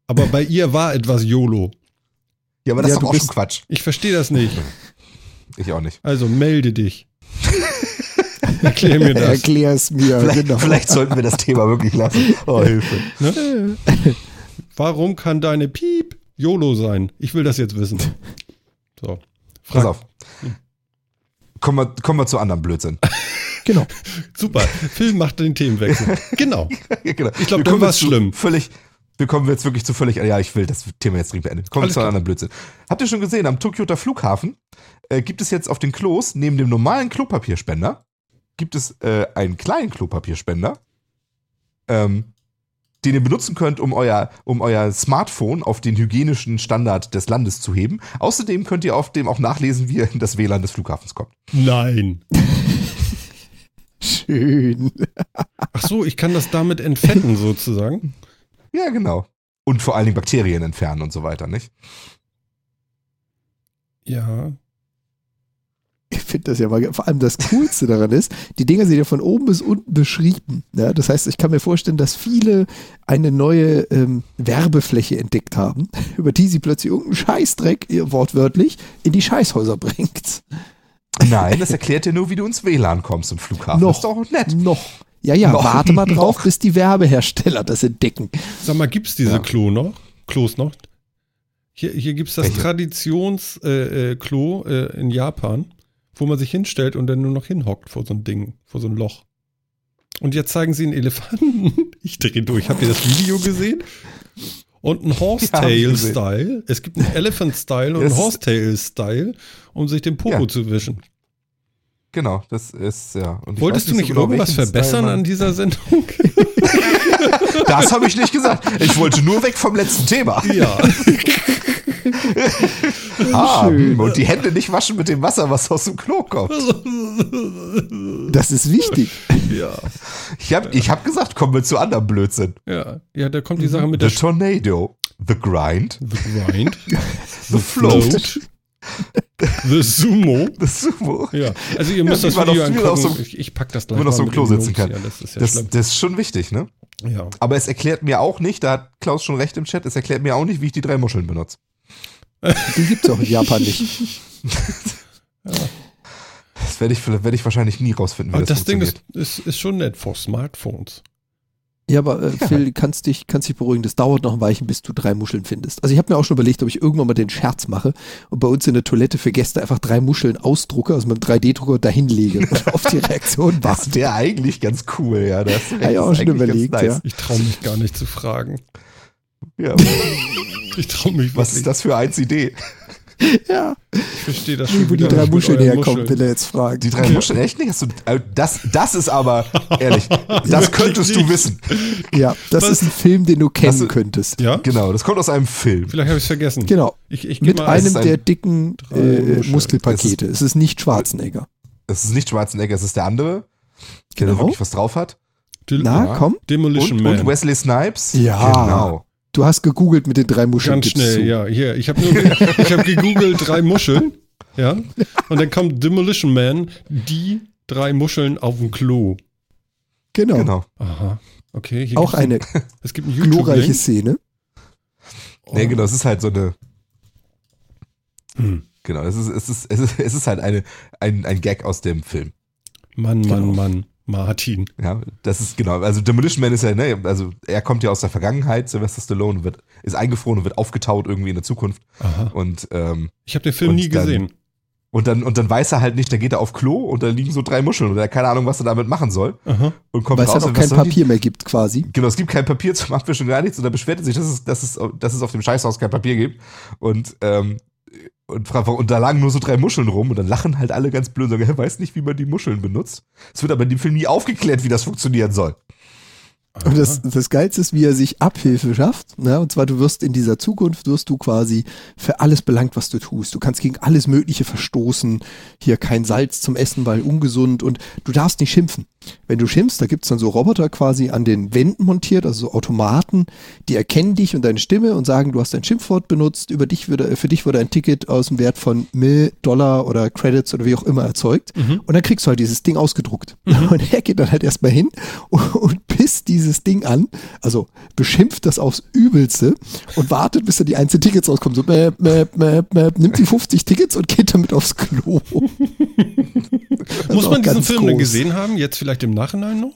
Aber bei ihr war etwas YOLO. Ja, aber das Ja, ist du doch auch schon bist- Quatsch. Ich verstehe das nicht. Ich auch nicht. Also melde dich. Erklär mir das. Erklär es mir. Vielleicht, genau. vielleicht sollten wir das Thema wirklich lassen. Oh, Hilfe. Ne? Warum kann deine Piep YOLO sein? Ich will das jetzt wissen. So. Pass auf. Kommen wir, kommen wir zu anderem Blödsinn. Genau. Super. Film macht den Themenwechsel. Genau. Genau. Ich glaub, Wir dann jetzt zu schlimm. Völlig, wir kommen jetzt wirklich zu völlig, ja, ich will das Thema jetzt dringend beenden. Kommen wir zu einem anderen Blödsinn. Habt ihr schon gesehen, am Tokioter Flughafen äh, gibt es jetzt auf den Klos, neben dem normalen Klopapierspender, gibt es äh, einen kleinen Klopapierspender, ähm, den ihr benutzen könnt, um euer, um euer Smartphone auf den hygienischen Standard des Landes zu heben. Außerdem könnt ihr auf dem auch nachlesen, wie ihr in das WLAN des Flughafens kommt. Nein. Schön. Ach so, ich kann das damit entfetten sozusagen. Ja, genau. Und vor allen Dingen Bakterien entfernen und so weiter, nicht? Ja. Ich finde das ja mal, vor allem das Coolste daran ist, die Dinger sind ja von oben bis unten beschrieben. Ja, das heißt, ich kann mir vorstellen, dass viele eine neue ähm, Werbefläche entdeckt haben, über die sie plötzlich irgendeinen Scheißdreck, ihr wortwörtlich, in die Scheißhäuser bringt. Nein, das erklärt dir nur, wie du ins WLAN kommst im Flughafen. Noch. Das ist doch auch nett. Noch. Ja, ja, Noch. warte mal drauf, Noch. bis die Werbehersteller das entdecken. Sag mal, gibt's diese Ja. Klo noch? Klos noch? Hier, hier gibt's das Welche? Traditions-Klo äh, Klo, äh, in Japan, wo man sich hinstellt und dann nur noch hinhockt vor so ein Ding, vor so ein Loch. Und jetzt zeigen sie einen Elefanten. Ich drehe durch. Habt ihr das Video gesehen? Und ein Horsetail-Style. Es gibt einen Elephant-Style und einen Horsetail-Style, um sich den Popo Ja. zu wischen. Genau, das ist ja. Wolltest weiß du nicht genau, irgendwas verbessern an dieser Sendung? Das habe ich nicht gesagt. Ich wollte nur weg vom letzten Thema. ja. Ah, hm, und die Hände nicht waschen mit dem Wasser, was aus dem Klo kommt. Das ist wichtig. ja. Ich habe ich hab gesagt, kommen wir zu anderem Blödsinn. Ja. Ja, da kommt die Sache mit der The Tornado, The Grind, The Grind, The Float, The Sumo. The Sumo. Ja, also ihr müsst wie das Video auf angucken. so- ich, ich pack das gleich Wenn man auf so einem Klo sitzen kann. Ja, das ist ja Das, das ist schon wichtig, ne? Ja. Aber es erklärt mir auch nicht, da hat Klaus schon recht im Chat, es erklärt mir auch nicht, wie ich die drei Muscheln benutze. Die gibt es auch in Japan nicht. Das werde ich, werde ich wahrscheinlich nie rausfinden, wie Aber das, das Ding ist, ist, ist schon nett vor Smartphones. Ja, aber äh, Phil, kannst dich, kannst dich beruhigen, das dauert noch ein Weilchen, bis du drei Muscheln findest. Also ich habe mir auch schon überlegt, ob ich irgendwann mal den Scherz mache und bei uns in der Toilette für Gäste einfach drei Muscheln ausdrucke, also mit einem 3D-Drucker dahin lege und auf die Reaktion Das warte. wäre eigentlich ganz cool, ja. Das Ja, ja, auch schon überlegt, ja. Ich traue mich gar nicht zu fragen. Ja. Ich traue mich Was ist das für eins Idee? Ja, Ich verstehe das schon wo die drei Muscheln herkommen, Muscheln. will er jetzt fragen. Die drei Muscheln, echt nicht? Hast du, äh, das, das ist aber, ehrlich, das könntest du wissen. Ja, das Was? ist ein Film, den du kennen du- könntest. Ja? Genau, das kommt aus einem Film. Vielleicht habe ich es vergessen. Genau. Ich, ich Mit mal einem ist ein- der dicken äh, Muscheln. Muskelpakete. Es ist nicht Schwarzenegger. Es ist nicht Schwarzenegger, es ist der andere, der da Genau. wirklich was drauf hat. Na, Ja. komm. Demolition Und, Man. und Wesley Snipes. Ja. Genau. Du hast gegoogelt mit den drei Muscheln. Ganz schnell, du. ja. Hier, ich habe hab gegoogelt drei Muscheln. Ja. Und dann kommt Demolition Man, die drei Muscheln auf dem Klo. Genau. Genau. Aha. Okay. Hier Auch eine Ein, es gibt einen glorreiche. Szene. Nee, genau, es ist halt so eine. Hm. Genau, es ist, es ist, es ist, es ist halt eine, ein, ein Gag aus dem Film. Mann, Mann, Genau. Mann. Martin. Ja, das ist genau. Also Demolition Man ist ja, ne, also er kommt ja aus der Vergangenheit, Sylvester Stallone, wird, ist eingefroren und wird aufgetaut irgendwie in der Zukunft. Aha. Und, ähm, Ich habe den Film nie dann- gesehen. und dann, und dann weiß er halt nicht, dann geht er auf Klo und da liegen so drei Muscheln und er hat keine Ahnung, was er damit machen soll. Aha. Und kommt Weil es raus dann auch und kein Papier mehr gibt, quasi. Genau, es gibt kein Papier zum Abwischen, gar nichts. Und da beschwert er sich, dass es, dass es, dass es auf dem Scheißhaus kein Papier gibt. Und, ähm, und, warum- und da lagen nur so drei Muscheln rum und dann lachen halt alle ganz blöd und sagen, er weiß nicht, wie man die Muscheln benutzt. Es wird aber in dem Film nie aufgeklärt, wie das funktionieren soll. Und das, das Geilste ist, wie er sich Abhilfe schafft. Ne? Und zwar, du wirst in dieser Zukunft, wirst du quasi für alles belangt, was du tust. Du kannst gegen alles Mögliche verstoßen. Hier kein Salz zum Essen, weil ungesund. Und du darfst nicht schimpfen. Wenn du schimpfst, da gibt's dann so Roboter quasi an den Wänden montiert, also so Automaten, die erkennen dich und deine Stimme und sagen, du hast ein Schimpfwort benutzt. Über dich würde, für dich wurde ein Ticket aus dem Wert von Mill, Dollar oder Credits oder wie auch immer erzeugt. Und dann kriegst du halt dieses Ding ausgedruckt. Und er geht dann halt erstmal hin und, und pisst dieses Ding an, also beschimpft das aufs Übelste und wartet, bis da die einzelnen Tickets rauskommen. So, mäp, mäp, mäp, mäp, nimmt die 50 Tickets und geht damit aufs Klo. Muss man diesen Film denn groß. gesehen haben? Jetzt vielleicht im Nachhinein noch?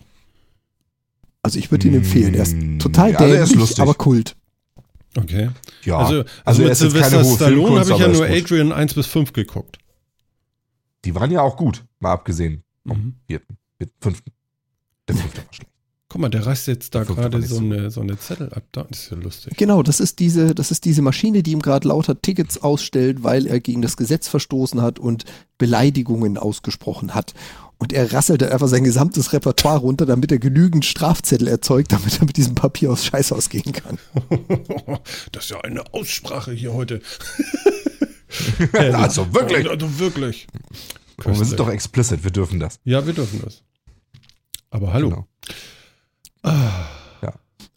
Also ich würde ihn empfehlen. Er ist Mm, total ja, dämlich, lustig. aber Kult. Okay. Ja, Also, also, also mit er Sylvester Stallone habe ich ja nur. Adrian 1 bis 5 geguckt. Die waren ja auch gut, mal abgesehen vom Mhm. vierten, vierten, fünften. Der fünfte war schlecht. Guck mal, der reißt jetzt da gerade so eine, so eine Zettel ab. Da das ist ja lustig. Genau, das ist diese, das ist diese Maschine, die ihm gerade lauter Tickets ausstellt, weil er gegen das Gesetz verstoßen hat und Beleidigungen ausgesprochen hat. Und er rasselt da einfach sein gesamtes Repertoire runter, damit er genügend Strafzettel erzeugt, damit er mit diesem Papier aufs Scheißhaus gehen kann. Das ist ja eine Aussprache hier heute. also wirklich. Also wirklich. Wir sind doch explicit, wir dürfen das. Ja, wir dürfen das. Aber hallo. Genau.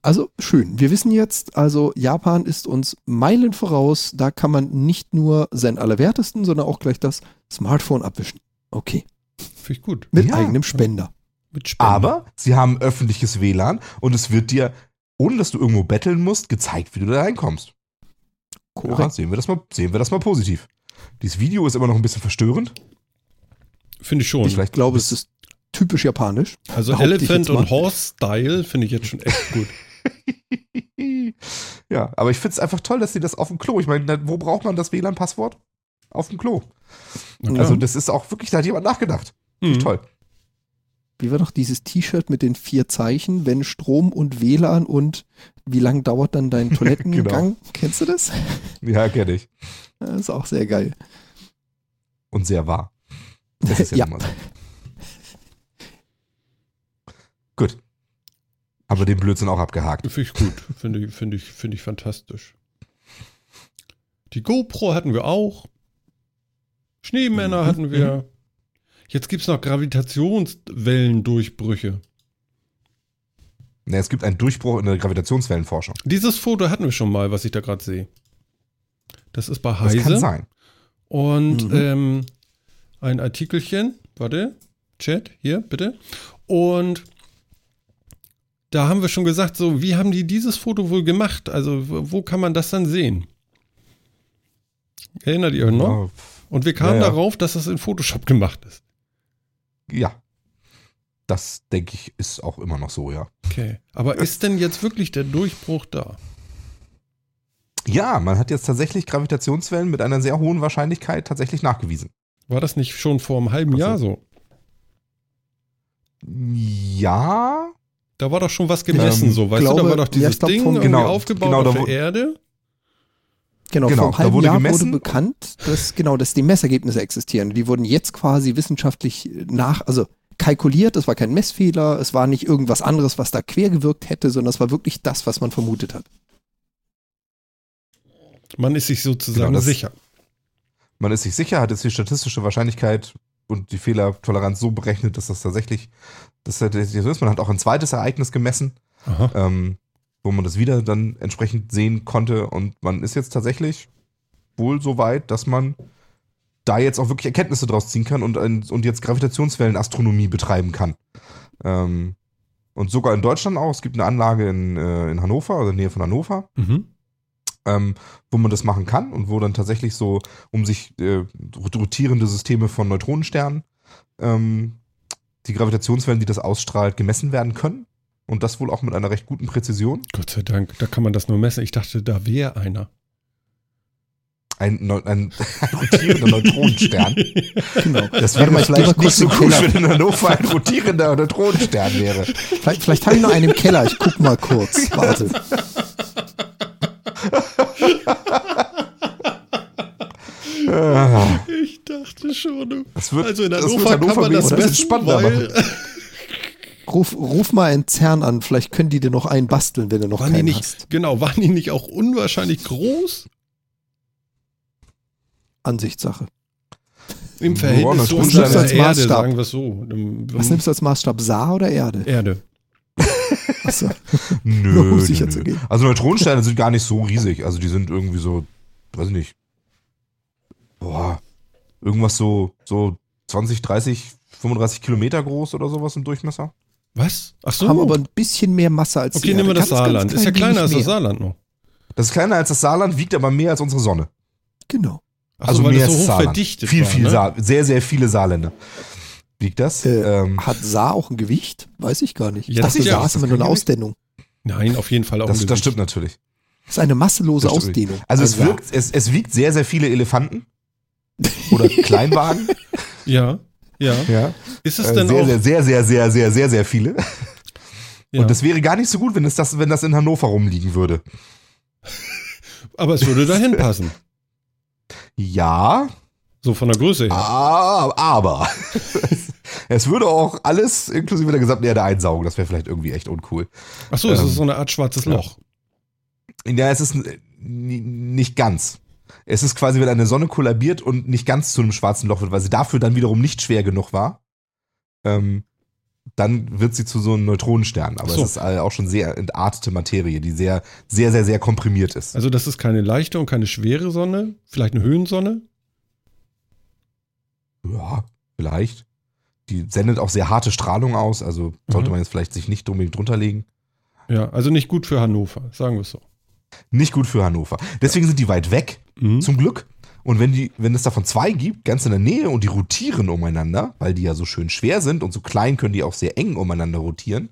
Also schön. Wir wissen jetzt, also Japan ist uns Meilen voraus. Da kann man nicht nur sein Allerwertesten, sondern auch gleich das Smartphone abwischen. Okay. Finde ich gut. Mit Ja. eigenem Spender. Mit Spenden. Aber sie haben öffentliches WLAN und es wird dir, ohne dass du irgendwo betteln musst, gezeigt, wie du da reinkommst. Ja, sehen wir das mal, sehen wir das mal positiv. Dieses Video ist immer noch ein bisschen verstörend. Finde ich schon. Ich glaube, es ist typisch japanisch. also Elephant und Horse Style finde ich jetzt schon echt gut. ja, aber ich finde es einfach toll, dass sie das auf dem Klo. Ich meine, wo braucht man das WLAN-Passwort? Auf dem Klo. Klar. Also, das ist auch wirklich, da hat jemand nachgedacht. Mhm. toll. Wie war doch dieses T-Shirt mit den vier Zeichen, wenn Strom und WLAN und wie lang dauert dann dein Toilettengang? Kennst du das? Ja, kenne ich. Das ist auch sehr geil. Und sehr wahr. Das ist ja, Ja. mal so. Gut. Aber den Blödsinn auch abgehakt. Finde ich gut. Finde ich, finde ich, finde ich fantastisch. Die GoPro hatten wir auch. Schneemänner Mhm. hatten wir. Jetzt gibt es noch Gravitationswellendurchbrüche. Ne, es gibt einen Durchbruch in der Gravitationswellenforschung. Dieses Foto hatten wir schon mal, was ich da gerade sehe. Das ist bei Das kann Heise. sein. Und Mhm. ähm, ein Artikelchen, warte, Chat, hier, bitte. Und da haben wir schon gesagt, so, wie haben die dieses Foto wohl gemacht? Also, wo kann man das dann sehen? Erinnert ihr euch noch? Und wir kamen Ja, ja. darauf, dass das in Photoshop gemacht ist. Ja. Das, denke ich, ist auch immer noch so, ja. Okay. Aber ist denn jetzt wirklich der Durchbruch da? Ja, man hat jetzt tatsächlich Gravitationswellen mit einer sehr hohen Wahrscheinlichkeit tatsächlich nachgewiesen. War das nicht schon vor einem halben Ach so. Jahr so? Ja, Da war doch schon was gemessen, Ähm, so, weißt du, glaube- da war doch ja, dieses ich glaub, Ding vom- irgendwie genau, aufgebaut genau, auf der Erde. Genau, Genau, vor einem da halben wurde Jahr gemessen- wurde bekannt, dass genau, dass die Messergebnisse existieren. Die wurden jetzt quasi wissenschaftlich nach, also kalkuliert, es war kein Messfehler, es war nicht irgendwas anderes, was da quer gewirkt hätte, sondern es war wirklich das, was man vermutet hat. Man ist sich sozusagen Genau, das- sicher. man ist sich sicher, hat jetzt die statistische Wahrscheinlichkeit und die Fehlertoleranz so berechnet, dass das tatsächlich, das so ist. Man hat auch ein zweites Ereignis gemessen, ähm, wo man das wieder dann entsprechend sehen konnte und man ist jetzt tatsächlich wohl so weit, dass man da jetzt auch wirklich Erkenntnisse draus ziehen kann und, und jetzt Gravitationswellenastronomie betreiben kann. Ähm, und sogar in Deutschland auch. Es gibt eine Anlage in, äh, in Hannover, also in der Nähe von Hannover, Mhm. ähm, wo man das machen kann und wo dann tatsächlich so um sich äh, rotierende Systeme von Neutronensternen, ähm, die Gravitationswellen, die das ausstrahlt, gemessen werden können. Und das wohl auch mit einer recht guten Präzision. Gott sei Dank, da kann man das nur messen. Ich dachte, da wäre einer. Ein, Neu- ein, ein rotierender Neutronenstern. Genau. Das wäre mal, vielleicht nicht kurz so Keller. wenn in Hannover ein rotierender Neutronenstern wäre. Vielleicht, vielleicht habe ich noch einen im Keller, ich guck mal kurz. Warte. Ah, dachte schon. du- Das wird, Also in das Hannover, wird Hannover kann man das wenigstens ein bisschen messen, spannender weil ruf, ruf mal einen CERN an, vielleicht können die dir noch einen basteln, wenn du noch Waren die keinen nicht, hast. genau, waren die nicht auch unwahrscheinlich groß? Ansichtssache. Im Verhältnis zu unserer als Erde, Maßstab. sagen wir es so. Was nimmst du als Maßstab, Saar oder Erde? Erde. Achso. Nö, um nö, sicher nö. zu gehen. Also Neutronensterne sind gar nicht so riesig. Also die sind irgendwie so, weiß ich nicht. Boah, irgendwas so, so 20, 30, 35 Kilometer groß oder sowas im Durchmesser. Was? Ach so. Haben aber ein bisschen mehr Masse als okay, die nehmen wir das Saarland. Ist ja klein kleiner als das. Saarland noch. Das ist kleiner als das Saarland, wiegt aber mehr als unsere Sonne. Genau. Ach also so, weil mehr das so als hoch Saarland. verdichtet Viel, war, viel ne? Saar, sehr, sehr viele Saarländer. Wiegt das? Äh, ähm, Hat Saar auch ein Gewicht? Weiß ich gar nicht. Ich Ja, dachte, das ist ja- Saar ist immer nur eine Gewicht. Ausdehnung. Nein, auf jeden Fall auch das, ein das stimmt natürlich. Das ist eine masselose. Ausdehnung. Also Ein es wirkt, es, es wiegt sehr, sehr viele Elefanten. Oder Kleinwagen. Ja, ja. ja. Ist es Äh, denn sehr, auch? sehr, sehr, sehr, sehr, sehr, sehr, sehr viele. ja. Und das wäre gar nicht so gut, wenn es das, wenn das in Hannover rumliegen würde. aber es würde dahin passen. Ja, So von der Größe her. Ah, aber es würde auch alles inklusive der gesamten Erde einsaugen. Das wäre vielleicht irgendwie echt uncool. Ach so, es ähm, ist so eine Art schwarzes Loch. Ja, es ist nicht ganz. Es ist quasi, wenn eine Sonne kollabiert und nicht ganz zu einem schwarzen Loch wird, weil sie dafür dann wiederum nicht schwer genug war. Ähm, dann wird sie zu so einem Neutronenstern. Aber so. es ist auch schon sehr entartete Materie, die sehr, sehr, sehr, sehr komprimiert ist. Also das ist keine leichte und keine schwere Sonne, vielleicht eine Höhensonne. Ja, vielleicht. Die sendet auch sehr harte Strahlung aus, also sollte Mhm. man jetzt vielleicht sich nicht unbedingt drunter legen. Ja, also nicht gut für Hannover, sagen wir es so. Nicht gut für Hannover. Deswegen sind die weit weg, Mhm. zum Glück. Und wenn, die, wenn es davon zwei gibt, ganz in der Nähe und die rotieren umeinander, weil die ja so schön schwer sind und so klein können die auch sehr eng umeinander rotieren,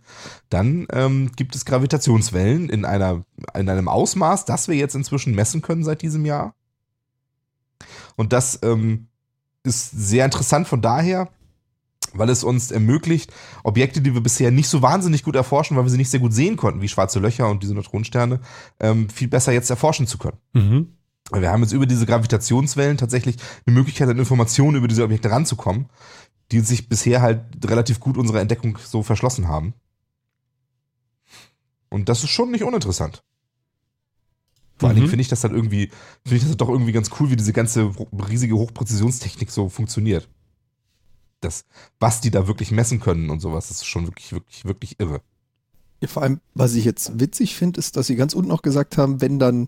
dann ähm, gibt es Gravitationswellen in, einer, in einem Ausmaß, das wir jetzt inzwischen messen können seit diesem Jahr. Und das ähm, ist sehr interessant von daher, weil es uns ermöglicht, Objekte, die wir bisher nicht so wahnsinnig gut erforschen, weil wir sie nicht sehr gut sehen konnten, wie schwarze Löcher und diese Neutronensterne, ähm, viel besser jetzt erforschen zu können. Mhm. Weil Wir haben jetzt über diese Gravitationswellen tatsächlich eine Möglichkeit, an Informationen über diese Objekte ranzukommen, die sich bisher halt relativ gut unserer Entdeckung so verschlossen haben. Und das ist schon nicht uninteressant. Vor allen Mhm. Dingen finde ich das dann irgendwie, finde ich das doch irgendwie ganz cool, wie diese ganze riesige Hochpräzisionstechnik so funktioniert. Das, was die da wirklich messen können und sowas, das ist schon wirklich, wirklich, wirklich irre. Ja, vor allem, was ich jetzt witzig finde, ist, dass sie ganz unten auch gesagt haben, wenn dann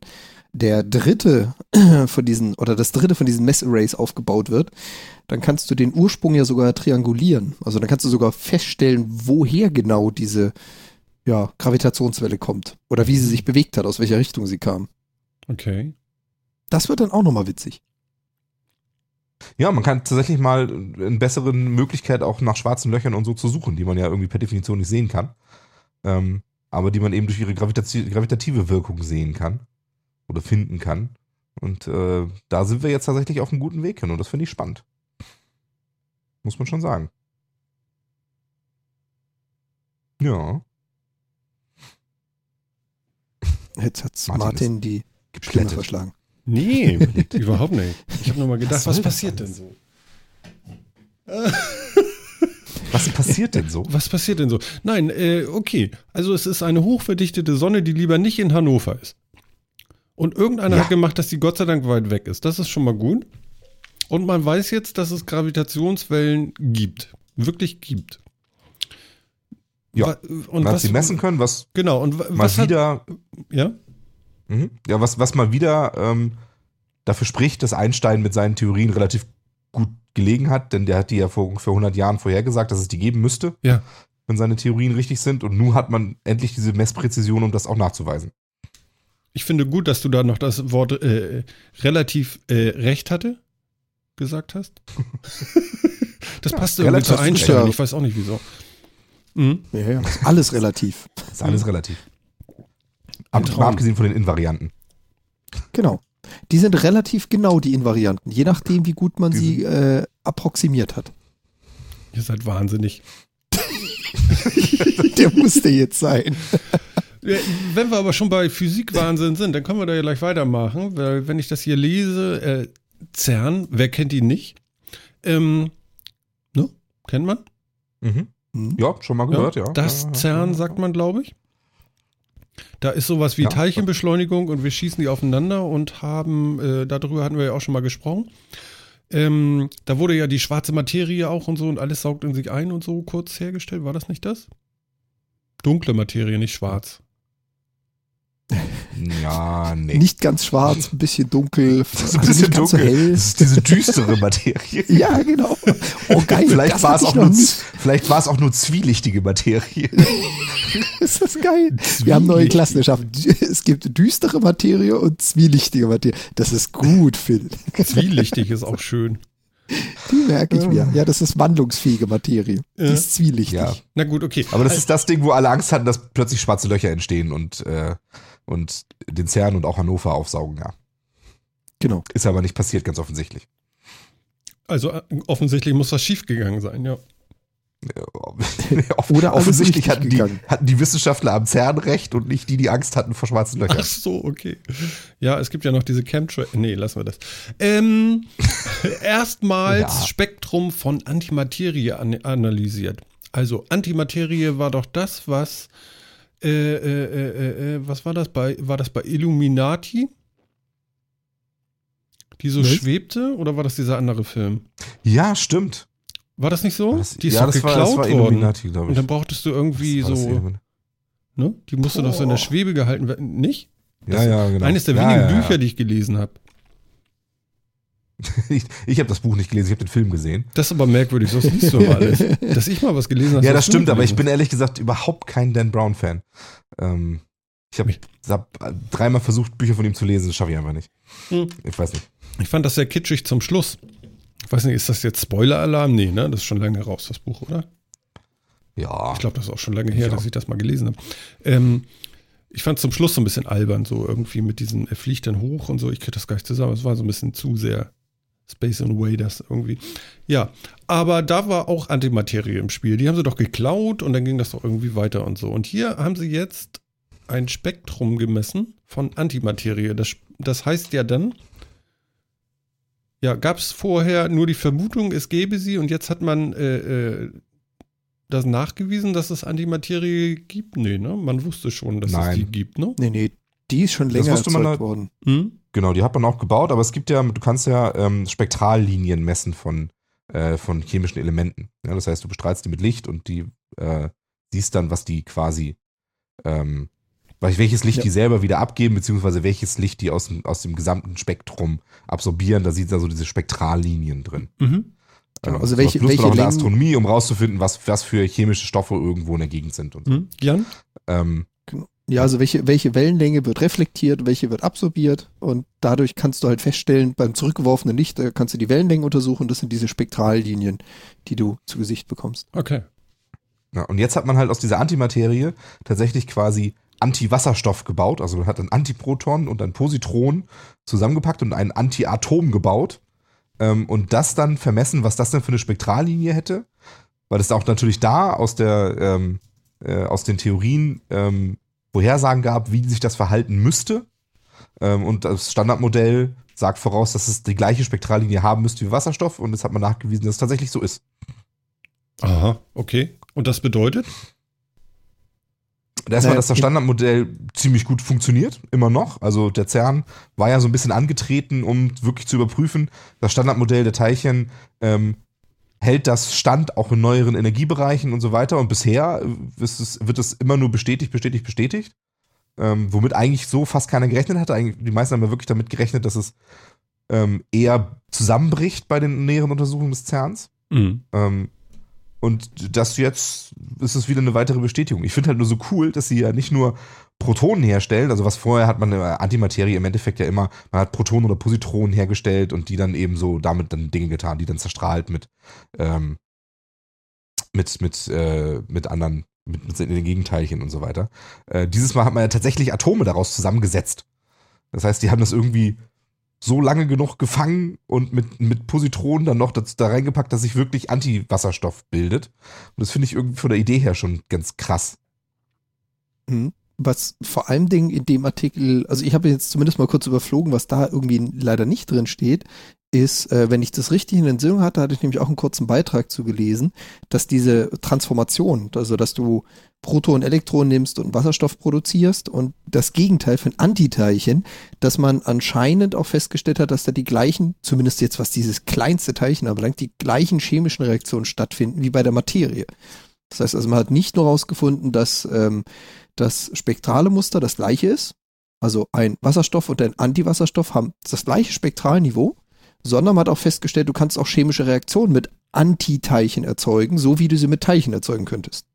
der dritte von diesen oder das dritte von diesen Messarrays aufgebaut wird, dann kannst du den Ursprung ja sogar triangulieren. Also dann kannst du sogar feststellen, woher genau diese ja, Gravitationswelle kommt oder wie sie sich bewegt hat, aus welcher Richtung sie kam. Okay. Das wird dann auch nochmal witzig. Ja, man kann tatsächlich mal eine bessere Möglichkeit auch nach schwarzen Löchern und so zu suchen, die man ja irgendwie per Definition nicht sehen kann. Ähm, aber die man eben durch ihre gravitati gravitative Wirkung sehen kann oder finden kann. Und äh, da sind wir jetzt tatsächlich auf einem guten Weg hin und das finde ich spannend. Muss man schon sagen. Ja. Jetzt hat Martin Martin, die Stimme verschlagen. Nee, überhaupt nicht. Ich habe nur mal gedacht, Was was, passiert denn so? Was passiert denn so? Was passiert denn so? Nein, äh, okay. Also es ist eine hochverdichtete Sonne, die lieber nicht in Hannover ist. Und irgendeiner Ja. hat gemacht, dass die Gott sei Dank weit weg ist. Das ist schon mal gut. Und man weiß jetzt, dass es Gravitationswellen gibt. Wirklich gibt. Ja. Und Man hat was sie messen können, was Genau. Und wa- mal was wieder ja? Mhm. Ja, was, was mal wieder ähm, dafür spricht, dass Einstein mit seinen Theorien relativ gut gelegen hat, denn der hat die ja vor ungefähr 100 Jahren vorhergesagt, dass es die geben müsste, Ja. wenn seine Theorien richtig sind. Und nun hat man endlich diese Messpräzision, um das auch nachzuweisen. Ich finde gut, dass du da noch das Wort äh, relativ äh, recht hatte gesagt hast. das passt irgendwie relativ zu Einstein. recht. Ich weiß auch nicht wieso. Mhm. Ja, ja. Ist alles relativ. ist alles relativ. Ab, mal abgesehen von den Invarianten. Genau. Die sind relativ genau, die Invarianten, je nachdem, wie gut man Die sie äh, approximiert hat. Ihr seid wahnsinnig. Der musste jetzt sein. Wenn wir aber schon bei Physikwahnsinn sind, dann können wir da ja gleich weitermachen, weil wenn ich das hier lese, äh, CERN, wer kennt ihn nicht? Ähm, ne? Kennt man? Mhm. Ja, schon mal gehört, ja. Das ja, ja, CERN sagt man, glaube ich. Da ist sowas wie Ja. Teilchenbeschleunigung und wir schießen die aufeinander und haben, äh, darüber hatten wir ja auch schon mal gesprochen. Ähm, da wurde ja die schwarze Materie auch und so und alles saugt in sich ein und so kurz hergestellt. War das nicht das? Dunkle Materie, nicht schwarz. Ja, nee. Nicht ganz schwarz, ein bisschen dunkel, Das ist also ein bisschen nicht ganz so dunkel. hell. Das ist diese düstere Materie. Ja, genau. Oh, geil. Vielleicht war, es auch nur, vielleicht war es auch nur zwielichtige Materie. Ist das geil? Wir haben neue Klassen erschaffen. Es gibt düstere Materie und zwielichtige Materie. Das ist gut, Phil. Zwielichtig ist auch schön. Die merke ich mir. Ja, das ist wandlungsfähige Materie. Die Ja. ist zwielichtig. Ja. Na gut, okay. Aber das ist das Ding, wo alle Angst hatten, dass plötzlich schwarze Löcher entstehen und, äh, und den CERN und auch Hannover aufsaugen, ja. Genau. Ist aber nicht passiert, ganz offensichtlich. Also äh, offensichtlich muss was schiefgegangen sein, ja. Oder offensichtlich hatten die, hatten die Wissenschaftler am CERN recht und nicht die, die Angst hatten vor schwarzen Löchern. Ach so, okay. Ja, es gibt ja noch diese Chemtrail. Nee, lassen wir das. Ähm, erstmals Ja. Spektrum von Antimaterie an analysiert. Also Antimaterie war doch das, was äh, äh, äh, äh, äh, was war das bei war das bei Illuminati? Die so Was? schwebte oder war das dieser andere Film? Ja, stimmt. War das nicht so? War das, die ist ja, das war, geklaut das war worden. Illuminati, glaube Und ich. dann brauchtest du irgendwie war das so, ne? Die musste doch so in der. Schwebe gehalten werden, nicht? Ja, ja, genau. Eines der ja, wenigen ja, ja. Bücher, die ich gelesen habe. Ich, ich habe das Buch nicht gelesen, ich habe den Film gesehen. Das ist aber merkwürdig, sonst liest du immer alles. Dass ich mal was gelesen habe. ja, das stimmt, aber ich bin ehrlich gesagt überhaupt kein Dan Brown-Fan. Ähm, ich habe hab dreimal versucht, Bücher von ihm zu lesen, das schaffe ich einfach nicht. Hm. Ich weiß nicht. Ich fand das sehr kitschig zum Schluss. Ich weiß nicht, ist das jetzt Spoiler-Alarm? Nee, ne? Das ist schon lange raus, das Buch, oder? Ja, Ich glaube, das ist auch schon lange her, Ich dass ich das mal gelesen habe. Ähm, ich fand zum Schluss so ein bisschen albern, so irgendwie mit diesen, er fliegt dann hoch und so. Ich kriege das gar nicht zusammen. Es war so ein bisschen zu sehr Space Invaders irgendwie. Ja, aber da war auch Antimaterie im Spiel. Die haben sie doch geklaut und dann ging das doch irgendwie weiter und so. Und hier haben sie jetzt ein Spektrum gemessen von Antimaterie. Das, das heißt ja dann, ja, gab es vorher nur die Vermutung, es gäbe sie und jetzt hat man äh, äh, das nachgewiesen, dass es Antimaterie gibt? Nee, ne? Man wusste schon, dass es Nein. die gibt, ne? Nee, nee, die ist schon länger wusste man erzeugt halt- worden. Hm? Genau, die hat man auch gebaut, aber es gibt ja, du kannst ja ähm, Spektrallinien messen von, äh, von chemischen Elementen. Ja, das heißt, du bestrahlst die mit Licht und die äh, siehst dann, was die quasi, ähm, wel- welches Licht Ja. die selber wieder abgeben, beziehungsweise welches Licht die aus dem, aus dem gesamten Spektrum absorbieren. Da sieht da so diese Spektrallinien drin. Mhm. Genau, also welche- man welche auch in der Astronomie, um rauszufinden, was, was für chemische Stoffe irgendwo in der Gegend sind. Und so. Hm? Jan? ähm, Genau. Ja, also welche, welche Wellenlänge wird reflektiert, welche wird absorbiert und dadurch kannst du halt feststellen, beim zurückgeworfenen Licht äh, kannst du die Wellenlängen untersuchen, das sind diese Spektrallinien, die du zu Gesicht bekommst. Okay. Ja, und jetzt hat man halt aus dieser Antimaterie tatsächlich quasi Antiwasserstoff gebaut. Also man hat ein Antiproton und ein Positron zusammengepackt und ein Antiatom gebaut. Ähm, und das dann vermessen, was das denn für eine Spektrallinie hätte. Weil es auch natürlich da aus, der, ähm, äh, aus den Theorien ähm, Vorhersagen gab, wie sich das verhalten müsste. Ähm, und das Standardmodell sagt voraus, dass es die gleiche Spektrallinie haben müsste wie Wasserstoff. Und jetzt hat man nachgewiesen, dass es tatsächlich so ist. Aha, okay. Und das bedeutet? Erstmal, Naja, dass das Standardmodell ziemlich gut funktioniert, immer noch. Also der CERN war ja so ein bisschen angetreten, um wirklich zu überprüfen, das Standardmodell der Teilchen ähm, hält das stand auch in neueren Energiebereichen und so weiter. Und bisher es, wird es immer nur bestätigt, bestätigt, bestätigt. Ähm, womit eigentlich so fast keiner gerechnet hatte. Eigentlich, die meisten haben ja wirklich damit gerechnet, dass es ähm, eher zusammenbricht bei den näheren Untersuchungen des CERNs. Mhm. Ähm, und das jetzt ist es wieder eine weitere Bestätigung. Ich finde halt nur so cool, dass sie ja nicht nur Protonen herstellen, also was vorher hat man eine Antimaterie im Endeffekt ja immer, man hat Protonen oder Positronen hergestellt und die dann eben so damit dann Dinge getan, die dann zerstrahlt mit, ähm, mit, mit, äh, mit anderen, mit, mit den Gegenteilchen und so weiter. Äh, dieses Mal hat man ja tatsächlich Atome daraus zusammengesetzt. Das heißt, die haben das irgendwie so lange genug gefangen und mit, mit Positronen dann noch das, da reingepackt, dass sich wirklich Antiwasserstoff bildet. Und das finde ich irgendwie von der Idee her schon ganz krass. Mhm. Was vor allem Dingen in dem Artikel, also ich habe jetzt zumindest mal kurz überflogen, was da irgendwie leider nicht drin steht, ist, äh, wenn ich das richtig in Entsinnung hatte, hatte ich nämlich auch einen kurzen Beitrag zu gelesen, dass diese Transformation, also dass du Proton, Elektron nimmst und Wasserstoff produzierst und das Gegenteil ein Antiteilchen, dass man anscheinend auch festgestellt hat, dass da die gleichen, zumindest jetzt was dieses kleinste Teilchen anbelangt, die gleichen chemischen Reaktionen stattfinden wie bei der Materie. Das heißt also, man hat nicht nur herausgefunden, dass ähm, das spektrale Muster das gleiche ist, also ein Wasserstoff und ein Antiwasserstoff haben das gleiche Spektralniveau, sondern man hat auch festgestellt, du kannst auch chemische Reaktionen mit Antiteilchen erzeugen, so wie du sie mit Teilchen erzeugen könntest.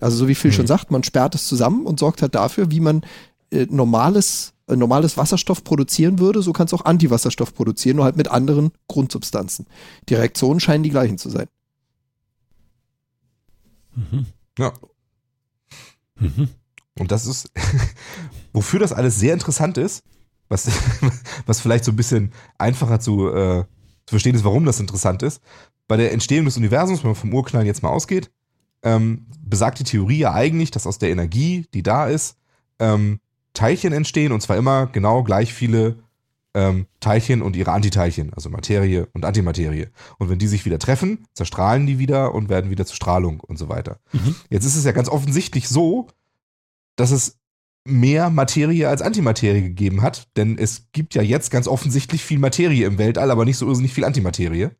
Also so wie Phil mhm. schon sagt, man sperrt es zusammen und sorgt halt dafür, wie man äh, normales, äh, normales Wasserstoff produzieren würde, so kannst du auch Antiwasserstoff produzieren, nur halt mit anderen Grundsubstanzen. Die Reaktionen scheinen die gleichen zu sein. Mhm. Ja. Mhm. Und das ist, wofür das alles sehr interessant ist, was, was vielleicht so ein bisschen einfacher zu, äh, zu verstehen ist, warum das interessant ist. Bei der Entstehung des Universums, wenn man vom Urknall jetzt mal ausgeht, ähm, besagt die Theorie ja eigentlich, dass aus der Energie, die da ist, ähm, Teilchen entstehen und zwar immer genau gleich viele ähm, Teilchen und ihre Antiteilchen, also Materie und Antimaterie. Und wenn die sich wieder treffen, zerstrahlen die wieder und werden wieder zur Strahlung und so weiter. Mhm. Jetzt ist es ja ganz offensichtlich so, dass es mehr Materie als Antimaterie gegeben hat, denn es gibt ja jetzt ganz offensichtlich viel Materie im Weltall, aber nicht so irrsinnig viel Antimaterie.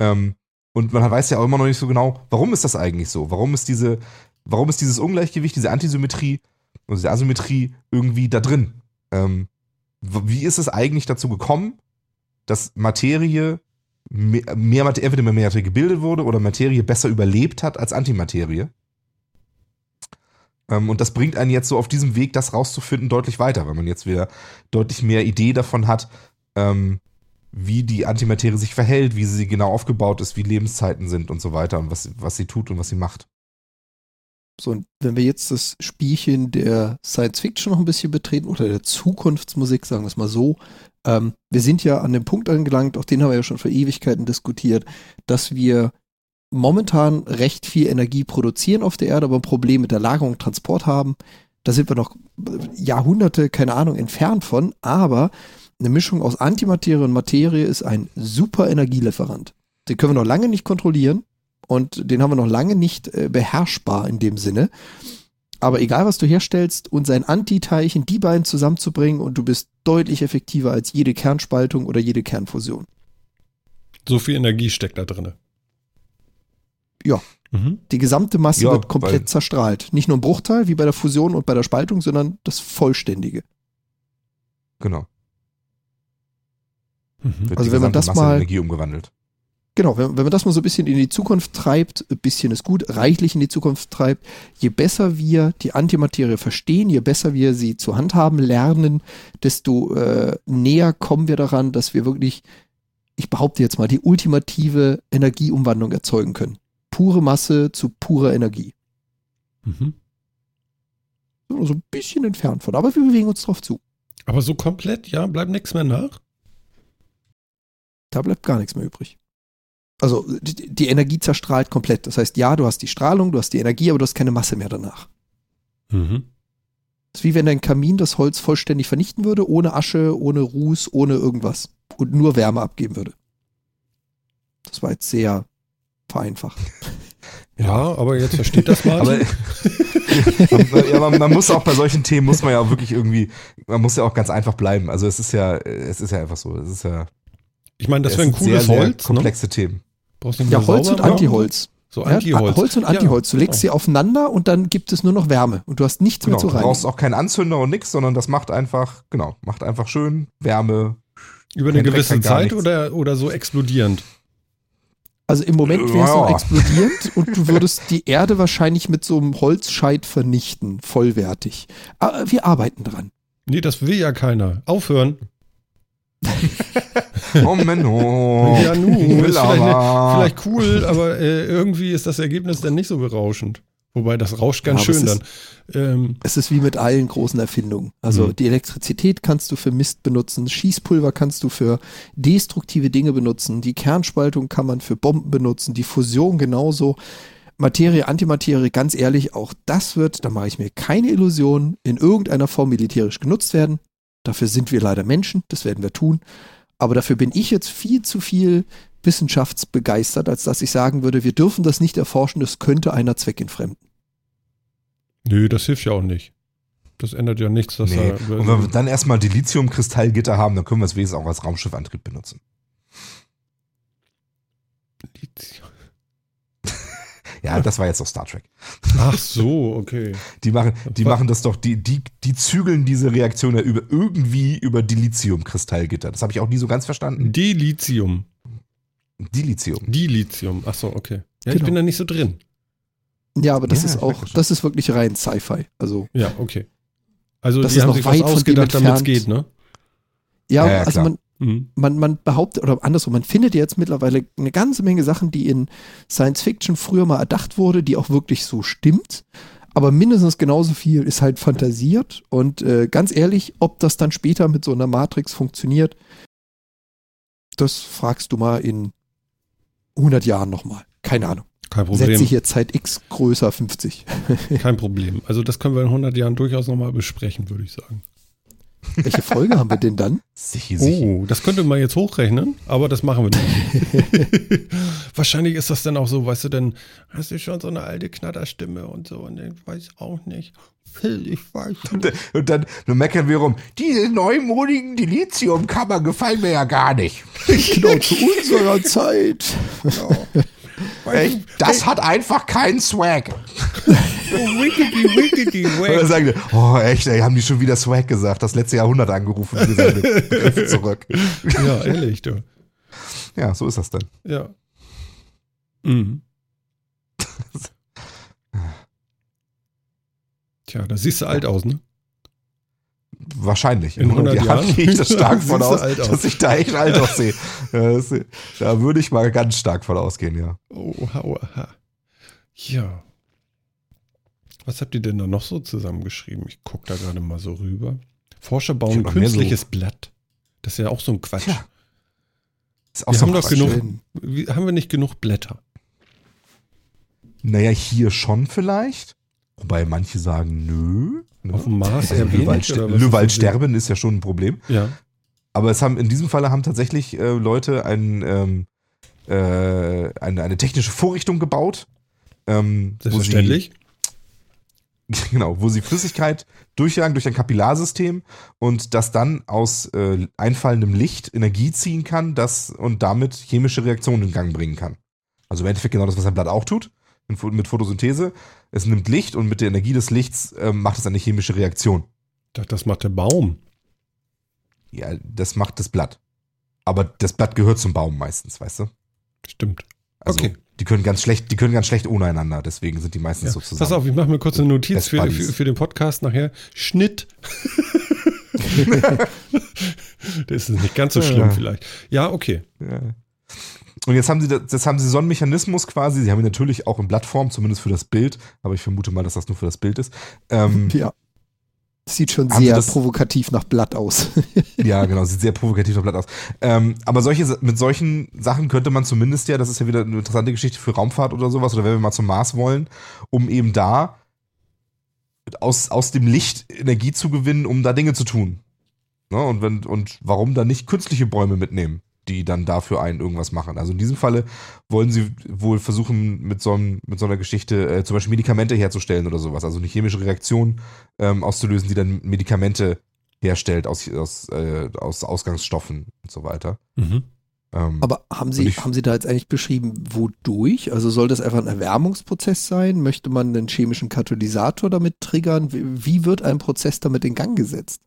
Ähm, und man weiß ja auch immer noch nicht so genau, warum ist das eigentlich so? Warum ist diese, warum ist dieses Ungleichgewicht, diese Antisymmetrie und diese Asymmetrie irgendwie da drin? Ähm, wie ist es eigentlich dazu gekommen, dass Materie mehr, mehr entweder mehr Materie gebildet wurde oder Materie besser überlebt hat als Antimaterie? Ähm, und das bringt einen jetzt so auf diesem Weg, das rauszufinden, deutlich weiter, weil man jetzt wieder deutlich mehr Idee davon hat, ähm, wie die Antimaterie sich verhält, wie sie genau aufgebaut ist, wie Lebenszeiten sind und so weiter und was, was sie tut und was sie macht. So, und wenn wir jetzt das Spielchen der Science Fiction noch ein bisschen betreten oder der Zukunftsmusik, sagen wir es mal so, ähm, wir sind ja an dem Punkt angelangt, auch den haben wir ja schon vor Ewigkeiten diskutiert, dass wir momentan recht viel Energie produzieren auf der Erde, aber ein Problem mit der Lagerung und Transport haben. Da sind wir noch Jahrhunderte, keine Ahnung, entfernt von, aber eine Mischung aus Antimaterie und Materie ist ein super Energielieferant. Den können wir noch lange nicht kontrollieren und den haben wir noch lange nicht äh, beherrschbar in dem Sinne. Aber egal, was du herstellst und sein Antiteilchen, die beiden zusammenzubringen und du bist deutlich effektiver als jede Kernspaltung oder jede Kernfusion. So viel Energie steckt da drin. Ja. Mhm. Die gesamte Masse ja, wird komplett zerstrahlt. Nicht nur ein Bruchteil wie bei der Fusion und bei der Spaltung, sondern das Vollständige. Genau. Mhm. Also wenn man das Masse mal Energie umgewandelt. Genau, wenn, wenn man das mal so ein bisschen in die Zukunft treibt, ein bisschen ist gut, reichlich in die Zukunft treibt, je besser wir die Antimaterie verstehen, je besser wir sie zu handhaben lernen, desto äh, näher kommen wir daran, dass wir wirklich, ich behaupte jetzt mal, die ultimative Energieumwandlung erzeugen können pure Masse zu purer Energie. Mhm. So ein bisschen entfernt von, aber wir bewegen uns drauf zu. Aber so komplett, ja, bleibt nichts mehr nach? Da bleibt gar nichts mehr übrig. Also die, die, Energie zerstrahlt komplett. Das heißt, ja, du hast die Strahlung, du hast die Energie, aber du hast keine Masse mehr danach. Mhm. Das ist wie wenn dein Kamin das Holz vollständig vernichten würde, ohne Asche, ohne Ruß, ohne irgendwas. Und nur Wärme abgeben würde. Das war jetzt sehr vereinfacht. Ja, aber jetzt versteht das mal. aber, ja, man, man, muss auch bei solchen Themen muss man ja auch wirklich irgendwie, man muss ja auch ganz einfach bleiben. Also es ist ja, es ist ja einfach so. Es ist ja. Ich meine, das wäre ein cooles sehr, Holz. Sehr ne? komplexe ne? Themen. ja, Holz und Antiholz. So Antiholz. Ja, Holz und Antiholz. Du legst ja, genau. sie aufeinander und dann gibt es nur noch Wärme und du hast nichts genau, mehr zu rein. Du brauchst auch keinen Anzünder und nichts, sondern das macht einfach, genau, macht einfach schön Wärme. Über eine gewisse Zeit oder, oder so explodierend? Also im Moment wäre es noch explodierend und du würdest die Erde wahrscheinlich mit so einem Holzscheit vernichten, vollwertig. Aber wir arbeiten dran. Nee, das will ja keiner. Aufhören. oh Menno. Ja, nu, ist vielleicht, vielleicht, cool, aber äh, irgendwie ist das Ergebnis dann nicht so berauschend. Wobei das rauscht ganz ja, schön dann. Ähm, es ist wie mit allen großen Erfindungen. Also mhm. die Elektrizität kannst du für Mist benutzen, Schießpulver kannst du für destruktive Dinge benutzen, die Kernspaltung kann man für Bomben benutzen, die Fusion genauso. Materie, Antimaterie, ganz ehrlich, auch das wird, da mache ich mir keine Illusionen, in irgendeiner Form militärisch genutzt werden. Dafür sind wir leider Menschen, das werden wir tun. Aber dafür bin ich jetzt viel zu viel wissenschaftsbegeistert, als dass ich sagen würde, wir dürfen das nicht erforschen, das könnte einer zweckentfremden. Nö, das hilft ja auch nicht. Das ändert ja nichts, dass Nee. er. Und wenn wir dann erstmal die Lithium-Kristallgitter haben, dann können wir es wenigstens auch als Raumschiffantrieb benutzen. Ja, das war jetzt doch Star Trek. Ach so, okay. Die machen, die Was? machen das doch, die, die, die zügeln diese Reaktion ja über, irgendwie über die Lithium-Kristallgitter. Das habe ich auch nie so ganz verstanden. Dilithium. Dilithium. Dilithium. Ach so, okay. Ja, ich Genau. bin da nicht so drin. Ja, aber das Ja, ist ich auch, das ist wirklich rein Sci-Fi. Also, Ja, okay. Also Das die ist haben noch sich weit was von dem ausgedacht, damit es entfernt. geht, ne? ja, Ja, ja, also man, Mhm. man, man behauptet, oder andersrum, man findet jetzt mittlerweile eine ganze Menge Sachen, die in Science Fiction früher mal erdacht wurde, die auch wirklich so stimmt. Aber mindestens genauso viel ist halt fantasiert. Und äh, ganz ehrlich, ob das dann später mit so einer Matrix funktioniert, das fragst du mal in 100 Jahren nochmal. Keine Ahnung. Kein Setze Problem. hier Zeit X größer 50. Kein Problem. Also das können wir in 100 Jahren durchaus nochmal besprechen, würde ich sagen. Welche Folge haben wir denn dann? Sicher, sicher. Oh, das könnte man jetzt hochrechnen, aber das machen wir nicht. Wahrscheinlich ist das dann auch so, weißt du, dann hast du schon so eine alte Knatterstimme und so und ich weiß auch nicht. Phil, ich weiß Und, nicht. und dann, dann meckern wir rum, diese neumodigen Dilithium-Kammern gefallen mir ja gar nicht. genau, zu unserer Zeit. Echt, das hat einfach keinen Swag. Oh, wickedy, wickedy, Und wack. sagen die, oh echt, ey, haben die schon wieder Swag gesagt, das letzte Jahrhundert angerufen, seine Begriffe zurück. Ja, ehrlich, du. Ja, so ist das dann. Ja. Mhm. Tja, da siehst du alt aus, ne? Wahrscheinlich. In 100 Jahren? gehe ich das stark von aus, dass ich da echt alt aussehe. Ja, da würde ich mal ganz stark von ausgehen, ja. Oha, oha. Ja. Was habt ihr denn da noch so zusammengeschrieben? Ich gucke da gerade mal so rüber. Forscher bauen mehr so- künstliches Blatt. Das ist ja auch so ein Quatsch. Tja, Ist auch Wir so haben doch genug, wie, haben wir nicht genug Blätter? Naja, hier schon vielleicht. Wobei manche sagen, nö. Ne? Auf dem Mars Also eher wenig, Löwald, oder was ist ja schon ein Problem. Ja. Aber es haben in diesem Falle haben tatsächlich äh, Leute ein, ähm, äh, eine, eine technische Vorrichtung gebaut. Ähm, wo sie- Selbstverständlich. Genau, wo sie Flüssigkeit durchjagen durch ein Kapillarsystem und das dann aus äh, einfallendem Licht Energie ziehen kann das, und damit chemische Reaktionen in Gang bringen kann. Also im Endeffekt genau das, was ein Blatt auch tut, mit Photosynthese. Es nimmt Licht und mit der Energie des Lichts ähm, macht es eine chemische Reaktion. Das macht der Baum. Ja, das macht das Blatt. Aber das Blatt gehört zum Baum meistens, weißt du? Stimmt. Also Okay. die können ganz schlecht, die können ganz schlecht ohne einander, deswegen sind die meistens Ja. so zusammen. Pass auf, ich mache mir kurz eine Notiz für, für, für den Podcast nachher. Schnitt. das ist nicht ganz so schlimm Ja. vielleicht. Ja, okay. Ja. Und jetzt haben sie jetzt haben sie so einen Mechanismus quasi. Sie haben ihn natürlich auch in Blattform, zumindest für das Bild, aber ich vermute mal, dass das nur für das Bild ist. Ähm, Ja. Sieht schon sehr provokativ nach Blatt aus. ja, genau, sieht sehr provokativ auf Blatt aus. Ähm, aber solche, mit solchen Sachen könnte man zumindest ja, das ist ja wieder eine interessante Geschichte für Raumfahrt oder sowas, oder wenn wir mal zum Mars wollen, um eben da aus, aus dem Licht Energie zu gewinnen, um da Dinge zu tun. Ne? Und, wenn, und warum dann nicht künstliche Bäume mitnehmen, die dann dafür einen irgendwas machen? Also in diesem Falle wollen sie wohl versuchen, mit so, einem, mit so einer Geschichte äh, zum Beispiel Medikamente herzustellen oder sowas. Also eine chemische Reaktion ähm, auszulösen, die dann Medikamente herstellt aus, aus, äh, aus Ausgangsstoffen und so weiter. Mhm. Ähm, Aber haben Sie, ich- haben Sie da jetzt eigentlich beschrieben, wodurch? Also soll das einfach ein Erwärmungsprozess sein? Möchte man einen chemischen Katalysator damit triggern? Wie, wie wird ein Prozess damit in Gang gesetzt?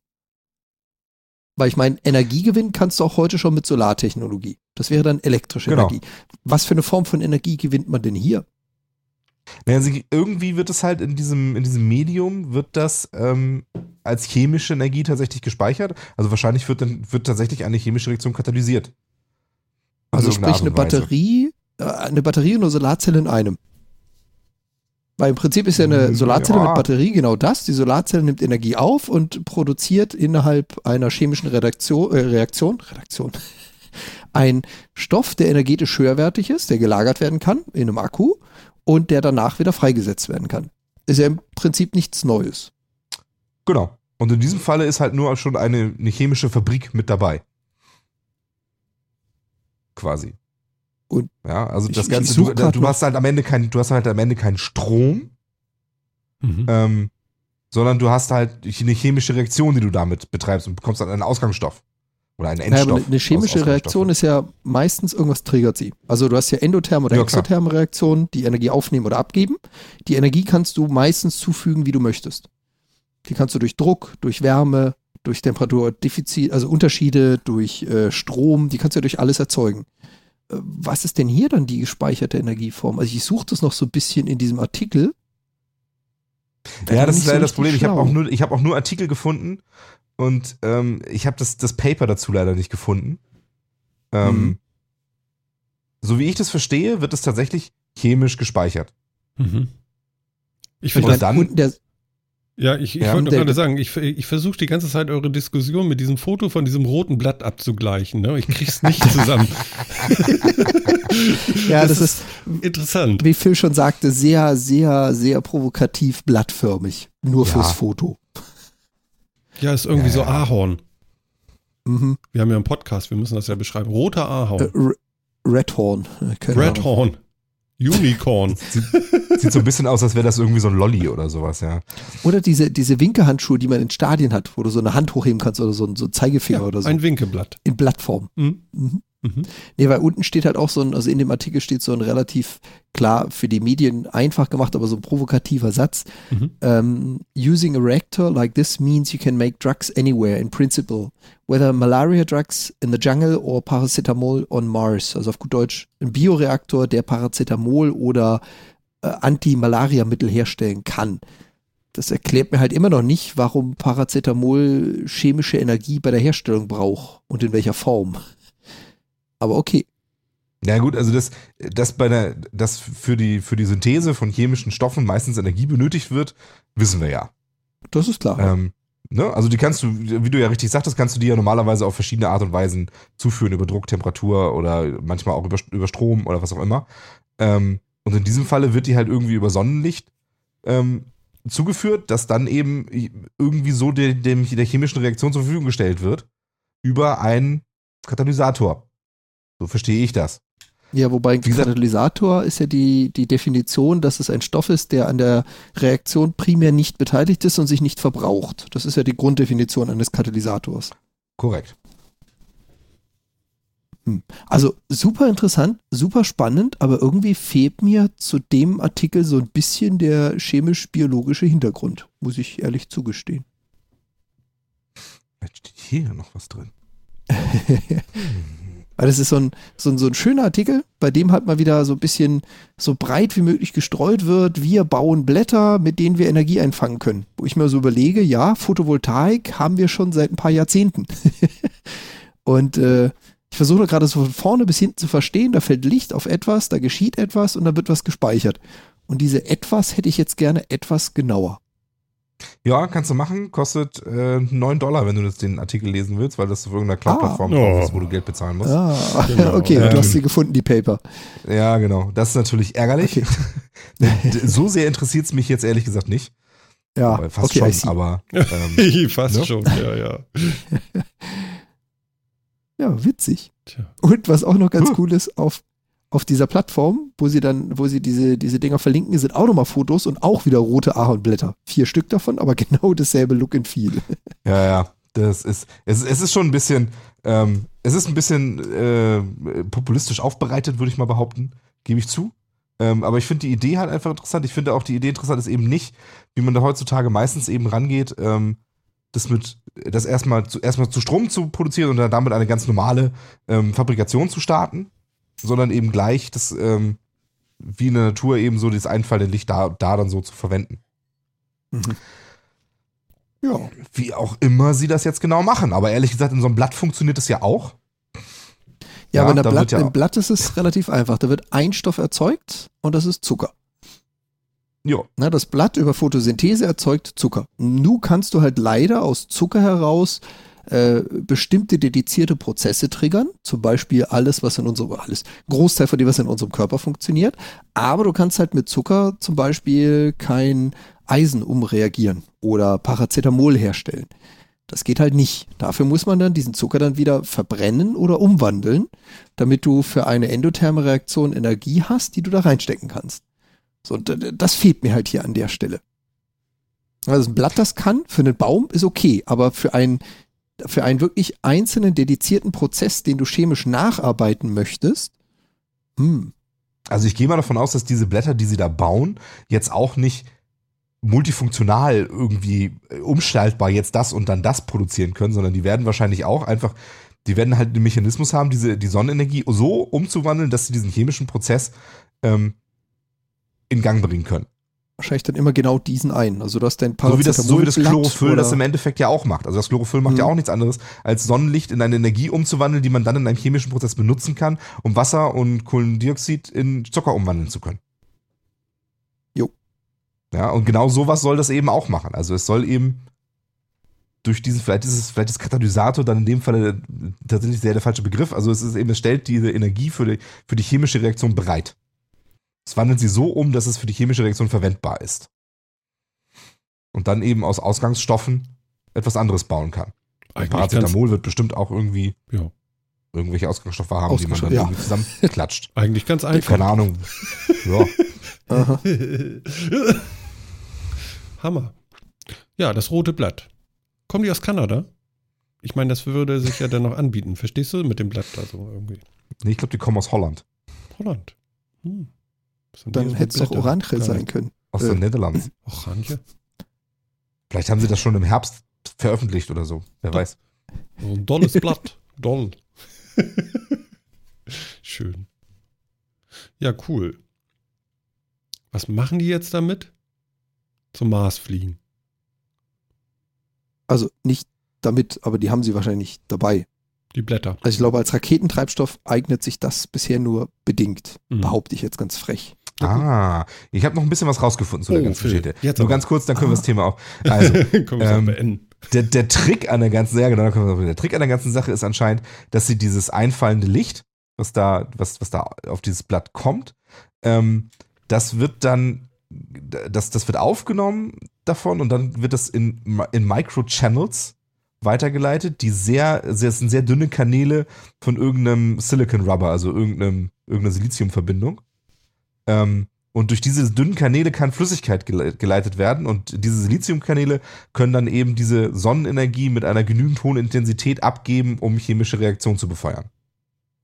Weil ich meine, Energiegewinn kannst du auch heute schon mit Solartechnologie. Das wäre dann elektrische Genau. Energie. Was für eine Form von Energie gewinnt man denn hier? naja, sie, irgendwie wird es halt in diesem, in diesem Medium, wird das ähm, als chemische Energie tatsächlich gespeichert. Also wahrscheinlich wird dann wird tatsächlich eine chemische Reaktion katalysiert. Also sprich eine. Batterie, äh, eine Batterie und eine Solarzelle in einem. Weil im Prinzip ist ja eine Mm, Solarzelle ja. mit Batterie genau das. Die Solarzelle nimmt Energie auf und produziert innerhalb einer chemischen Redaktion, äh, Reaktion, Redaktion, ein Stoff, der energetisch höherwertig ist, der gelagert werden kann in einem Akku und der danach wieder freigesetzt werden kann. Ist ja im Prinzip nichts Neues. Genau. Und in diesem Falle ist halt nur schon eine, eine chemische Fabrik mit dabei. quasi. Und ja, also ich- das ich Ganze, such du, du hast halt am Ende kein, du hast halt am Ende keinen Strom, Mhm. ähm, sondern du hast halt eine chemische Reaktion, die du damit betreibst und bekommst dann einen Ausgangsstoff. Oder einen Endstoff. aber eine, chemische Reaktion ist ja meistens irgendwas triggert sie. Also du hast ja endotherme oder Ja, exotherme Reaktionen, die Energie aufnehmen oder abgeben. Die Energie kannst du meistens zufügen, wie du möchtest. Die kannst du durch Druck, durch Wärme, durch Temperaturdefizit, also Unterschiede, durch äh, Strom, die kannst du ja durch alles erzeugen. Was ist denn hier dann die gespeicherte Energieform? Also ich suche das noch so ein bisschen in diesem Artikel. Ja, das ist so leider das richtig Problem. Ich habe schlau. auch nur, ich habe auch nur Artikel gefunden und ähm, ich habe das, das Paper dazu leider nicht gefunden. Ähm, Mhm. So wie ich das verstehe, wird es tatsächlich chemisch gespeichert. Mhm. Ich Und finde das, dann- unten der, ja, ich, ich Ja, wollte gerade sagen, ich, ich versuche die ganze Zeit eure Diskussion mit diesem Foto von diesem roten Blatt abzugleichen. Ne? Ich krieg's nicht zusammen. ja, das, ist, interessant. wie Phil schon sagte, sehr, sehr, sehr provokativ blattförmig. Nur Ja. fürs Foto. Ja, ist irgendwie Ja, so. Ahorn. Mhm. Wir haben ja einen Podcast, wir müssen das ja beschreiben. Roter Äh, Ahorn. R- Redhorn. Äh. Redhorn. Unicorn. Sieht so ein bisschen aus, als wäre das irgendwie so ein Lolly oder sowas, ja. Oder diese, diese Winkehandschuhe, die man in Stadien hat, wo du so eine Hand hochheben kannst oder so, ein- so ein Zeigefinger Ja, oder so. ein Winkeblatt. in Blattform. Mhm. Mhm. Mhm. Nee, weil unten steht halt auch so ein, also in dem Artikel steht so ein relativ klar für die Medien einfach gemacht, aber so ein provokativer Satz. Mhm. Um, using a reactor like this means you can make drugs anywhere in principle, whether malaria drugs in the jungle or paracetamol on Mars. Also auf gut Deutsch ein Bioreaktor, der Paracetamol oder äh, Anti-Malaria-Mittel herstellen kann. Das erklärt mir halt immer noch nicht, warum Paracetamol chemische Energie bei der Herstellung braucht und in welcher Form. Aber okay. Ja gut, also das, das bei der, das für die, für die Synthese von chemischen Stoffen meistens Energie benötigt wird, wissen wir ja. Das ist klar. Ähm, ne? Also die kannst du, wie du ja richtig sagtest, kannst du die ja normalerweise auf verschiedene Art und Weisen zuführen, über Druck, Temperatur oder manchmal auch über, über Strom oder was auch immer. Ähm, und in diesem Falle wird die halt irgendwie über Sonnenlicht ähm, zugeführt, das dann eben irgendwie so de, dem, der chemischen Reaktion zur Verfügung gestellt wird über einen Katalysator. So verstehe ich das. Ja, wobei ein Katalysator ist ja die, die Definition, dass es ein Stoff ist, der an der Reaktion primär nicht beteiligt ist und sich nicht verbraucht. Das ist ja die Grunddefinition eines Katalysators. Korrekt. Also super interessant, super spannend, aber irgendwie fehlt mir zu dem Artikel so ein bisschen der chemisch-biologische Hintergrund, muss ich ehrlich zugestehen. Vielleicht steht hier noch was drin. Weil das ist so ein, so, ein, so ein schöner Artikel, bei dem halt mal wieder so ein bisschen so breit wie möglich gestreut wird. Wir bauen Blätter, mit denen wir Energie einfangen können. Wo ich mir so überlege, ja, Photovoltaik haben wir schon seit ein paar Jahrzehnten. und äh, ich versuche gerade so von vorne bis hinten zu verstehen, da fällt Licht auf etwas, da geschieht etwas und da wird was gespeichert. Und diese etwas hätte ich jetzt gerne etwas genauer. Ja, kannst du machen. Kostet äh, 9 Dollar, wenn du das den Artikel lesen willst, weil das auf irgendeiner Cloud-Plattform Ah. drauf ist, Oh. wo du Geld bezahlen musst. Ah, Genau. okay, Ähm, du hast sie gefunden, die Paper. Ja, genau. Das ist natürlich ärgerlich. so sehr interessiert es mich jetzt ehrlich gesagt nicht. Ja, Aber fast okay, schon, aber ähm, Fast Ne? schon, ja, ja. Ja, witzig. Tja. Und was auch noch ganz cool ist, auf, auf dieser Plattform, wo sie dann, wo sie diese, diese Dinger verlinken, sind auch nochmal Fotos und auch wieder rote Ahornblätter. Vier Stück davon, aber genau dasselbe Look and Feel. ja, ja. Das ist, es, es ist schon ein bisschen, ähm, es ist ein bisschen äh, populistisch aufbereitet, würde ich mal behaupten. Gebe ich zu. Ähm, aber ich finde die Idee halt einfach interessant. Ich finde auch die Idee interessant ist eben nicht, wie man da heutzutage meistens eben rangeht, ähm, das mit, das erstmal zu, erstmal zu Strom zu produzieren und dann damit eine ganz normale ähm, Fabrikation zu starten, sondern eben gleich das, ähm, wie in der Natur eben so das einfallende Licht da, da dann so zu verwenden. Ja. Wie auch immer sie das jetzt genau machen. Aber ehrlich gesagt, in so einem Blatt funktioniert das ja auch. Ja, Ja, aber in der Blatt, ja- im Blatt ist es relativ einfach. Da wird ein Stoff erzeugt und das ist Zucker. Ja. Na, das Blatt über Photosynthese erzeugt Zucker. Nu kannst du halt leider aus Zucker heraus äh, bestimmte dedizierte Prozesse triggern, zum Beispiel alles, was in unserem, alles, Großteil von dem, was in unserem Körper funktioniert, aber du kannst halt mit Zucker zum Beispiel kein Eisen umreagieren oder Paracetamol herstellen. Das geht halt nicht. Dafür muss man dann diesen Zucker dann wieder verbrennen oder umwandeln, damit du für eine endotherme Reaktion Energie hast, die du da reinstecken kannst. So, das fehlt mir halt hier an der Stelle. Also ein Blatt, das kann, für einen Baum ist okay, aber für einen, für einen wirklich einzelnen dedizierten Prozess, den du chemisch nacharbeiten möchtest, hm, Also ich gehe mal davon aus, dass diese Blätter, die sie da bauen, jetzt auch nicht multifunktional irgendwie äh, umschaltbar jetzt das und dann das produzieren können, sondern die werden wahrscheinlich auch einfach, die werden halt den Mechanismus haben, diese, die Sonnenenergie so umzuwandeln, dass sie diesen chemischen Prozess ähm, in Gang bringen können. Wahrscheinlich dann immer genau diesen einen. Also du hast dein So wie das, so wie das Chlorophyll das oder- im Endeffekt ja auch macht. Also das Chlorophyll macht ja Mhm. auch nichts anderes, als Sonnenlicht in eine Energie umzuwandeln, die man dann in einem chemischen Prozess benutzen kann, um Wasser und Kohlendioxid in Zucker umwandeln zu können. Jo. Ja, und genau sowas soll das eben auch machen. Also es soll eben durch diesen, vielleicht ist es, vielleicht ist Katalysator dann in dem Fall tatsächlich sehr der falsche Begriff. Also es ist eben, es stellt diese Energie für die, für die chemische Reaktion bereit. Es wandelt sie so um, dass es für die chemische Reaktion verwendbar ist. Und dann eben aus Ausgangsstoffen etwas anderes bauen kann. Paracetamol wird bestimmt auch irgendwie ja, irgendwelche Ausgangsstoffe haben, die man dann ja. irgendwie zusammenklatscht. eigentlich ganz einfach. Keine Ahnung. Ja. Hammer. Ja, das rote Blatt. Kommen die aus Kanada? Ich meine, das würde sich ja dann noch anbieten. Verstehst du? Mit dem Blatt da so irgendwie. Nee, ich glaube, die kommen aus Holland. Holland. Hm. Dann hätte es doch Blättern? Orange sein können. Aus Äh. den Niederlanden. Orange? Vielleicht haben sie das schon im Herbst veröffentlicht oder so. Wer weiß. So ein dolles Blatt. Doll. Schön. Ja, cool. Was machen die jetzt damit? Zum Mars fliegen. Also nicht damit, aber die haben sie wahrscheinlich dabei. Die Blätter. Also ich glaube, als Raketentreibstoff eignet sich das bisher nur bedingt, Mhm. behaupte ich jetzt ganz frech. Ah, ich habe noch ein bisschen was rausgefunden zu der Oh, ganzen Phil, Geschichte. jetzt Nur aber. ganz kurz, dann können wir das Thema auch. Also, Können wir es auch ähm, beenden. der, der Trick an der ganzen, ja genau, der Trick an der ganzen Sache ist anscheinend, dass sie dieses einfallende Licht, was da, was, was da auf dieses Blatt kommt, ähm, das wird dann, das, das wird aufgenommen davon und dann wird das in, in Microchannels weitergeleitet, die sehr, sehr, sind sehr dünne Kanäle von irgendeinem Silicon Rubber, also irgendeinem, irgendeiner Siliziumverbindung. Ähm, und durch diese dünnen Kanäle kann Flüssigkeit gele- geleitet werden und diese Siliziumkanäle können dann eben diese Sonnenenergie mit einer genügend hohen Intensität abgeben, um chemische Reaktionen zu befeuern.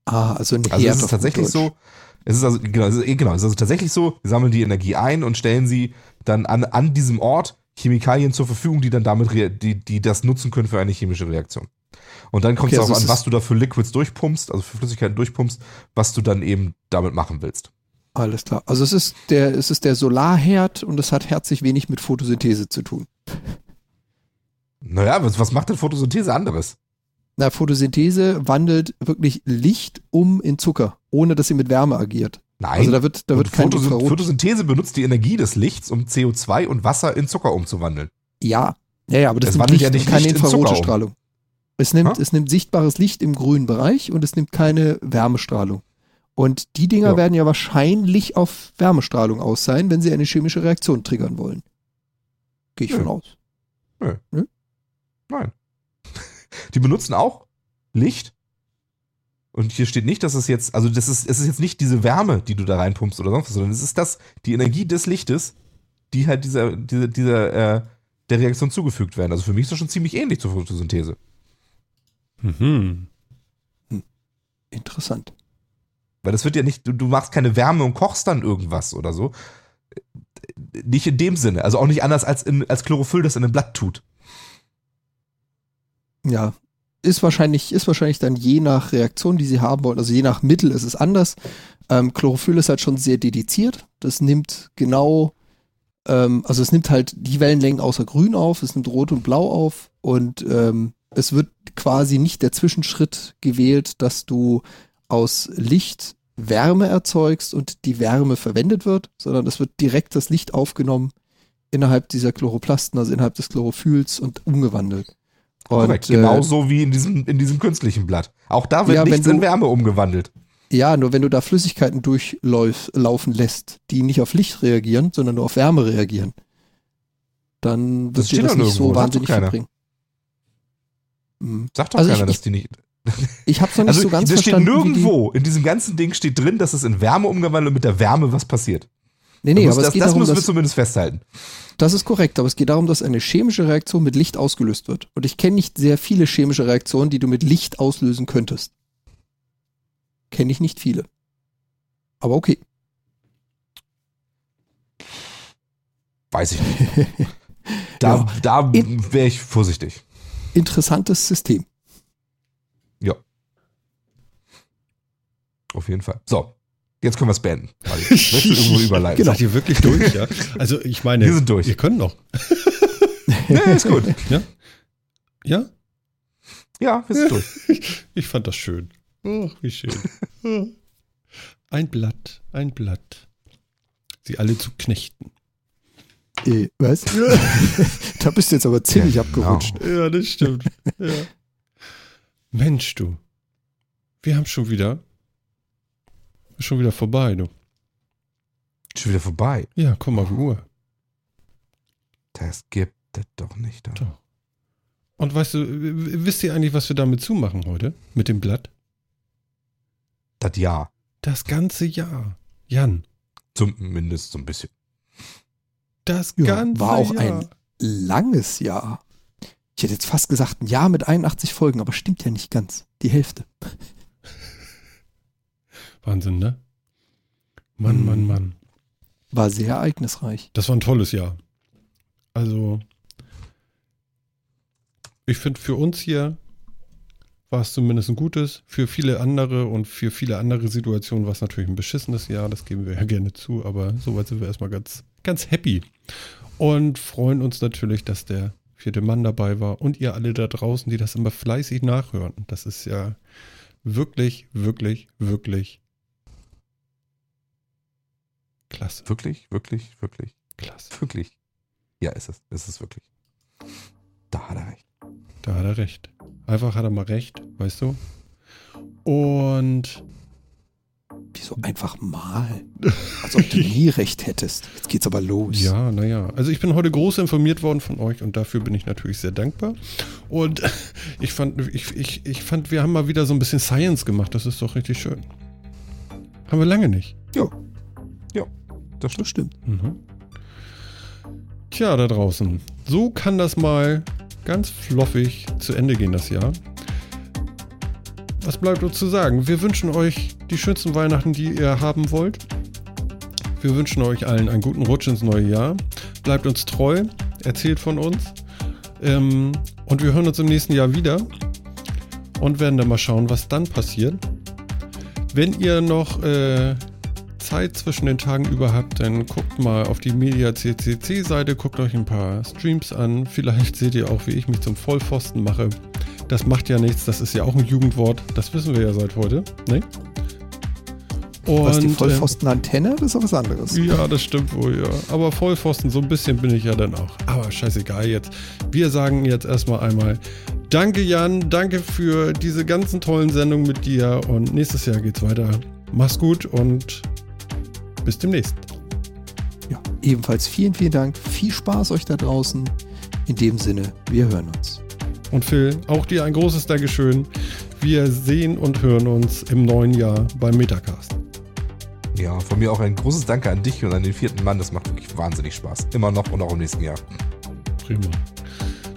Ah, also ein Also Herd es ist auf tatsächlich so, es ist also, genau, es ist, genau, es ist also tatsächlich so, sie sammeln die Energie ein und stellen sie dann an, an diesem Ort Chemikalien zur Verfügung, die dann damit, die, die das nutzen können für eine chemische Reaktion. Und dann kommt Okay, es also auch an, was du da für Liquids durchpumpst, also für Flüssigkeiten durchpumpst, was du dann eben damit machen willst. Alles klar. Also es ist der, es ist der Solarherd und es hat herzlich wenig mit Photosynthese zu tun. Naja, was, was macht denn Photosynthese anderes? Na, Photosynthese wandelt wirklich Licht um in Zucker, ohne dass sie mit Wärme agiert. Nein. Also da wird, da wird kein Photosyn Infrarot. Photosynthese benutzt die Energie des Lichts, um CO2 und Wasser in Zucker umzuwandeln. Ja, ja, ja, aber das Es nimmt ja nicht keine in infrarote um. Strahlung. Es nimmt, Ha? es nimmt sichtbares Licht im grünen Bereich und es nimmt keine Wärmestrahlung. Und die Dinger Ja. werden ja wahrscheinlich auf Wärmestrahlung aus sein, wenn sie eine chemische Reaktion triggern wollen. Gehe ich Nö. von aus. Nein. Die benutzen auch Licht. Und hier steht nicht, dass es jetzt, also das ist, es ist jetzt nicht diese Wärme, die du da reinpumpst oder sonst was, sondern es ist das, die Energie des Lichtes, die halt dieser, dieser, dieser, äh, der Reaktion zugefügt werden. Also für mich ist das schon ziemlich ähnlich zur Photosynthese. Mhm. Interessant. Weil das wird ja nicht, du, du machst keine Wärme und kochst dann irgendwas oder so. Nicht in dem Sinne. Also auch nicht anders als, in, als Chlorophyll das in einem Blatt tut. Ja, ist wahrscheinlich, ist wahrscheinlich dann je nach Reaktion, die sie haben wollen, also je nach Mittel ist es anders. Ähm, Chlorophyll ist halt schon sehr dediziert. Das nimmt genau, ähm, also es nimmt halt die Wellenlängen außer Grün auf, es nimmt Rot und Blau auf und ähm, es wird quasi nicht der Zwischenschritt gewählt, dass du aus Licht Wärme erzeugst und die Wärme verwendet wird, sondern es wird direkt das Licht aufgenommen innerhalb dieser Chloroplasten, also innerhalb des Chlorophylls und umgewandelt. Und, Korrekt. äh, Genauso wie in diesem, in diesem künstlichen Blatt. Auch da wird Ja, nichts du- in Wärme umgewandelt. Ja, nur wenn du da Flüssigkeiten durchlaufen lässt, die nicht auf Licht reagieren, sondern nur auf Wärme reagieren, dann Das wird dir steht das nicht nirgendwo, so wahnsinnig viel bringen. Mhm. Sagt doch Also ich- keiner, dass ich- die nicht. Ich habe noch nicht Also so ganz das steht verstanden. wie die- nirgendwo. In diesem ganzen Ding steht drin, dass es in Wärme umgewandelt und mit der Wärme was passiert. Nee, nee, aber es das geht das darum, müssen wir dass, zumindest festhalten. das ist korrekt, aber es geht darum, dass eine chemische Reaktion mit Licht ausgelöst wird. Und ich kenne nicht sehr viele chemische Reaktionen, die du mit Licht auslösen könntest. Kenne ich nicht viele. Aber okay. Weiß ich nicht. Da, Ja. da wäre ich vorsichtig. Interessantes System. Auf jeden Fall. So, jetzt können wir es beenden. Möchte irgendwo überleiten. Genau. Seid ihr wirklich durch, ja? Also ich meine, Wir sind durch. ihr könnt noch. Nee, ist gut. Ja? Ja, wir sind durch. Ich fand das schön. Oh, wie schön. Ein Blatt, ein Blatt. Sie alle zu knechten. Äh, was? da bist du jetzt aber ziemlich Ja, abgerutscht. Ja, das stimmt. ja. Mensch, du. Wir haben schon wieder. Schon wieder vorbei, du. Schon wieder vorbei. Ja, komm mal, Uhr. Das gibt es doch nicht. Doch. Doch. Und weißt du, wisst ihr eigentlich, was wir damit zumachen heute? Mit dem Blatt? Das Jahr. Das ganze Jahr. Jan, Zumindest so ein bisschen. das Ja, ganze war auch Jahr. ein langes Jahr. Ich hätte jetzt fast gesagt, ein Jahr mit 81 Folgen, aber stimmt ja nicht ganz. Die Hälfte. Wahnsinn, ne? Mann, Hm. Mann, Mann. War sehr ereignisreich. Das war ein tolles Jahr. Also, ich finde, für uns hier war es zumindest ein gutes. Für viele andere und für viele andere Situationen war es natürlich ein beschissenes Jahr. Das geben wir ja gerne zu. Aber soweit sind wir erstmal ganz, ganz happy. Und freuen uns natürlich, dass der vierte Mann dabei war und ihr alle da draußen, die das immer fleißig nachhören. Das ist ja wirklich, wirklich, wirklich klasse. Wirklich, wirklich, wirklich, Klasse. wirklich. Ja, ist es. Ist es wirklich. Da hat er recht. Da hat er recht. Einfach hat er mal recht, weißt du? Und Wieso einfach mal? Als ob du nie recht hättest. Jetzt geht's aber los. ja, naja. Also ich bin heute groß informiert worden von euch und dafür bin ich natürlich sehr dankbar. Und ich fand, ich, ich, ich fand, wir haben mal wieder so ein bisschen Science gemacht. Das ist doch richtig schön. Haben wir lange nicht. Das Das stimmt. stimmt. Mhm. Tja, da draußen. So kann das mal ganz fluffig zu Ende gehen, das Jahr. Was bleibt uns zu sagen? Wir wünschen euch die schönsten Weihnachten, die ihr haben wollt. Wir wünschen euch allen einen guten Rutsch ins neue Jahr. Bleibt uns treu, erzählt von uns. Ähm, und wir hören uns im nächsten Jahr wieder und werden dann mal schauen, was dann passiert. Wenn ihr noch äh, Zeit zwischen den Tagen über habt, dann guckt mal auf die Media CCC Seite, guckt euch ein paar Streams an. Vielleicht seht ihr auch, wie ich mich zum Vollpfosten mache. Das macht ja nichts, das ist ja auch ein Jugendwort. Das wissen wir ja seit heute. Ne? Und, Was die ähm, Vollpfosten-Antenne, das ist auch was anderes. ja, das stimmt wohl, ja. Aber Vollpfosten, so ein bisschen bin ich ja dann auch. Aber scheißegal jetzt. Wir sagen jetzt erstmal einmal Danke, Jan. Danke für diese ganzen tollen Sendungen mit dir. Und nächstes Jahr geht's weiter. Mach's gut und bis demnächst. Ja, ebenfalls vielen, vielen Dank. Viel Spaß euch da draußen. In dem Sinne, wir hören uns. Und Phil, auch dir ein großes Dankeschön. Wir sehen und hören uns im neuen Jahr beim Metacast. Ja, von mir auch ein großes Danke an dich und an den vierten Mann. Das macht wirklich wahnsinnig Spaß. Immer noch und auch im nächsten Jahr. Prima.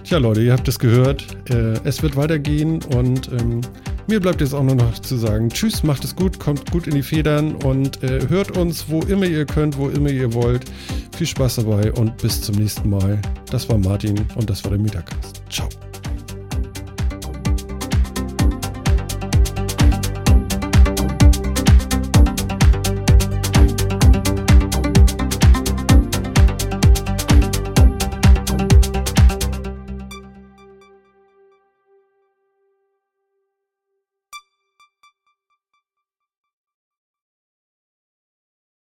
Tja, Leute, ihr habt es gehört. Äh, es wird weitergehen und ähm, mir bleibt jetzt auch nur noch zu sagen: Tschüss, macht es gut, kommt gut in die Federn und äh, hört uns, wo immer ihr könnt, wo immer ihr wollt. Viel Spaß dabei und bis zum nächsten Mal. Das war Martin und das war der Metacast. Ciao.